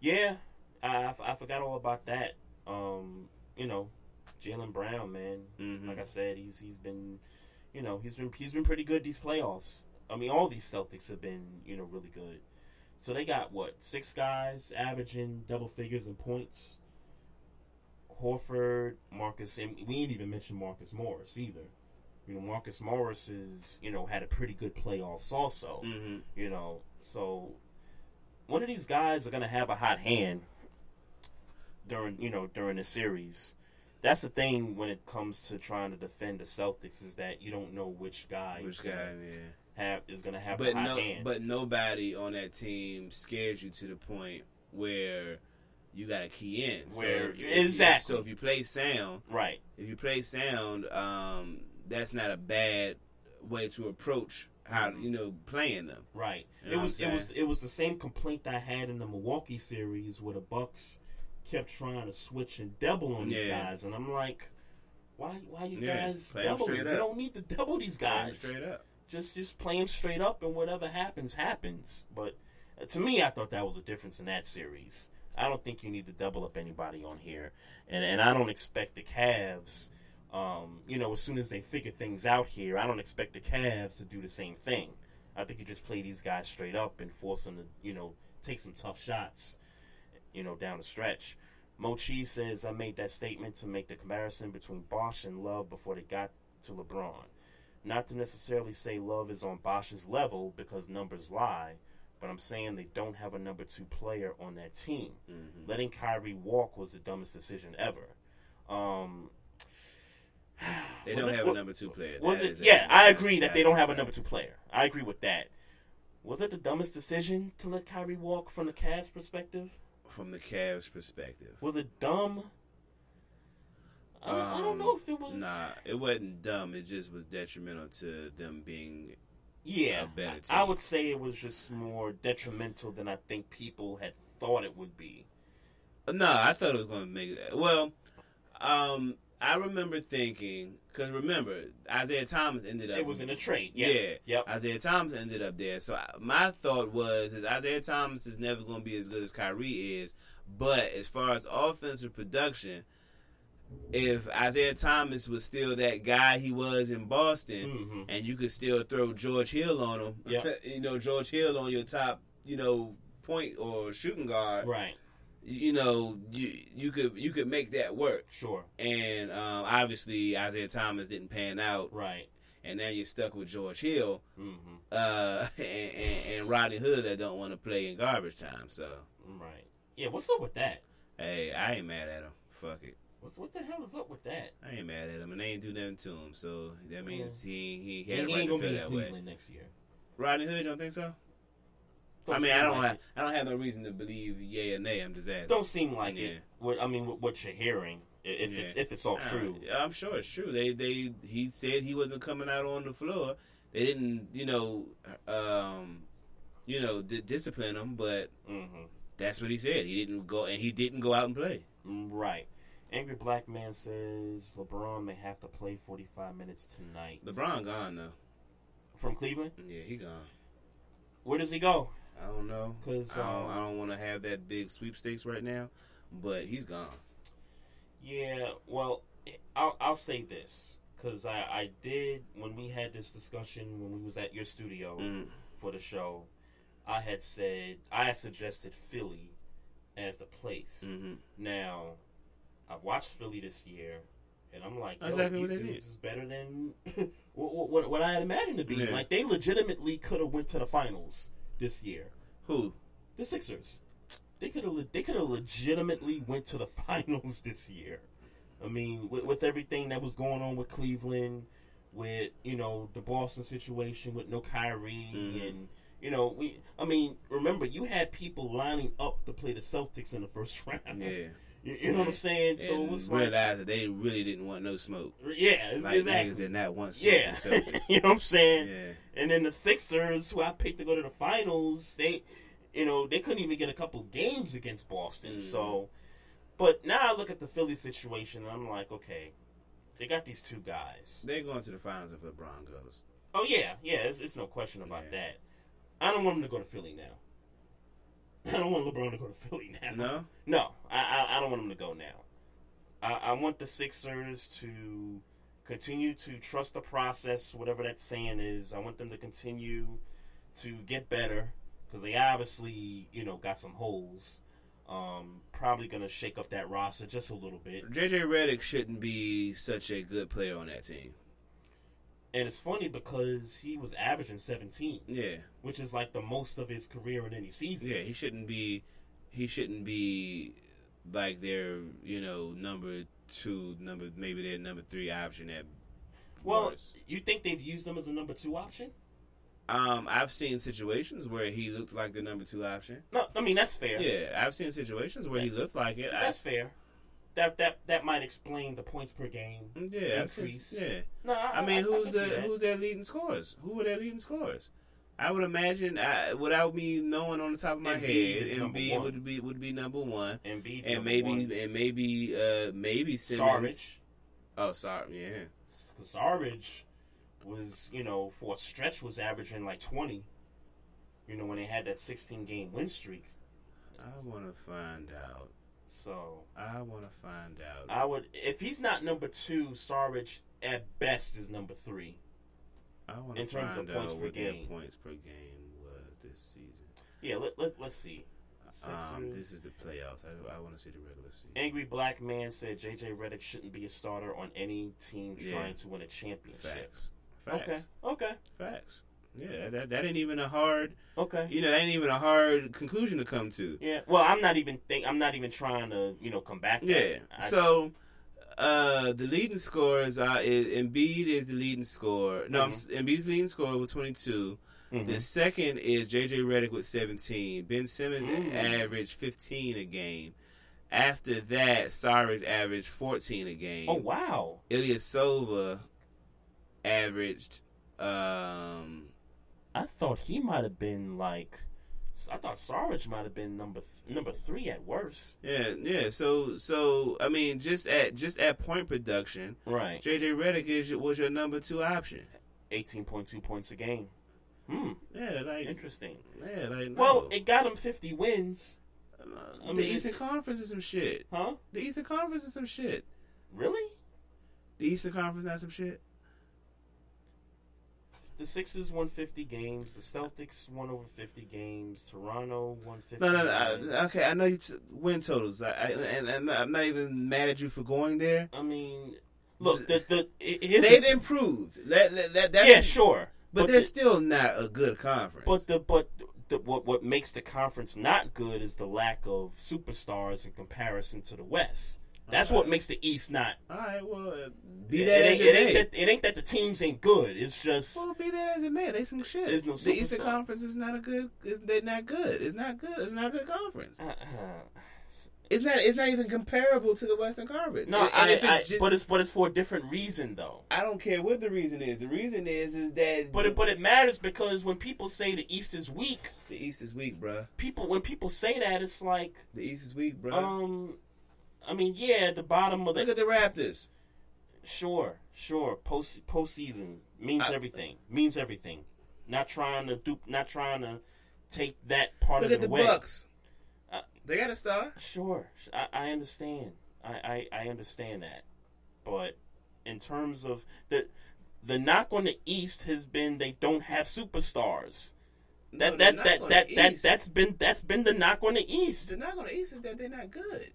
Yeah, I, I forgot all about that. Um, you know, Jaylen Brown, man. Mhm. Like I said, he's he's been, you know, he's been he's been pretty good these playoffs. I mean, all these Celtics have been, you know, really good. So they got what six guys averaging double figures in points. Horford, Marcus, and we ain't even mentioned Marcus Morris either. You know, Marcus Morris is you know had a pretty good playoffs also. Mhm. You know, so one of these guys are gonna have a hot hand during you know during the series. That's the thing when it comes to trying to defend the Celtics is that you don't know which guy Which guy, yeah. have is gonna have but a hot no, hand. but nobody on that team scares you to the point where you got to key in. Where- if you- exactly. So if you play sound, right? If you play sound, um, that's not a bad way to approach how you know playing them. Right. You it was it was it was the same complaint I had in the Milwaukee series where the Bucks kept trying to switch and double on these Yeah. guys, and I'm like, why why you Yeah, guys double? You don't need to double these guys. straight up. Just just play them straight up, and whatever happens happens. But uh, to me, I thought that was a difference in that series. I don't think you need to double up anybody on here, and and I don't expect the Cavs. Um, you know, as soon as they figure things out here, I don't expect the Cavs to do the same thing. I think you just play these guys straight up and force them to, you know, take some tough shots, you know, down the stretch. Mochi says, I made that statement to make the comparison between Bosh and Love before they got to LeBron. Not to necessarily say Love is on Bosh's level because numbers lie, but I'm saying they don't have a number two player on that team. Letting Kyrie walk was the dumbest decision ever. Um, They don't it- have wa- a number two player. Was That it? Yeah, I agree that they don't have a number two player. I agree with that. Was it the dumbest decision to let Kyrie walk from the Cavs' perspective? From the Cavs' perspective, Was it dumb? I don't, I don't know if it was. Um, Nah, it wasn't dumb. It just was detrimental to them being Yeah, a better team. I would say it was just more detrimental than I think people had thought it would be. No, I thought it was going to make it. Well, um, I remember thinking because remember Isaiah Thomas ended up. It was in a trade, yeah. yeah. Isaiah Thomas ended up there. So I, my thought was is Isaiah Thomas is never going to be as good as Kyrie is, but as far as offensive production. If Isaiah Thomas was still that guy he was in Boston, Mhm. and you could still throw George Hill on him, Yeah. you know George Hill on your top, you know, point or shooting guard, Right. You know, you you could you could make that work. Sure. And um, obviously Isaiah Thomas didn't pan out. Right. And now you're stuck with George Hill Mm-hmm. uh, and, and, and Rodney Hood that don't want to play in garbage time. So Right. Yeah. What's up with that? hey, I ain't mad at him. Fuck it. What's what the hell is up with that? I ain't mad at him, and they ain't do nothing to him. So that means he he He, had he a right ain't to gonna be in that way. Cleveland next year. Rodney Hood, you don't think so? Don't I mean, I don't like have it. I don't have no reason to believe yay or nay. I'm just asking. Don't seem like Yeah. it. What I mean, what, what you're hearing, if it's if it's all Uh, true. yeah, I'm sure it's true. They they he said he wasn't coming out on the floor. They didn't, you know, um, you know, di- discipline him, but Mm-hmm. that's what he said. He didn't go and he didn't go out and play. Mm, Right. Angry Black Man says LeBron may have to play 45 minutes tonight. LeBron gone though. From Cleveland? Yeah, he gone. Where does he go? I don't know 'Cause, I don't, um, I don't want to have that big sweepstakes right now, but he's gone. Yeah, well, I'll, I'll say this because I, I did when we had this discussion when we was at your studio Mm. for the show. I had said I had suggested Philly as the place. Mm-hmm. Now, I've watched Philly this year, and I'm like, yo, Exactly these dudes did. is better than what, what, what I had imagined to be. Yeah. Like they legitimately could have went to the finals this year. Who? The Sixers. They could have. They could have legitimately went to the finals this year. I mean, with, with everything that was going on with Cleveland, with you know the Boston situation with no Kyrie, Mhm. and you know we. I mean, remember you had people lining up to play the Celtics in the first round. Yeah. You, you know what I'm saying? So and it was like, realized that they really didn't want no smoke. yeah, it's, Like exactly. niggas did not want smoke. Yeah, with the Celtics. you know what I'm saying. Yeah. And then the Sixers, who I picked to go to the finals, they, you know, they couldn't even get a couple games against Boston. Mm. So, but now I look at the Philly situation, and I'm like, okay, they got these two guys. They're going to the finals if LeBron goes. Oh yeah, yeah, it's, it's no question about that. I don't want them to go to Philly now. I don't want LeBron to go to Philly now. No? no, I I, I don't want him to go now. I, I want the Sixers to continue to trust the process, whatever that saying is. I want them to continue to get better because they obviously, you know, got some holes. Um, probably gonna shake up that roster just a little bit. JJ Redick shouldn't be such a good player on that team. And it's funny because he was averaging 17. Yeah. Which is like the most of his career in any season. Yeah, he shouldn't be. He shouldn't be like their you know number two, number maybe their number three option at. Well, worst. you think they've used him as a number two option? Um, I've seen situations where he looked like the number two option. No, I mean that's fair. Yeah, I've seen situations where he looked like it. I- That's fair. That that that might explain the points per game Yeah, increase. yeah. No, I, I mean, I- I who's can the who's their leading scorers? Who were their leading scorers? I would imagine, I, without me knowing on the top of my Embiid head, Embiid one. would be would be number one, Embiid's and maybe one. and maybe uh maybe Simmons. Sarge. Oh, sorry, yeah. Sarge was, you know, for a stretch was averaging like 20. You know, when they had that 16 game win streak. I want to find out. So I want to find out. I would, if he's not number two, Sarge at best is number three. I want in to terms find of points out per what their game. points per game was this season. Yeah, let, let, let's see. Um, this is the playoffs. I, I want to see the regular season. Angry Black Man said JJ Redick shouldn't be a starter on any team Yeah. trying to win a championship. Facts. Facts. Okay. Okay. Facts. Yeah, that, that ain't even a hard. Okay. You know, that ain't even a hard conclusion to come to. Yeah. Well, I'm not even think I'm not even trying to you know combat that. Yeah. I- so, uh, the leading scorers are is, Embiid is the leading scorer. No, I'm Embiid's leading scorer with 22. Mhm. The second is JJ Redick with 17. Ben Simmons Mm. averaged 15 a game. After that, Sarge averaged 14 a game. Oh wow. Ilyasova averaged um I thought he might have been like. I thought Sarge might have been number th- number three at worst. Yeah, yeah. So, so I mean, just at just at point production, Right. JJ Redick is was your number two option. Eighteen point two points a game. Hmm. Yeah, like Interesting. yeah, like no. Well, it got him fifty wins. I the mean, Eastern Conference is some shit. Huh? The Eastern Conference is some shit. Really? The Eastern Conference not some shit. The Sixers won 50 games. The Celtics won over 50 games. Toronto won 50. No, no, no. I- Okay, I know you t- win totals, I, I, and, and I'm not even mad at you for going there. I mean, look, the the it, They've the- improved. That, that, that, that's- yeah, sure, but, But they're the- still not a good conference. But the but the, what what makes the conference not good is the lack of superstars in comparison to the West. That's what makes the East not. All right, well, uh, be that it as ain't, it it, ain't may. that, it ain't that the teams ain't good. It's just Well, be that as it may, they some shit. There's no the Eastern. Conference is not a good. They're not good. It's not good. It's not a good conference. Uh, It's not. It's not even comparable to the Western Conference. no, And- and I, it's I, ju- but it's but it's for a different reason though. I don't care what the reason is. The reason is is that But it, but it matters because when people say the East is weak, the East is weak, bruh. people when people say that it's like The East is weak, bruh. um, I mean yeah, the bottom of the Look at the Raptors. Sure, sure. Post postseason means I- everything. Means everything. Not trying to do. Not trying to take that part Look of it the away. Bucks. Uh, They got a star. Sure, I, I understand. I, I I understand that, but in terms of the the knock on the East has been they don't have superstars. That's No, the that that, that, that that's been that's been the knock on the East. The knock on the East is that they're not good.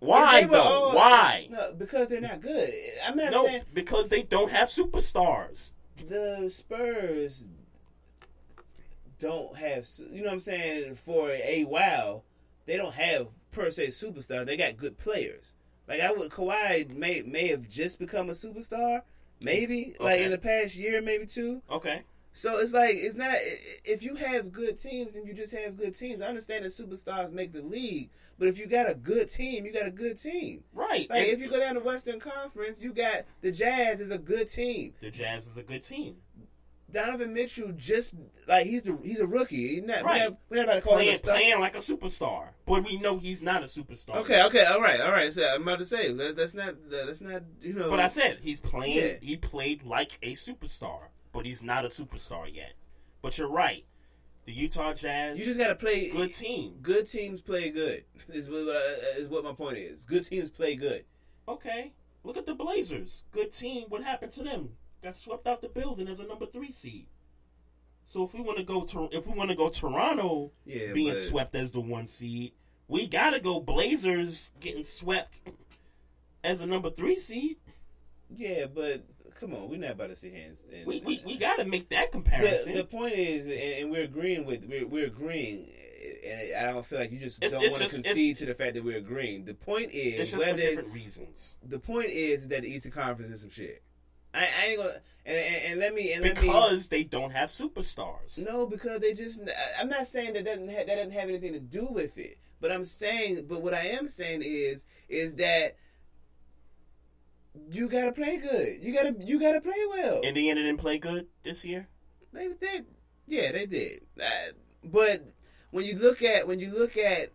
Why though? all- Why? No, because they're not good. I'm not No, saying because they don't have superstars. the Spurs don't have. You know what I'm saying? For a while, they don't have per se superstar. They got good players. Like I would, Kawhi may may have just become a superstar. Maybe like in the past year, maybe two. Okay. So it's like it's not if you have good teams and you just have good teams. I understand that superstars make the league, but if you got a good team, you got a good team. Right. Like And- if you go down to Western Conference, you got the Jazz is a good team. The Jazz is a good team. Donovan Mitchell just like he's the he's a rookie. He's not, Right. We're not, we're not to call him Playing, star. playing like a superstar, but we know he's not a superstar. Okay, okay, all right, all right. So I'm about to say that's, that's not that's not you know. But I said he's playing. Yeah. He played like a superstar, but he's not a superstar yet. But you're right. The Utah Jazz. you just got to play good team. Good teams play good. Is what uh, is what my point is. Good teams play good. Okay. Look at the Blazers. Good team. What happened to them? Got swept out the building as a number three seed. So if we want to go to if we want to go Toronto Yeah, being but- swept as the one seed, we gotta go Blazers getting swept as a number three seed. Yeah, but come on, we're not about to sit here and, and We we, we got to make that comparison. the point is, and, and we're agreeing with we're, we're agreeing, and I don't feel like you just It's- don't want to concede to the fact that we're agreeing. The point is it's just for whether different reasons. the point is that the Eastern Conference is some shit. I, I ain't gonna and, and, and let me and let me Because they don't have superstars. no, because they just. I'm not saying that doesn't ha- that doesn't have anything to do with it. But I'm saying, but what I am saying is, is that you gotta play good. You gotta, you gotta play well. Indiana didn't play good this year. They did, yeah, they did. Uh, but when you look at when you look at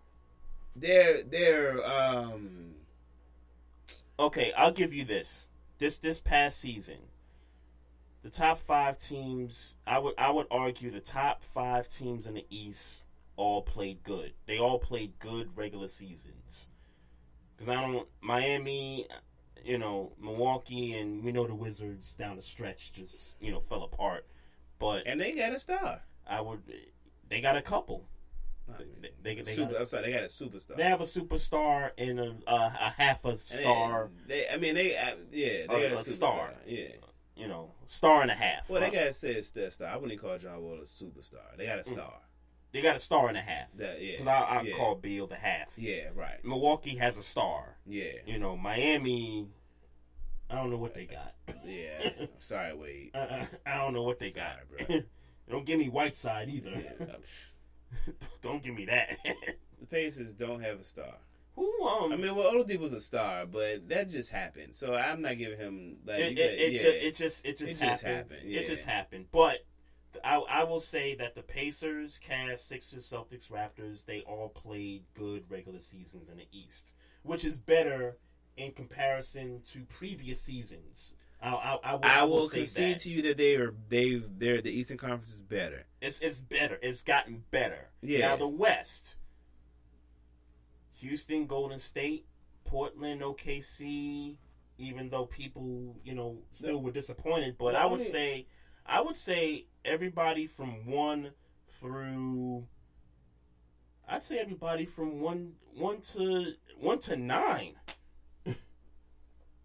their their um Okay, I'll give you this. This this past season, the top five teams, I would I would argue the top five teams in the East all played good. They all played good regular seasons. Because I don't Miami, you know Milwaukee, and we know the Wizards down the stretch just you know fell apart. But and they got a star. I would they got a couple. They, they, they Super, got, I'm sorry, they got a superstar. they have a superstar and a, a, a half a star. They, I mean, they, uh, yeah, they a, got a, a star. Yeah. You know, star and a half. Well, they right? got to say it's a star. I wouldn't call John Wall a superstar. They got a star. They got a star and a half. That, yeah. Because I, I yeah. call Beal the half. Yeah, right. Milwaukee has a star. Yeah. You know, Miami, I don't know what they got. Yeah. Sorry, Wade. I, I don't know what they got. bro. don't give me Whiteside either. Yeah. don't give me that. The Pacers don't have a star. Who um? I mean, well, Oladipo's a star, but that just happened. So I'm not giving him like it, it, it, yeah. ju- it just it just It just happened. happened, It just happened. But I, I will say that the Pacers, Cavs, Sixers, Celtics, Raptors, they all played good regular seasons in the East, which is better in comparison to previous seasons. I, I, I, will, I will say concede that. to you that they are they they're the Eastern Conference is better. It's it's better. It's gotten better. Yeah. Now the West. Houston, Golden State, Portland, OKC. Even though people, you know, still were disappointed, but I would say, I would say everybody from one through. I'd say everybody from one one to one to nine.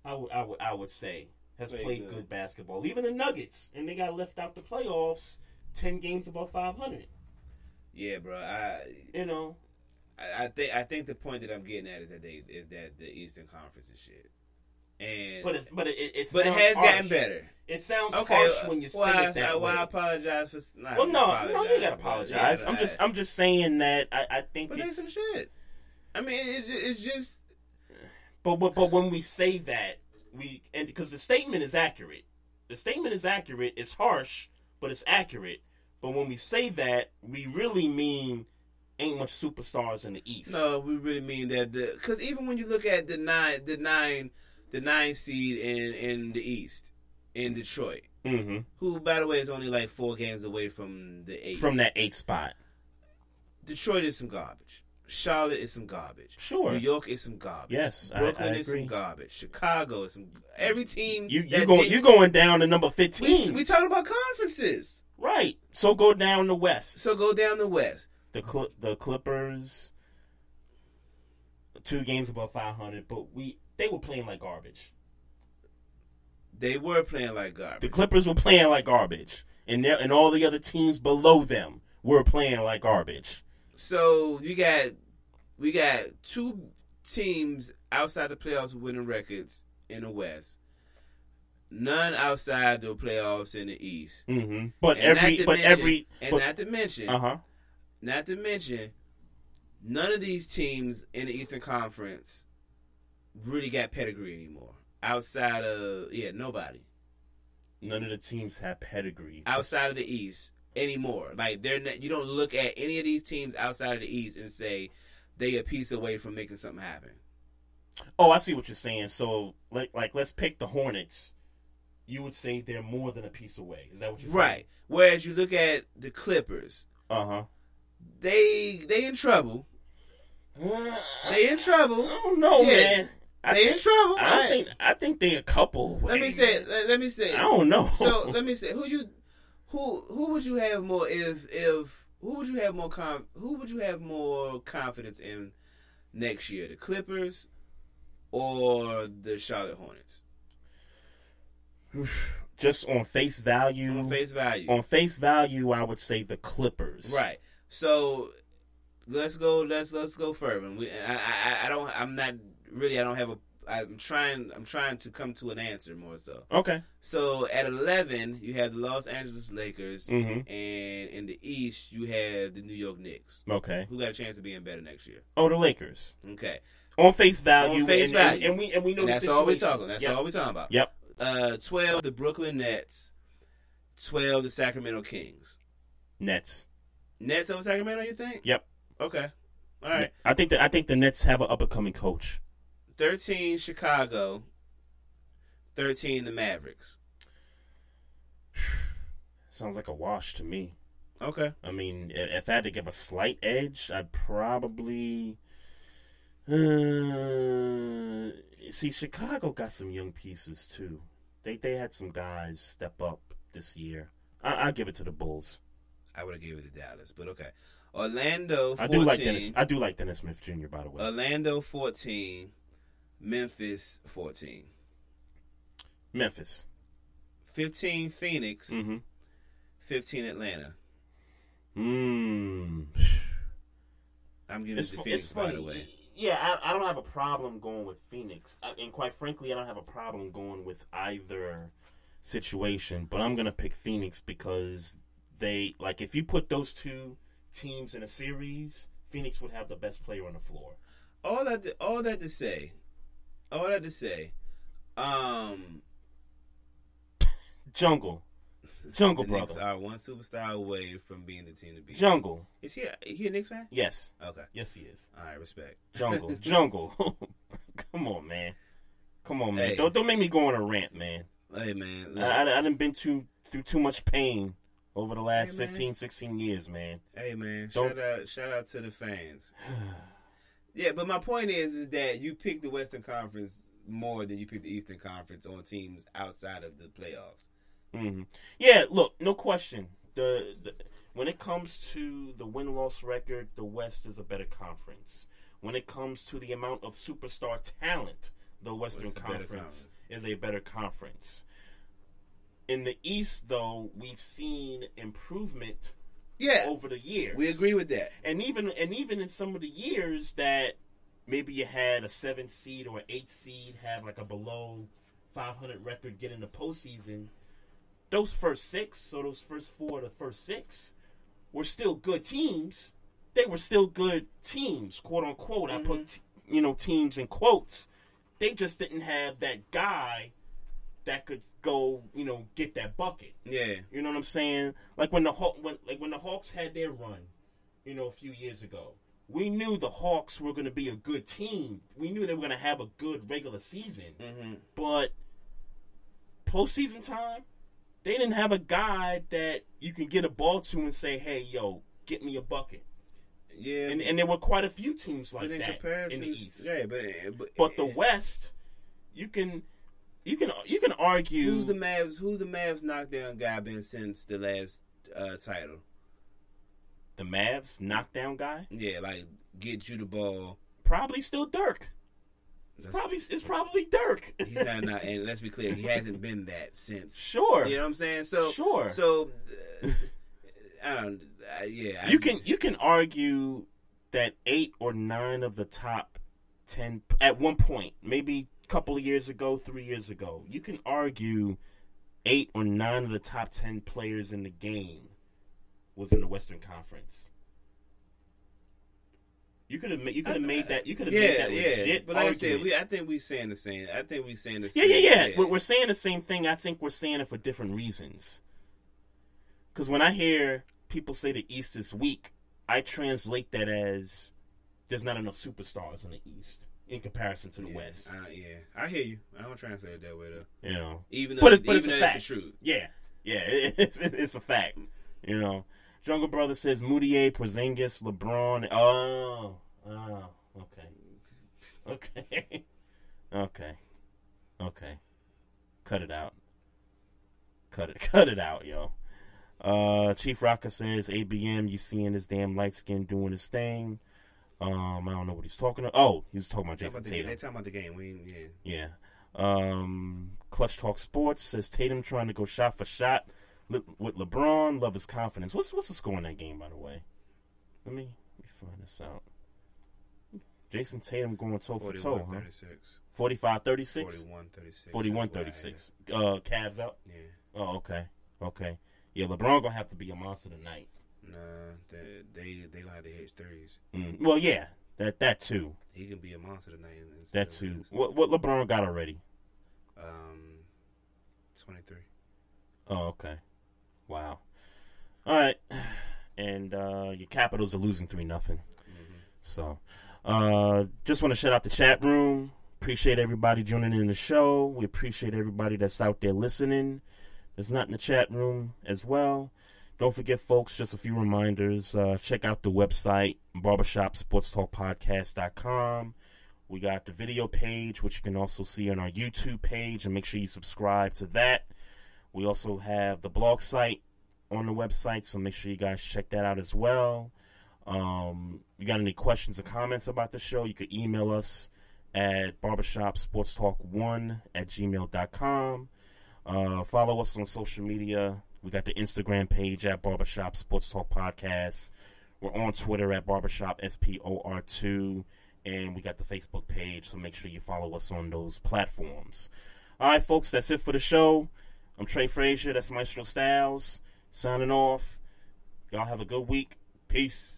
I would I would I would say has Played played good. good basketball. Even the Nuggets, and they got left out the playoffs. Ten games above five hundred. Yeah, bro. I You know, I I think I think the point that I'm getting at is that they is that the Eastern Conference is shit. And but it's but it but it has harsh. gotten better. It sounds Okay, harsh when you well, say I, it that I, well, I apologize for. Not Well, no, no, you gotta apologize. yeah, I'm just I'm just saying that I, I think But it's some shit. I mean, it, it's just But, but but when we say that, we and because the statement is accurate, the statement is accurate. It's harsh, but it's accurate. But when we say that, we really mean ain't much superstars in the East. no. We really mean that the because even when you look at the nine, the nine, the nine seed in in the East in Detroit, hmm who by the way is only like four games away from the eight. From that eighth spot, Detroit is some garbage. Charlotte is some garbage. Sure. New York is some garbage. Yes, Brooklyn I is agree. some garbage. Chicago is some. Every team you you that go did- you going down to number We, fifteen, we talking about conferences. right? So go down the West. So go down the West. The Cl- the Clippers, two games above five hundred, but we they were playing like garbage. They were playing like garbage. The Clippers were playing like garbage, and and all the other teams below them were playing like garbage. So you got we got two teams outside the playoffs with winning records in the West. None outside the playoffs in the East. Mm-hmm. But And every, but mention- every, and but, not to mention, uh huh. not to mention, none of these teams in the Eastern Conference really got pedigree anymore. Outside of yeah, nobody None of the teams have pedigree. outside of the East anymore. Like they're not, you don't look at any of these teams outside of the East and say they a piece away from making something happen. Oh, I see what you're saying. So, like, like let's pick the Hornets. You would say they're more than a piece away. Is that what you're saying? Right. Whereas you look at the Clippers, Uh huh. they they in trouble. They in trouble. I don't know, Yeah. man. I They in trouble. I don't think. I think they a couple. Away, Let me say. Let, let me say. I don't know. So let me say who you who who would you have more if if who would you have more com who would you have more confidence in next year the Clippers or the Charlotte Hornets? Just on face value. On face value. On face value, I would say the Clippers. Right. So let's go. Let's let's go further. We, I, I I don't. I'm not really. I don't have a. I'm trying. I'm trying to come to an answer more so. Okay. So at 11, you have the Los Angeles Lakers, Mhm. and in the East, you have the New York Knicks. Okay. Who got a chance of being better next year? Oh, the Lakers. Okay. On face value. On face and, and- value. And, we and we know And the that's all we're talking. That's Yep. all we're talking about. Yep. Uh, 12, the Brooklyn Nets. 12, the Sacramento Kings. Nets. Nets over Sacramento, you think? Yep. Okay. All right. I think that I think the Nets have an up and coming coach. 13, Chicago. 13, the Mavericks. Sounds like a wash to me. Okay. I mean, if I had to give a slight edge, I'd probably. Uh, see, Chicago got some young pieces too. They they had some guys step up this year. I, I give it to the Bulls. I would have given it to Dallas, but okay. Orlando, 14. I do like Dennis. I do like Dennis Smith Jr. By the way. Orlando, 14. Memphis, 14. Memphis. 15, Phoenix. Mhm. 15, Atlanta. Mm. I'm giving It's it to Phoenix, by the way. Yeah, I, I don't have a problem going with Phoenix, I, and quite frankly, I don't have a problem going with either situation. But I'm gonna pick Phoenix because they like if you put those two teams in a series, Phoenix would have the best player on the floor. All that, to, all that to say, all that to say, um, Jungle, Jungle the Knicks brother, are one superstar away from being the team to beat. Jungle. Is he? A, he a Knicks fan? Yes, Okay. yes he is. All right. Respect. Jungle, Jungle. Come on, man. Come on, man. Hey. Don't don't make me go on a rant, man. Hey man. look. I, I, I done been too through too much pain over the last Hey, man. 15, 16 years, man. Hey man, Don't- shout out shout out to the fans. yeah, but my point is is that you pick the Western Conference more than you pick the Eastern Conference on teams outside of the playoffs. hmm Yeah, look, no question. The, the when it comes to the win loss record, the West is a better conference. When it comes to the amount of superstar talent, the Western Conference conference? is a better conference. In the East, though, we've seen improvement Yeah. over the years. We agree with that. and even and even in some of the years that maybe you had a seven seed or an eight seed have like a below 500 record get in the postseason, those first six, so those first four, the first six, were still good teams. They were still good teams, quote unquote. I put mm-hmm. you know teams in quotes. They just didn't have that guy that could go, you know, get that bucket. Yeah. You know what I'm saying? Like when the Haw- when like when the Hawks had their run, you know, a few years ago. We knew the Hawks were going to be a good team. We knew they were going to have a good regular season. Mm-hmm. But postseason time, they didn't have a guy that you can get a ball to and say, "Hey, yo, get me a bucket." Yeah. And and there were quite a few teams like in that in the East. yeah, but but, But the West, you can you can you can argue who's the Mavs? Who's the Mavs knockdown guy been since the last uh, title? the Mavs knockdown guy. Yeah, like get you the ball. Probably still Dirk. It's probably it's probably Dirk. He's not, not, and let's be clear, he hasn't been that since. Sure. You know what I'm saying? So Sure. So, uh, I don't. Uh, yeah, I- you can you can argue that eight or nine of the top ten at one point, maybe couple of years ago, three years ago, you can argue eight or nine of the top ten players in the game was in the Western Conference. You could have you could have made that you could have yeah, made that yeah. But like I argument. said, we I think we saying the same. I think we're saying the same. Yeah, yeah, yeah. We're, we're saying the same thing. I think we're saying it for different reasons. Because when I hear people say the East is weak, I translate that as there's not enough superstars in the East in comparison to the Yeah, West. I, yeah, I hear you. I don't translate it that way though. You know, even though, but, it, but even it's a fact. the truth. Yeah, yeah, it's, it's a fact. You know, Jungle Brother says Moutier, Porzingis, LeBron. Oh, oh, okay, okay, okay, okay. Cut it out. Cut it, cut it out, yo. Uh, Chief Rocker says ABM. You seeing this damn light skin doing his thing? Um, I don't know what he's talking about. Oh, he's talking about Jayson about the, Tatum. they talking about the game. We yeah. Yeah. Um, Clutch Talk Sports says Tatum trying to go shot for shot Le- with LeBron. Love his confidence. What's what's the score in that game, by the way? Let me let me find this out. Jayson Tatum going toe for toe, huh? 36. 45 36? 41 36. 41 36. Uh, Cavs out? Yeah. Oh, okay. Okay. Yeah, LeBron gonna have to be a monster tonight. Nah, they they they gonna have to hit threes. Mm. Well, yeah, that that too. He can be a monster tonight. That too. What what LeBron got already? Um, twenty three. Oh, okay. Wow. All right. And uh, your Capitals are losing three nothing. So, uh, just want to shout out the chat room. Appreciate everybody joining in the show. We appreciate everybody that's out there listening. There's not in the chat room as well. Don't forget, folks, just a few reminders. Uh, check out the website, barbershopsportstalkpodcast.com. We got the video page, which you can also see on our YouTube page, and make sure you subscribe to that. We also have the blog site on the website, so make sure you guys check that out as well. Um, you got any questions or comments about the show, you can email us at barbershopsportstalk1 at gmail.com. Uh, follow us on social media. We got the Instagram page at Barbershop Sports Talk Podcast. We're on Twitter at Barbershop SPOR2. And we got the Facebook page, so make sure you follow us on those platforms. All right, folks, that's it for the show. I'm Trey Frazier. That's Maestro Styles. Signing off. Y'all have a good week. Peace.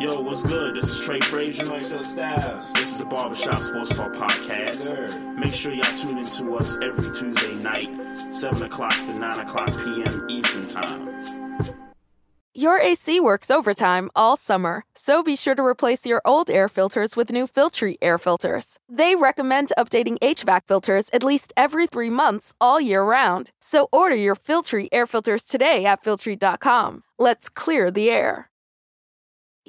Yo, what's good? This is Trey Frazier. Maestro Styles. This is the Barbershop Sports Talk Podcast. Make sure y'all tune in to us every Tuesday night, 7 o'clock to 9 o'clock p.m. Eastern Time. Your AC works overtime all summer, so be sure to replace your old air filters with new Filtry air filters. They recommend updating HVAC filters at least every three months all year round. So order your Filtry air filters today at Filtry.com. Let's clear the air.